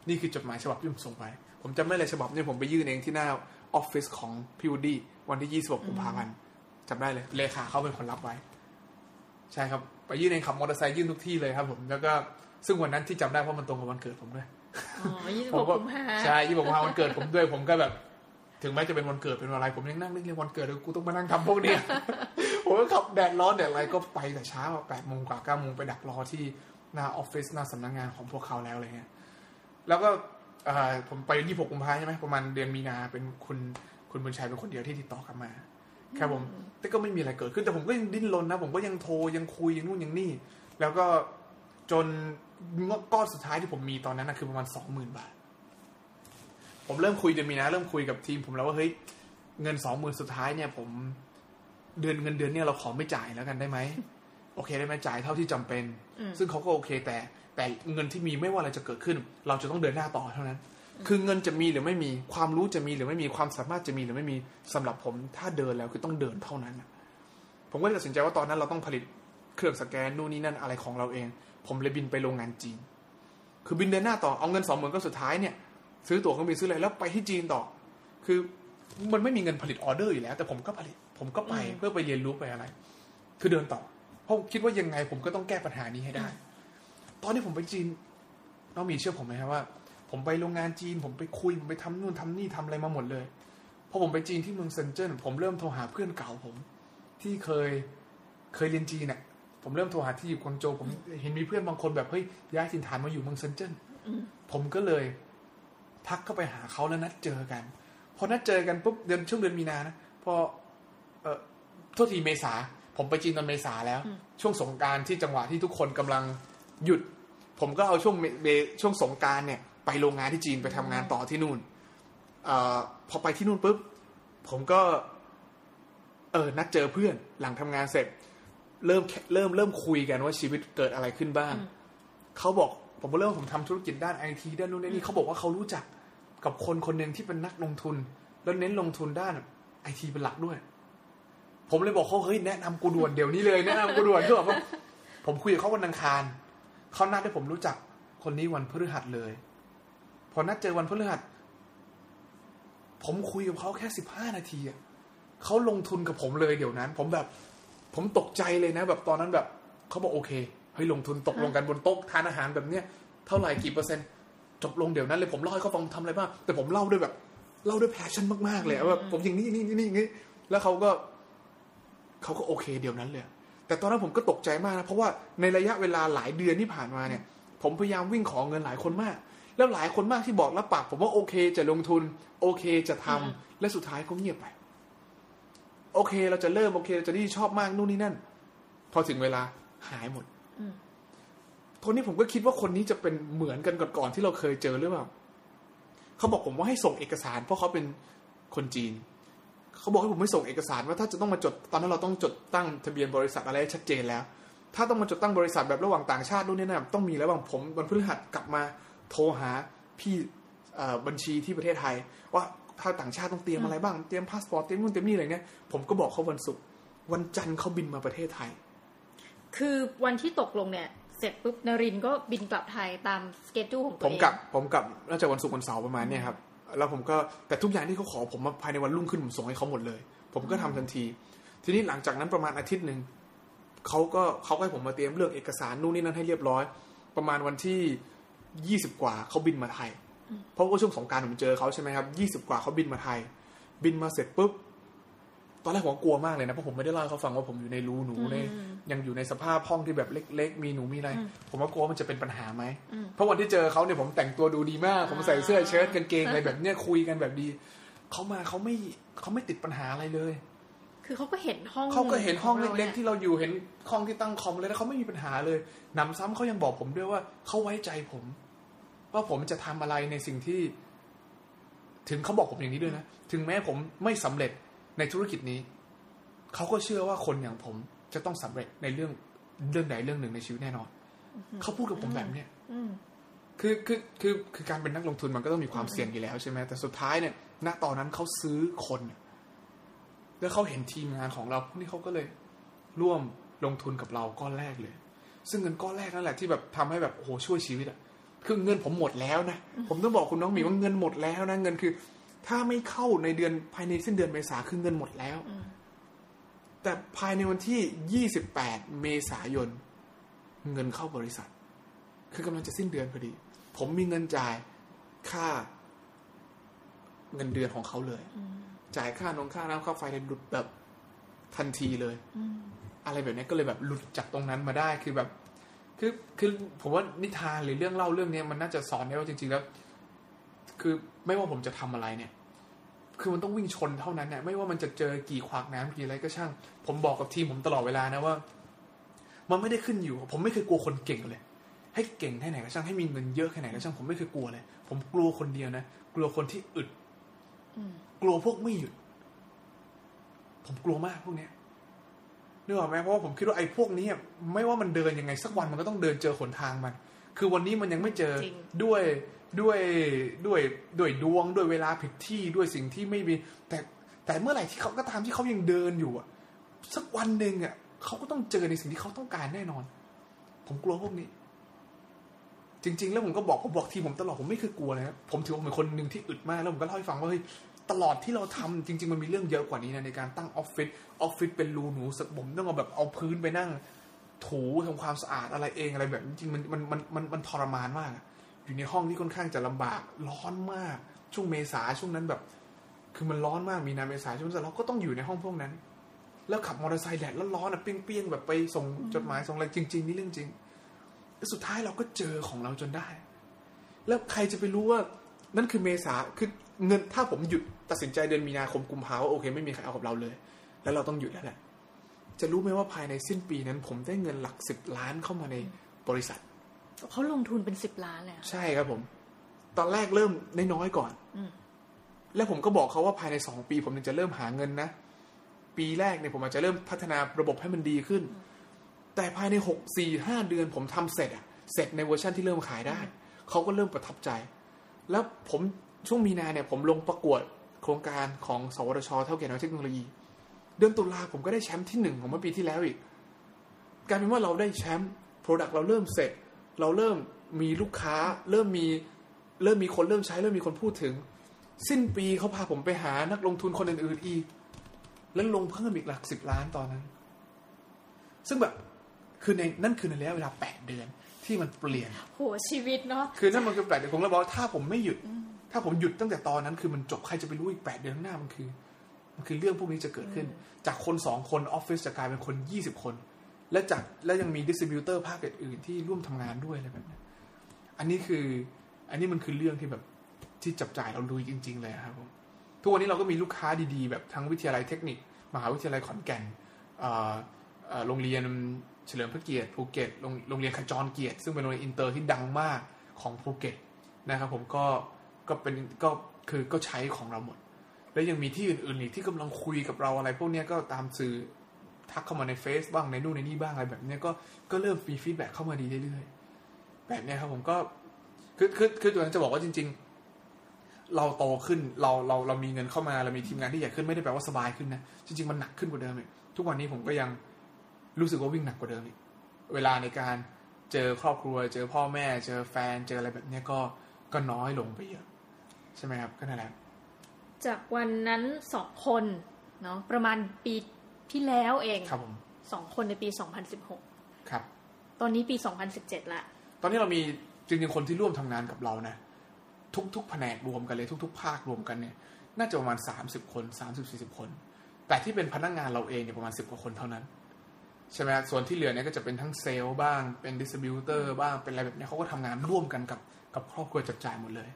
S2: นี่คือจดหมายฉบับที่ผมส่งไป ผมจำได้เลยฉบับนี้ผมไปยื่นเองที่หน้าออฟฟิศของพิวดี้วันที่ 26 กุมภาพันธ์จำได้เลย เลขาเขาเป็นคนรับไว้ ใช่ครับ ไปยื่นเองขับมอเตอร์ไซค์ยื่นทุกที่เลยครับ ผมแล้วก็ซึ่งวันนั้นที่จำได้เพราะมันตรงกับวันเกิดผมด้วย
S1: อ๋อยี่สิบ
S2: ผ
S1: ห
S2: ม
S1: ก
S2: ก็
S1: กุมภา
S2: ใช่ยี่สิบกุมภาพันธ์วันเกิดผมด้วยผมก็แบบ ถึงแม้จะเป็นวันเกิดเป็นวันอะไรผมยังนั่งนึกเลยวันเกิดแล้วกูต้องมานั่งทำพวกเนี้ยผมก็ขับแดดร้อนแดดอะไรก็ไปแต่เช้าแปดโมงกว่าเก้าโมงไปดักรอที่หน้าออฟฟิศหน้าสำนักงานของพวกเขาแล้วอะไรเงี้ยแล้วก็ผมไปยี่สิบหกกุมภาใช่ไหมประมาณเดือนมีนาเป็นคุณคุณบุญชัยเป็นคนเดียวที่ติดต่อกลับมาครับผมแต่ก็ไม่มีอะไรเกิดขึ้นแต่ผมก็ยังดิ้นรนนะ ผมก็ยังโทรยังคุยยังนู่นยังนี่ แล้วก็จนงบก้อนสุดท้ายที่ผมมีตอนนั้นนะคือประมาณสองหมื่นบาท ผมเริ่มคุยเดือนมีนาเริ่มคุยกับทีม ผมแล้วว่าเฮ้ยเงินสองหมื่นสุดท้ายเนี่ย ผมเดือนเงินเดือนเนี่ยเราขอไม่จ่ายแล้วกันได้ไหมโอเคได้ไหมจ่ายเท่าที่จำเป็น ซึ่งเขาก็โอเคแต่ แต่เงินที่มีไม่ว่าอะไรจะเกิดขึ้น เราจะต้องเดินหน้าต่อเท่านั้น คือเงินจะมีหรือไม่มีความรู้จะมีหรือไม่มีความสามารถจะมีหรือไม่มีสำหรับผม ถ้าเดินแล้วคือต้องเดินเท่านั้นน่ะผมก็เลยตัดสินใจว่าตอนนั้นเราต้องผลิตเครื่องสแกนนู่นนี่นั่นอะไรของเราเอง ผมเลยบินไปโรงงานจีน คือบินเดินหน้าต่อเอาเงินสองหมื่นก็สุดท้ายเนี่ย ซื้อตั๋วเครื่องบินซื้ออะไรแล้วไปที่จีนต่อ คือมันไม่มีเงินผลิตออเดอร์อยู่แล้ว แต่ผมก็ผลิต ผมก็ไปเพื่อไปเรียนรู้ไปอะไร คือเดินต่อ เพราะคิดว่ายังไงผมก็ต้องแก้ปัญหานี้ให้ได้ ตอนที่ผมไปจีน น้องมีเชื่อผมไหมครับว่า ผมไปโรงงานจีน ผมไปคุย ผมไปทำนู่นทำนี่ทำอะไรมาหมดเลย พอผมไปจีนที่เมืองเซินเจิ้นผมเริ่มโทรหาเพื่อนเก่าผม ที่เคยเคยเรียนจีนเนี่ยผมเริ่มโทรหาที่อยู่กวางโจวผมเห็นมีเพื่อนบางคนแบบเฮ้ยย้ายถิ่นฐานมาอยู่เมืองเซินเจิ้นผมก็เลย ทักเข้าไปหาเขาแล้วนัดเจอกัน พอนัดเจอกันปุ๊บเดือนช่วงเดือนมีนานะพอเออโทษทีเมษา ผมไปจีนตอนเมษาแล้ว ช่วงสงกรารที่จังหวะที่ทุกคนกำลังหยุด ผมก็เอาช่วงเมเมช่วงสงกรารเนี่ย ไปโรงงานที่จีนไปทำงานต่อที่นู่นเออพอไปที่นู่นปุ๊บผมก็ เออนัดเจอเพื่อนหลังทำงานเสร็จ เริ่มเริ่มเริ่มคุยกันว่าชีวิตเกิดอะไรขึ้นบ้างเขาบอกผมก็เริ่มผมทำธุรกิจด้านไอทีด้านนู้นด้านนี้เขาบอกว่าเขารู้จัก กับคนคนหนึ่งที่เป็นนักลงทุน แล้วเน้นลงทุนด้านไอทีเป็นหลักด้วย ผมเลยบอกเขาเฮ้ยแนะนำกูด่วนเดี๋ยวนี้เลยแนะนำกูด่วนคือแบบผมคุยกับเขาวันอังคารเขานัดให้ผมรู้จักคนนี้วันพฤหัสเลย พอนัดเจอวันพฤหัส ผมคุยกับเขาแค่สิบห้านาทีอะเขาลงทุนกับผมเลยเดี๋ยวนั้น ผมแบบ ผมตกใจเลยนะ แบบตอนนั้นแบบเขาบอกโอเคเฮ้ยลงทุนตกลงกันบนโต๊ะทานอาหารแบบเนี้ยเท่าไหร่กี่เปอร์เซ็นต์ จบลงเดี๋ยวนั้นเลยผมเล่าให้เขาฟังทำอะไรบ้างแต่ผมเล่าด้วยแบบ เล่าด้วย passion มากๆเลยแบบผมอย่างนี้นี่นี่นี่อย่างนี้แล้วเขาก็เขาก็โอเคเดี๋ยวนั้นเลย แต่ตอนนั้นผมก็ตกใจมากนะเพราะว่าในระยะเวลาหลายเดือนที่ผ่านมาเนี่ย ผมพยายามวิ่งขอเงินหลายคนมาก แล้วหลายคนมากที่บอกรับปากผมว่าโอเคจะลงทุน โอเคจะทำและสุดท้ายก็เงียบไป โอเคเราจะเริ่มโอเคเราจะนี่ชอบมากนู่นนี่นั่น พอถึงเวลาหายหมด คนนี้ผมก็คิดว่าคนนี้จะเป็นเหมือนกันก่อนๆที่เราเคยเจอหรือเปล่าเขาบอกผมว่าให้ส่งเอกสาร เพราะเขาเป็นคนจีนเขาบอกให้ผมไม่ส่งเอกสารว่าถ้าจะต้องมาจดตอนนั้นเราต้องจดตั้งทะเบียนบริษัทอะไรชัดเจนแล้ว ถ้าต้องมาจดตั้งบริษัทแบบระหว่างต่างชาตินู่นนี่นั่นต้องมีแล้วบางผมวันพฤหัสกลับมาโทรหาพี่บัญชีที่ประเทศไทย ว่าถ้าต่างชาติต้องเตรียมอะไรบ้างเตรียมพาสปอร์ตเตรียมนู่นเตรียมนี่อะไรเงี้ยผมก็บอกเขาวันศุกร์วันจันทร์เขาบินมาประเทศไทย
S1: คือวันที่ตกลงเนี่ย เสร็จปุ๊บนรินก็บินกลับไทยตาม schedule ของตัวเองผ
S2: มกลับผมกลับน่าจะวันศุกร์วันเสาร์ประมาณเนี้ยครับแล้วผมก็แต่ทุกอย่างที่เขาขอผมมาภายในวันรุ่งขึ้นผมส่งให้เขาหมดเลย ผมก็ทำทันที ทีนี้หลังจากนั้นประมาณอาทิตย์หนึ่งเขาก็เขาให้ผมมาเตรียมเรื่องเอกสารนู่นนี่นั่นให้เรียบร้อย ประมาณวันที่ยี่สิบกว่าเขาบินมาไทย เพราะว่าช่วงสงการผมเจอเขาใช่ไหมครับยี่สิบกว่าเขาบินมาไทย บินมาเสร็จปุ๊บ ตอนแรกผมกลัวมากเลยนะเพราะผมไม่ได้เล่าให้เขาฟังว่าผมอยู่ในรูหนูในยังอยู่ในสภาพห้องที่แบบเล็ก ๆ มีหนูมีอะไร ผมก็กลัวว่ามันจะเป็นปัญหาไหมเพราะวันที่เจอเขาเนี่ยผมแต่งตัวดูดีมาก ผมใส่เสื้อเชิ้ตกางเกงอะไรแบบเนี้ยคุยกันแบบดีเขามาเขาไม่เขาไม่ติดปัญหาอะไรเลย
S1: คือเขาก็เห็นห้อง
S2: เขาก็เห็นห้อง
S1: ขรา
S2: เล็ก
S1: นี่ย
S2: ๆที่เราอยู่เห็นห้องที่ตั้งคอมเลยแล้วเขาไม่มีปัญหาเลยหนำซ้ำเขายังบอกผมด้วยว่าเขาไว้ใจผม ว่าผมจะทำอะไรในสิ่งที่ ถึงเขาบอกผมอย่างนี้ด้วยนะถึงแม้ผมไม่สำเร็จ ในธุรกิจนี้ เขาก็เชื่อว่าคนอย่างผมจะต้องสำเร็จในเรื่องเรื่องใดเรื่องหนึ่งในชีวิตแน่นอน เขาพูดกับผมแบบเนี้ย
S1: อืม
S2: คือคือคือคือการเป็นนักลงทุนมันก็ต้องมีความเสี่ยงอยู่แล้วใช่ไหมแต่สุดท้ายเนี่ย ณตอนนั้นเขาซื้อคน แล้วเขาเห็นทีมงานของเราพวกนี้เขาก็เลยร่วมลงทุนกับเราก้อนแรกเลย ซึ่งเงินก้อนแรกนั่นแหละที่แบบทำให้แบบโอ้โหช่วยชีวิตอะคือเงินผมหมดแล้วนะ ผมต้องบอกคุณน้องหมีว่าเงินหมดแล้วนะ เงินคือ ถ้าไม่เข้าในเดือนภายในสิ้นเดือนเมษาคือเงินหมดแล้ว แต่ภายในวันที่ 28 เมษายน เงินเข้าบริษัท คือกำลังจะสิ้นเดือนพอดี ผมมีเงินจ่ายค่า เงินเดือนของเขาเลย จ่ายค่านงค่าน้ำค่าไฟเลยหลุดแบบทันทีเลยอะไรแบบนี้ก็เลยแบบหลุดจากตรงนั้นมาได้คือแบบ คือคือผมว่านิทานหรือเรื่องเล่าเรื่องนี้มันน่าจะสอนได้ว่าจริง ๆ แล้ว คือไม่ว่าผมจะทำอะไรเนี่ย คือมันต้องวิ่งชนเท่านั้นเนี่ยไม่ว่ามันจะเจอกี่ขวากน้ำกี่อะไรก็ช่าง ผมบอกกับทีมผมตลอดเวลานะว่า มันไม่ได้ขึ้นอยู่ ผมไม่เคยกลัวคนเก่งเลย ให้เก่งแค่ไหนก็ช่างให้มีเงินเยอะแค่ไหนก็ช่างผมไม่เคยกลัวเลย ผมกลัวคนเดียวนะกลัวคนที่อึดกลัวพวกไม่หยุด ผมกลัวมากพวกเนี้ยนึกออกไหมเพราะว่าผมคิดว่าไอ้พวกนี้อะไม่ว่ามันเดินยังไงสักวันมันก็ต้องเดินเจอหนทางมัน คือวันนี้มันยังไม่เจอ
S1: จริง
S2: ด้วย ด้วยด้วยด้วยดวงด้วยเวลาผิดที่ด้วยสิ่งที่ไม่มี แต่แต่เมื่อไหร่ที่เขาก็ตามที่เขายังเดินอยู่อะสักวันหนึ่งอะเขาก็ต้องเจอในสิ่งที่เขาต้องการแน่นอน ผมกลัวพวกนี้ จริง ๆ แล้วผมก็บอกผมบอกทีผมตลอดผมไม่เคยกลัวเลยนะผมถือว่าผมเป็นคนหนึ่งที่อึดมากแล้วผมก็เล่าให้ฟังว่าเฮ้ยตลอดที่เราทำจริง ๆ มันมีเรื่องเยอะกว่านี้นะในการตั้งออฟฟิศออฟฟิศเป็นรูหนูสักผมต้องเอาแบบเอาพื้นไปนั่ง ถูทำความสะอาดอะไรเองอะไรแบบจริงๆมันมันมันมันมันทรมานมากอะ อยู่ในห้องที่ค่อนข้างจะลำบาก ร้อนมาก ช่วงเมษาช่วงนั้นแบบ คือมันร้อนมากมีนาเมษาช่วงนั้นเราก็ต้องอยู่ในห้องพวกนั้น แล้วขับมอเตอร์ไซค์แดดแล้วร้อนอะเปรี้ยงๆแบบไปส่งจดหมายส่งอะไรจริง ๆ นี่เรื่องจริงสุดท้ายเราก็เจอของเราจนได้ แล้วใครจะไปรู้ว่า นั่นคือเมษาคือเงินถ้าผมหยุดตัดสินใจเดือนมีนาคมกุมภาว่าโอเค ไม่มีใครเอากับเราเลย แล้วเราต้องหยุดแล้วแหละจะรู้ไหมว่าภายในสิ้นปีนั้น ผมได้เงินหลักสิบล้านเข้ามาในบริษัท
S1: เขาลงทุนเป็นสิบล้านเลยอะ
S2: ใช่ครับผม ตอนแรกเริ่มน้อยๆก่อน
S1: อืม
S2: แล้วผมก็บอกเขาว่าภายในสองปี ผมถึงจะเริ่มหาเงินนะ ปีแรกเนี่ยผมอาจจะเริ่มพัฒนาระบบให้มันดีขึ้น แต่ภายในหกสี่ห้าเดือนผมทำเสร็จอะเสร็จในเวอร์ชันที่เริ่มขายได้ เขาก็เริ่มประทับใจ แล้วผมช่วงมีนาเนี่ย ผมลงประกวดโครงการของสวทช เท่าแก่น้อยเทคโนโลยี เดือนตุลาผมก็ได้แชมป์ที่หนึ่งของเมื่อปีที่แล้วอีกกลายเป็นว่าเราได้แชมป์ product เราเริ่มเสร็จ เราเริ่มมีลูกค้า เริ่มมีเริ่มมีคนเริ่มใช้ เริ่มมีคนพูดถึง สิ้นปีเขาพาผมไปหานักลงทุนคนอื่นๆอีก แล้วลงเพิ่มอีกหลักสิบล้านตอนนั้น ซึ่งแบบคือในนั่นคือในระยะเวลาแปดเดือนที่มันเปลี่ยน
S1: โหชีวิตเนาะ
S2: คือนั่นมันคือแปดเดือนผมเลยบอกว่าถ้าผมไม่หยุด ถ้าผมหยุดตั้งแต่ตอนนั้น คือมันจบใครจะไปรู้อีกแปดเดือนข้างหน้ามันคือ มันคือเรื่องพวกนี้จะเกิดขึ้น จากคนสองคนออฟฟิศจะกลายเป็นคนยี่สิบคน และจากและยังมี distributor ภาคอื่นๆที่ร่วมทำงานด้วยอะไรแบบนี้อันนี้คือ อันนี้มันคือเรื่องที่แบบที่จับจ่ายเราลุยจริง ๆ เลยครับผมทุกวันนี้เราก็มีลูกค้าดีๆ แบบทั้งวิทยาลัยเทคนิค มหาวิทยาลัยขอนแก่นโรงเรียนเฉลิมพระเกียรติภูเก็ตโรงเรียนขจรเกียรติซึ่งเป็นโรงเรียนอินเตอร์ที่ดังมากของภูเก็ตนะครับผมก็ก็เป็นก็คือก็ใช้ของเราหมด แล้วยังมีที่อื่นๆอีกที่กำลังคุยกับเราอะไร พวกนี้ก็ตามสื่อ ทักเข้ามาในเฟซบ้างในนู่นในนี่บ้างอะไรแบบนี้ก็ก็เริ่มมีฟีดแบ็เข้ามาดีเรื่อยๆแบบนี้ครับผมก็คือคือคือตัวนั้นจะบอกว่าจริง ๆ เราโตขึ้นเราเราเรามีเงินเข้ามาเรามีทีมงานที่ใหญ่ขึ้นไม่ได้แปลว่าสบายขึ้นนะจริง ๆ มันหนักขึ้นกว่าเดิมอีกทุกวันนี้ผมก็ยังรู้สึกว่าวิ่งหนักกว่าเดิมอีกเวลาในการเจอครอบครัว เจอพ่อแม่ เจอแฟนเจออะไรแบบนี้ก็ก็น้อยลงไปเยอะ ใช่ไหมครับก็นั่นแหละ
S1: จากวันนั้นสองคนเนาะประมาณปี ที่แล้วเอง
S2: ครับผม
S1: สองคนในปี
S2: ครับ
S1: 2016ตอนนี้ปี 2017 ละ
S2: ตอนนี้เรามีจริงๆคนที่ร่วมทำงานกับเรานะทุกๆแผนกรวมกันเลยทุก ๆ ภาครวมกันเนี่ย น่าจะประมาณสามสิบคนสามสิบสี่สิบคน แต่ที่เป็นพนักงานเราเองเนี่ยประมาณสิบกว่าคนเท่านั้นใช่ไหมครับส่วนที่เหลือเนี่ยก็จะเป็นทั้งเซลล์บ้าง เป็น distributor บ้าง เป็นอะไรแบบเนี้ยเขาก็ทำงานร่วมกันกับกับครอบครัวจับจ่ายหมดเลย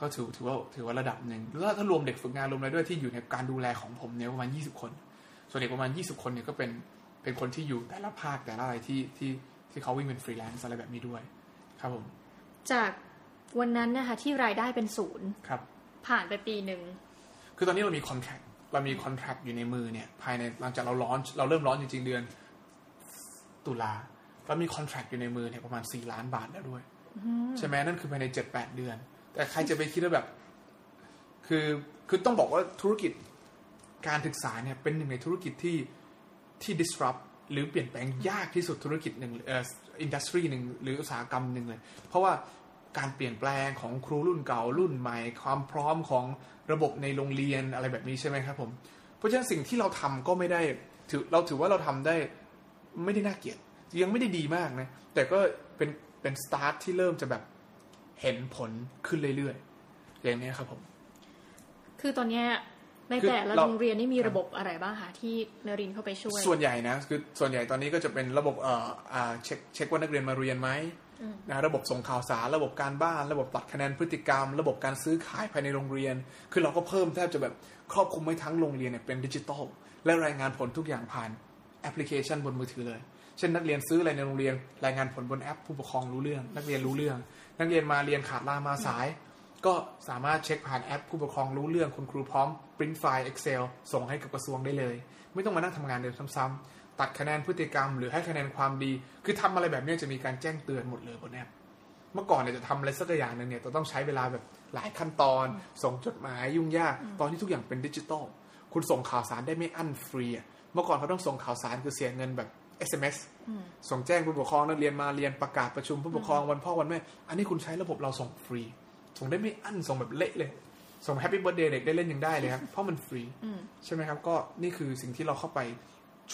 S2: ก็ถือถือว่าถือว่าระดับหนึ่งหรือว่าถ้ารวมเด็กฝึกงานรวมอะไรด้วยที่อยู่ในการดูแลของผมเนี่ยประมาณยี่สิบคน ส่วนเด็กประมาณยี่สิบคนเนี่ยก็เป็นเป็นคนที่อยู่แต่ละภาคแต่ละอะไรที่ที่ที่เขาวิ่งเป็นฟรีแลนซ์อะไรแบบนี้ด้วย ครับผม
S1: จากวันนั้นนะคะที่รายได้เป็นศูนย์
S2: ครับ
S1: ผ่านไปปีหนึ่ง
S2: คือตอนนี้เรามี contact เรามีคอนแท c t อยู่ในมือเนี่ย ภายในหลังจากเราร้อนเราเริ่มร้อนจริง ๆ เดือน ตุลาเรามีคอนแท c t อยู่ในมือเนี่ยประมาณสี่ล้านบาทแล้วด้วยใช่ไหมนั่นคือภายในเจ็ดแปดเดือน แต่ใครจะไปคิดว่าแบบ คือคือต้องบอกว่าธุรกิจ การศึกษาเนี่ยเป็นหนึ่งในธุรกิจที่ที่ disrupt หรือเปลี่ยนแปลงยากที่สุดธุรกิจหนึ่งเอ่ออินดัสทรีหนึ่งหรืออุตสาหกรรมหนึ่งเลย เพราะว่าการเปลี่ยนแปลงของครูรุ่นเก่ารุ่นใหม่ ความพร้อมของระบบในโรงเรียนอะไรแบบนี้ใช่ไหมครับผม เพราะฉะนั้นสิ่งที่เราทำก็ไม่ได้ถือเราถือว่าเราทำได้ไม่ได้น่าเกลียดยังไม่ได้ดีมากนะ แต่ก็เป็นเป็นสตาร์ทที่เริ่มจะแบบเห็นผลขึ้นเรื่อยๆอย่างนี้ครับผม
S1: คือตอนเนี้ย ใน
S2: คือ
S1: แต่ละ
S2: เรา
S1: โรงเรียนนี่มี
S2: ครับ
S1: ระบบอะไรบ้างคะที่นรินทร์เข้าไปช่วย
S2: ส่วนใหญ่นะคือส่วนใหญ่ตอนนี้ก็จะเป็นระบบเอ่ออ่า check check ว่านักเรียนมาเรียนไหม
S1: อืม
S2: นะระบบส่งข่าวสารระบบการบ้าน ระบบตัดคะแนนพฤติกรรม ระบบการซื้อขายภายในโรงเรียน คือเราก็เพิ่มแทบจะแบบครอบคลุมไม่ทั้งโรงเรียนเนี่ยเป็นดิจิตอลและรายงานผลทุกอย่างผ่านแอปพลิเคชันบนมือถือเลย เช่นนักเรียนซื้ออะไรในโรงเรียน รายงานผลบนแอปผู้ปกครองรู้เรื่อง นักเรียนรู้เรื่อง นักเรียนมาเรียนขาดลามาสาย ก็สามารถเช็คผ่านแอปผู้ปกครองรู้เรื่องคุณครูพร้อมปริ้นไฟล์ Excel ส่งให้กับกระทรวงได้เลย ไม่ต้องมานั่งทำงานเดิมซ้ำๆตัดคะแนนพฤติกรรม หรือให้คะแนนความดี คือทำอะไรแบบนี้จะมีการแจ้งเตือนหมดเลยบนแอปเมื่อก่อนเนี่ยจะทำอะไรสักอย่างหนึ่งเนี่ยจะต้องใช้เวลาแบบหลายขั้นตอน ส่งจดหมายยุ่งยาก ตอนนี้ทุกอย่างเป็นดิจิตอลคุณส่งข่าวสารได้ไม่อั้นฟรีอะเมื่อก่อนเขาต้องส่งข่าวสารคือเสียเงินแบบ SMS ส่งแจ้งผู้ปกครองนักเรียนมาเรียนประกาศประชุมผู้ปกครองวันพ่อวันแม่ อันนี้คุณใช้ระบบเราส่งฟรี ส่งได้ไม่อั้นส่งแบบเละเลย ส่ง happy birthday เด็กได้เล่นยังได้เลยครับเพราะมันฟรี
S1: อืม
S2: ใช่ไหมครับ ก็นี่คือสิ่งที่เราเข้าไป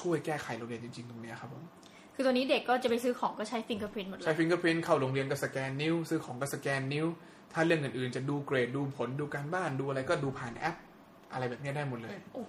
S2: ช่วยแก้ไขโรงเรียนจริง ๆ ตรงเนี้ยครับผม
S1: คือตัวนี้เด็กก็จะไปซื้อของก็ใช้ฟิงเกอร์พรินต์หมดเล
S2: ใช้
S1: ย
S2: ฟิงเกอร์พินเข้าโรงเรียนก็สแกนนิ้ว ซื้อของก็สแกนนิ้ว ถ้าเรื่องอื่นๆ จะดูเกรดดูผลดูการบ้านดูอะไรก็ดูผ่านแอป อะไรแบบนี้ได้หมดเลย
S1: โอ้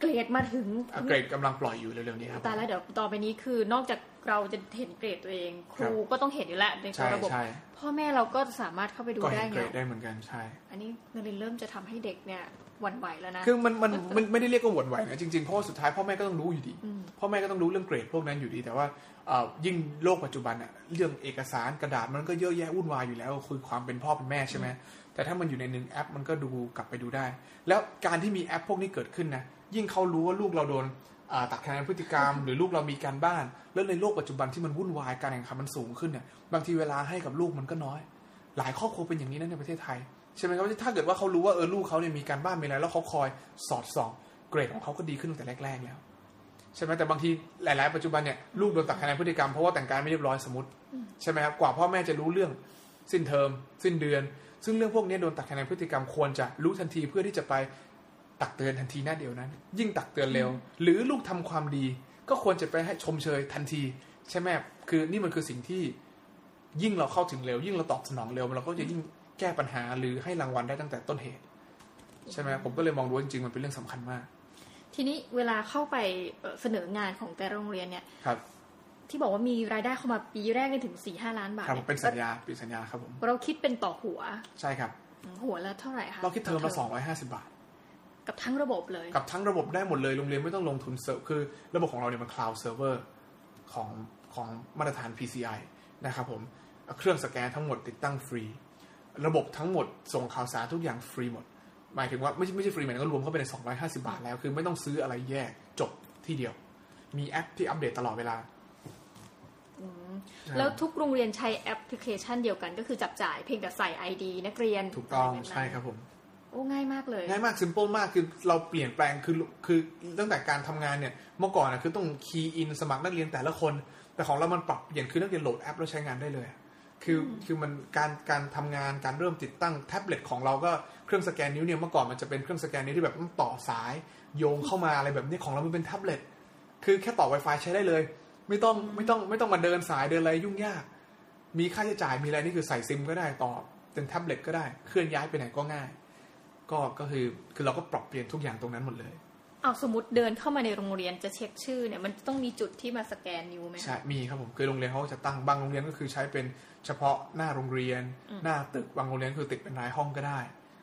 S1: เกรดมาถึง
S2: อะเกรดกำลังปล่อยอยู่เร็วๆนี้ครับ
S1: ตายแล้วเดี๋ยวต่อไปนี้คือนอกจากเราจะเห็นเกรดตัวเอง ครูก็ต้องเห็นอยู่แล้วในตั
S2: ใช่
S1: วระบบ
S2: ใช่ใช่
S1: พ่อแม่เราก็สามารถเข้าไปดู
S2: ก็
S1: ได้
S2: เห็นเก
S1: ไง
S2: รดได้เหมือนกันใช่
S1: อันนี้นารินเริ่มจะทำให้เด็กเนี่ยหวั่นไหวแล้วนะ
S2: คือมันมันมันไม่ได้เรียกว่าหวั่นไหวนะจริงๆเพราะว่าสุดท้ายพ่อแม่ก็ต้องรู้อยู่ดี
S1: อืม
S2: พ่อแม่ก็ต้องรู้เรื่องเกรดพวกนั้นอยู่ดี แต่ว่าเอ่อยิ่งโลกปัจจุบันอะเรื่องเอกสารกระดาษมันก็เยอะแยะวุ่นวายอยู่แล้วคือความเป็นพ่อเป็นแม่ใช่ไหม แต่ถ้ามันอยู่ในหนึ่งแอป มันก็ดูกลับไปดูได้ แล้วการที่มีแอปพวกนี้เกิดขึ้นนะยิ่งเขารู้ว่าลูกเราโดนตัดคะแนนพฤติกรรม หรือลูกเรามีการบ้าน แล้วในโลกปัจจุบันที่มันวุ่นวายการแข่งขันมันสูงขึ้นเนี่ยบางทีเวลาให้กับลูกมันก็น้อย หลายครอบครัวเป็นอย่างนี้นะในประเทศไทยใช่ไหมครับถ้าเกิดว่าเขารู้ว่าเออลูกเขาเนี่ยมีการบ้านมีอะไรแล้วเขาคอยสอดส่อง เกรดของเขาก็ดีขึ้นตั้งแต่แรก ๆ แล้วใช่ไหมแต่บางทีหลาย ๆ ปัจจุบันเนี่ยลูกโดนตัดคะแนนพฤติกรรมเพราะว่าแต่งกายไม่เรียบร้อยสมมติใช่ไหมครับกว่าพ่อแม่จะรู้เรื่องสิ้นเทอมสิ้นเดือน ซึ่งเรื่องพวกนี้โดนตัดคะแนนพฤติกรรมควรจะรู้ทันทีเพื่อที่จะไปตักเตือนทันทีหน้าเดียวนั้น ยิ่งตักเตือนเร็ว หรือลูกทำความดี ก็ควรจะไปให้ชมเชยทันที ใช่ไหมคือนี่มันคือสิ่งที่ยิ่งเราเข้าถึงเร็ว ยิ่งเราตอบสนองเร็วเราก็จะยิ่งแก้ปัญหาหรือให้รางวัลได้ตั้งแต่ต้นเหตุ ใช่ไหมผมก็เลยมองดูว่าจริงๆมันเป็นเรื่องสำคัญมาก
S1: ทีนี้เวลาเข้าไปเอ่อเสนองานของแต่ละโรงเรียนเนี่ย
S2: ครับ
S1: ที่บอกว่ามีรายได้เข้ามาปีแรกได้ถึงสี่ห้าล้านบาท
S2: ครับ
S1: เนี่ย
S2: เป็นสัญญาเป็นสัญญาครับผม
S1: เราคิดเป็นต่อหัว
S2: ใช่ครับ
S1: หัวละเท่าไหร่คะ
S2: เราคิดเทอมละ
S1: ต่
S2: สองร้อยห้าสิบบาท
S1: กับทั้งระบบเลย
S2: กับทั้งระบบได้หมดเลยโรงเรียนไม่ต้องลงทุนเซิร์ฟคือ ระบบของเราเนี่ยมัน cloud server ของของมาตรฐาน PCI นะครับผมเครื่องสแกนทั้งหมดติดตั้งฟรี ระบบทั้งหมดส่งข่าวสารทุกอย่างฟรีหมด หมายถึงว่าไม่ใช่ไม่ใช่ฟรีหมายถึงว่ารวมเข้าไปใน 250 บาทแล้ว คือไม่ต้องซื้ออะไรแยกจบที่เดียว มีแอปที่อัปเดตตลอดเวลา
S1: อืม แล้วทุกโรงเรียนใช้แอปพลิเคชันเดียวกันก็คือจับจ่ายเพียงแต่ใส่ ID นักเรียน
S2: ถูกต้องะ
S1: ไแนั้น
S2: ใช่ครับผม
S1: โอ้ง่ายมากเลย
S2: ง่ายมากซิม p ป e มากคือเราเปลี่ยนแปลงคือคือตั้งแต่การทำงานเนี่ยเมื่อก่อนนะคือต้อง key in สมัครนักเรียนแต่ละคน แต่ของเรามันปรับเปลี่ยนคือนักเรียนโหลดแอปแล้วใช้งานได้เลย คือคือมันการการทำงานการเริ่มติดตั้งแท็บเล็ตของเราก็เครื่องสแกนนิ้วเนี่ยเมื่อก่อนมันจะเป็นเครื่องสแกนนิ้วที่แบบต้องต่อสายโยงเข้ามาอะไรแบบนี้ของเรามันเป็นแท็บเล็ตคือแค่ต่อ Wi-Fi ใช้ได้เลย ไม่ต้องไม่ต้องไม่ต้องมาเดินสายเดินอะไรยุ่งยาก มีค่าใช้จ่ายมีอะไรนี่คือใส่ซิมก็ได้ต่อเป็นแท็บเล็ตก็ได้เคลื่อนย้ายไปไหนก็ง่าย ก็ก็คือคือเราก็ปรับเปลี่ยนทุกอย่างตรงนั้นหมดเลย
S1: เอาสมมติเดินเข้ามาในโรงเรียนจะเช็คชื่อเนี่ยมันต้องมีจุดที่มาสแกนนิ้วไหมคะ
S2: ใช่มีครับผมคือโรงเรียนเขาจะตั้งบางโรงเรียนก็คือใช้เป็นเฉพาะหน้าโรงเรียน หน้าตึกบางโรงเรียนคือติดเป็นรายห้องก็ได้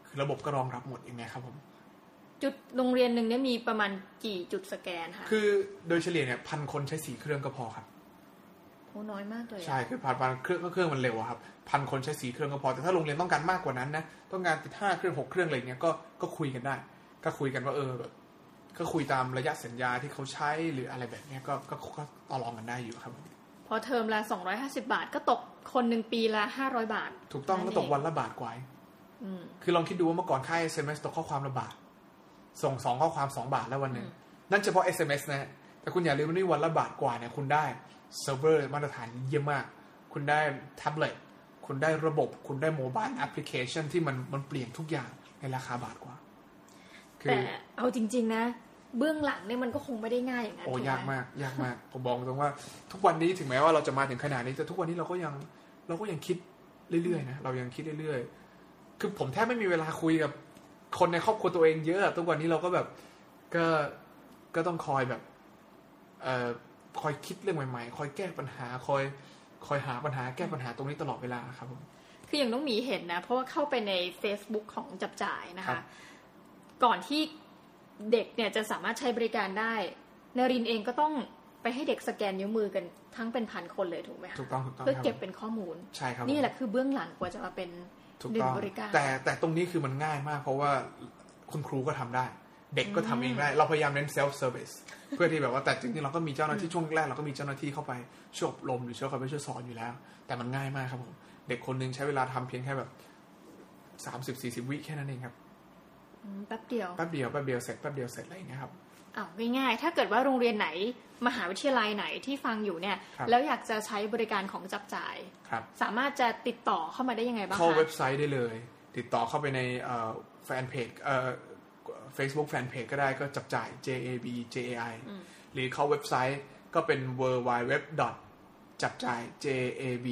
S2: คือระบบก็รองรับหมดอย่างเงี้ยครับผม
S1: จุดโรงเรียนหนึ่งเนี่ยมีประมาณกี่จุดสแกนคะ
S2: คือโดยเฉลี่ยเนี่ยพันคนใช้สี่เครื่องก็พอครับ
S1: โอ้น้อยมากเลยอะ
S2: ใช่คือผ่านพันเครื่องก็เครื่องมันเร็วอะครับพันคนใช้สี่เครื่องก็พอแต่ถ้าโรงเรียนต้องการมากกว่านั้นนะต้องการติดห้าเครื่องหกเครื่องอะไรเงี้ยก็ก็คุยกันได้ ก็คุยกันว่าเออแบบก็คุยตามระยะสัญญาที่เขาใช้หรืออะไรแบบเนี้ยก็ก็ก็ต่อรองกันได้อยู่ครับผม
S1: พอเทอมละ250บาท ก็ตกคนหนึ่งปีละ500บาท
S2: ถูกต้องก็ตกวันละบาทกว่า
S1: อืม
S2: คือลองคิดดูว่าเมื่อก่อนค่า SMS ตกข้อความละบาท ส่งสองข้อความสองบาทแล้ววันหนึ่ง นั่นเฉพาะ SMS นะ แต่คุณอย่าลืมว่านี่วันละบาทกว่าเนี่ยคุณได้เซิร์ฟเวอร์มาตรฐานเยี่ยมมาก คุณได้แท็บเล็ตคุณได้ระบบ คุณได้ mobile application ที่มันมันเปลี่ยนทุกอย่างในราคาบาทกว่าคื
S1: แต่เอาจริง ๆ นะ เบื้องหลังเนี่ยมันก็คงไม่ได้ง่ายอย่างนั้น
S2: โอ้
S1: ถูไห
S2: ยากมากยากมาก ผมบอกตรงว่า ทุกวันนี้ถึงแม้ว่าเราจะมาถึงขนาดนี้แต่ทุกวันนี้เราก็ยังเราก็ยังคิดเรื่อยๆนะเรายังคิดเรื่อยๆ คือผมแทบไม่มีเวลาคุยกับ คนในครอบครัวตัวเองเยอะทุกวันนี้เราก็แบบก็ก็ต้องคอยแบบเอ่อคอยคิดเรื่องใหม่ๆ คอยแก้ปัญหาคอยคอยหาปัญหาแก้ปัญหาตรงนี้ตลอดเวลาครับผม
S1: คืออย่างน้องหมีเห็นนะ เพราะว่าเข้าไปใน Facebook ของจับจ่ายนะ
S2: ครั
S1: คะ
S2: บ
S1: ก่อนที่เด็กเนี่ยจะสามารถใช้บริการได้นารินเองก็ต้องไปให้เด็กสแกนนิ้วมือกันทั้งเป็นพันคนเลยถูกไหมคะ
S2: ถูกต้องถูกต้อง
S1: เพื่อ
S2: ครับ
S1: เก็บเป็นข้อมูล
S2: ใช่ครับผม
S1: นี่แหละคือเบื้องหลังกว่าจะมาเป็น
S2: ถูก
S1: หนึ่
S2: ต้
S1: ง
S2: อง
S1: บริการ
S2: แต่แต่ตรงนี้คือมันง่ายมาก เพราะว่าคุณครูก็ทำได้ เด็กก็ทำเองได้ เราพยายามเน้น self service เพื่อที่แบบว่าแต่จริงๆเราก็มีเจ้าหน้าที่ช่วงแรกเราก็มีเจ้าหน้าที่เข้าไปช่วยอบรมหรือช่วยเขาไปช่วยสอนอยู่แล้ว แต่มันง่ายมากครับผม เด็กคนหนึงใช้เวลาทำเพียงแค่แบบสามสิบสี่สิบวิแค่นั้นเองครับ
S1: อืมแป๊บเดียว
S2: แป๊บเดียวแป๊บเดียวเสร็จแป๊บเดียวเสร็จอะไรอย่างเงี้ยครับ
S1: อ้าวง่ายๆ ถ้าเกิดว่าโรงเรียนไหนมหาวิทยาลัยไหนที่ฟังอยู่เนี่ย
S2: ครับ
S1: แล้วอยากจะใช้บริการของจับจ่าย
S2: ครับ
S1: สามารถจะติดต่อเข้ามาได้ยังไงบ้าง
S2: เข้า
S1: คะ
S2: เว็บไซต์ได้เลย ติดต่อเข้าไปในแฟนเพจเอ่อ Facebook แฟนเพจก็ได้ก็จับจ่าย J A B J A I
S1: อืม
S2: หรือเข้าเว็บไซต์ก็เป็น w w w จับจ่าย J A B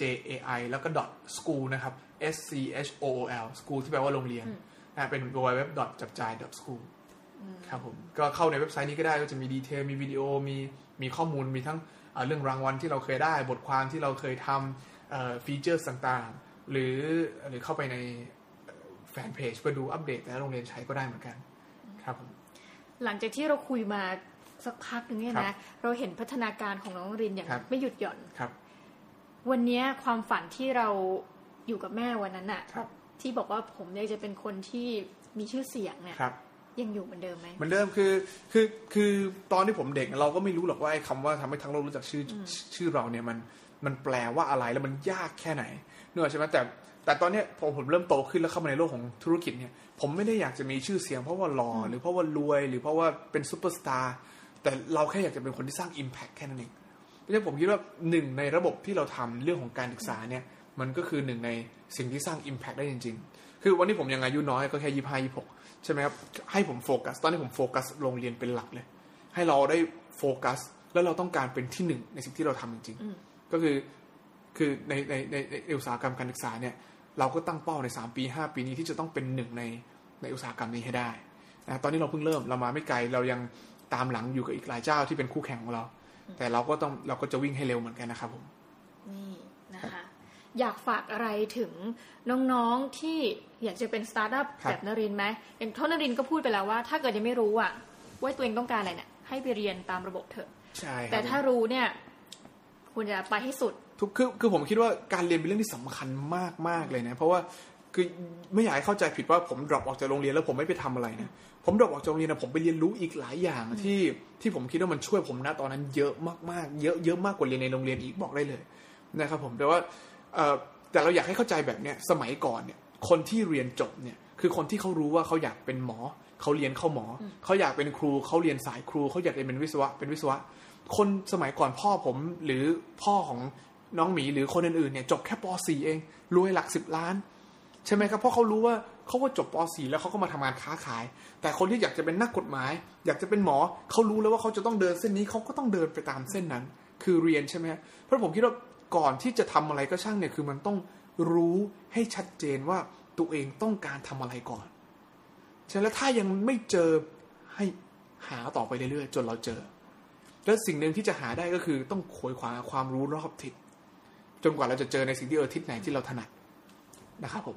S2: J A I แล้วก็ .school นะครับ S C H O O L school ที่แปลว่าโรงเรียนนะเป็น www จับจ่าย school ครับผมก็เข้าในเว็บไซต์นี้ก็ได้ก็จะมี detail มีวิดีโอมีมีข้อมูลมีทั้งเอ่อเรื่องรางวัลที่เราเคยได้ บทความที่เราเคยทำ feature ต่างๆ หรือหรือเข้าไปในแฟนเพจเพื่อดูอัปเดตและโรงเรียนใช้ก็ได้เหมือนกันครับผม
S1: หลังจากที่เราคุยมาสักพักหนึงเนี่ย
S2: ครั
S1: นะ
S2: บ
S1: เราเห็นพัฒนาการของน้องรินอย่าง
S2: ครับ
S1: ไม่หยุดหย่อน
S2: ครับ
S1: วันเนี้ยความฝันที่เราอยู่กับแม่วันนั้นน่ะ
S2: ครับ
S1: ที่บอกว่าผมเนี่ยจะเป็นคนที่มีชื่อเสียงเนี่ย
S2: ครับ
S1: ยังอยู่เหมือนเดิมไหม
S2: เหมือนเดิมคือคือคือตอนที่ผมเด็กเราก็ไม่รู้หรอกว่าไอ้คำว่าทำให้ทั้งโลกรู้จักชื่ออชื่อเราเนี่ยมันมันแปลว่าอะไรแล้วมันยากแค่ไหนเนกอะใช่ไหมแต่แต่ตอนเนี้ยพอผมเริ่มโตขึ้นแล้วเข้ามาในโลกของธุรกิจเนี่ย ผมไม่ได้อยากจะมีชื่อเสียงเพราะว่าหล่ออหรือเพราะว่ารวยหรือเพราะว่าเป็นซูเปอร์สตาร์แต่เราแค่อยากจะเป็นคนที่สร้าง Impact แค่นั้นเองเพราะฉะนั้นผมคิดว่าหนึ่งในระบบที่เราทำเรื่องของการศึกษาเนี่ย มันก็คือหนึ่งในสิ่งที่สร้าง Impact ได้จริง ๆ คือวันนี้ผมยังอายุน้อยก็แค่ยี่ห้ายี่หกใช่ไหมครับให้ผมโฟกัส ตอนนี้ผมโฟกัสโรงเรียนเป็นหลักเลย ให้เราได้โฟกัส แล้วเราต้องการเป็นที่หนึ่งในสิ่งที่เราทำจริง
S1: อืม
S2: ๆก็คือคือในในในในอุตสาหกรรมการศึกษาเนี่ย เราก็ตั้งเป้าใน3ปี5ปีนี้ที่จะต้องเป็นหนึ่งในในอุตสาหกรรมนี้ให้ได้นะตอนนี้เราเพิ่งเริ่มเรามาไม่ไกลเรายังตามหลังอยู่กับอีกหลายเจ้าที่เป็นคู่แข่งของเรา แต่เราก็ต้องเราก็จะวิ่งให้เร็วเหมือนกันนะครับผม
S1: นี่นะคะ อยากฝากอะไรถึงน้องๆที่อยากจะเป็นสตาร์ทอัพ
S2: ครับ
S1: แบบนรินทร์ไหมอย่างท่านนรินทร์ก็พูดไปแล้วว่า ถ้าเกิดยังไม่รู้อะว่าตัวเองต้องการอะไรเนี่ยให้ไปเรียนตามระบบเถอะ
S2: ใช่ครับ
S1: แต่ถ้ารู้เนี่ยคุณจะไปให้สุด
S2: ทุกคือคือผมคิดว่าการเรียนเป็นเรื่องที่สำคัญมากมากเลยนะ เพราะว่าคือไม่อยากให้เข้าใจผิดว่าผม drop ออกจากโรงเรียนแล้วผมไม่ไปทำอะไรนะผม drop ออกจากโรงเรียนนะผมไปเรียนรู้อีกหลายอย่างที่ที่ผมคิดว่ามันช่วยผมนะตอนนั้นเยอะมากๆ เยอะเยอะมากกว่าเรียนในโรงเรียนอีกบอกได้เลยนะครับผมแต่ว่าเอ่อ แต่เราอยากให้เข้าใจแบบเนี้ยสมัยก่อนเนี่ยคนที่เรียนจบเนี่ยคือคนที่เขารู้ว่าเขาอยากเป็นหมอ เขาเรียนเข้าหมออเขาอยากเป็นครู เขาเรียนสายครู เขาอยากเรียนเป็นวิศวะ เป็นวิศวะ คนสมัยก่อนพ่อผมหรือพ่อของน้องหมีหรือคนอื่นๆเนี่ยจบแค่ป .4 เองรวยหลักสิบล้าน ใช่ไหมครับเพราะเขารู้ว่าเขาก็จบป .4 แล้วเขาก็มาทำงานค้าขาย แต่คนที่อยากจะเป็นนักกฎหมาย อยากจะเป็นหมอ เขารู้แล้วว่าเขาจะต้องเดินเส้นนี้เขาก็ต้องเดินไปตามเส้นนั้น คือเรียนใช่ไหมเพราะผมคิดว่า ก่อนที่จะทำอะไรก็ช่างเนี่ยคือมันต้องรู้ให้ชัดเจนว่าตัวเองต้องการทำอะไรก่อนใช่แล้วถ้ายังไม่เจอให้หาต่อไปเรื่อยๆจนเราเจอ แล้วสิ่งหนึ่งที่จะหาได้ก็คือต้องขวยขวาความรู้รอบทิศจนกว่าเราจะเจอในสิ่งที่เออทิศไหนที่เราถนัดนะครับผม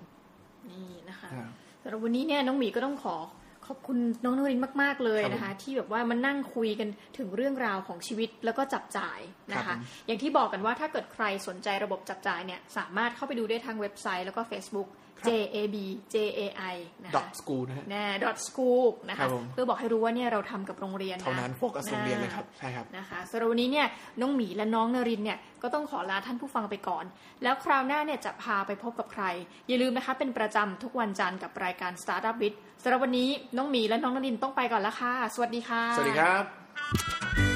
S1: นี่นะคะ
S2: อ่า
S1: สำหรับวันนี้เนี่ยน้องหมีก็ต้องขอข อบคุณน้องนรินทร์มาก ๆ เลยนะคะ ที่แบบว่ามานั่งคุยกันถึงเรื่องราวของชีวิตแล้วก็จับจ่ายนะ
S2: ครั
S1: คะ
S2: บผม
S1: อย่างที่บอกกันว่าถ้าเกิดใครสนใจระบบจับจ่ายเนี่ยสามารถเข้าไปดูได้ทางเว็บไซต์แล้วก็ Facebook JAB JAI นะ
S2: ดอ
S1: คะ
S2: ทสกูลนะฮะ
S1: แน่ dot school นะ
S2: ครั
S1: คะ
S2: บผม
S1: เพื่อบอกให้รู้ว่าเนี่ยเราทำกับโรงเรียนนะ
S2: เท่านั้นโฟกัสโรงเรียนเลยครับใช่ครับ
S1: นะคะสำหรับวันนี้เนี่ยน้องหมีและน้องนรินทร์เนี่ยก็ต้องขอลาท่านผู้ฟังไปก่อน แล้วคราวหน้าเนี่ยจะพาไปพบกับใคร อย่าลืมนะคะเป็นประจำทุกวันจันทร์กับรายการ Startup Bit สำหรับวันนี้น้องหมีและน้องนรินทร์ต้องไปก่อนแล้วค่ะ สวัสดีค่ะ
S2: สวัสดีครับ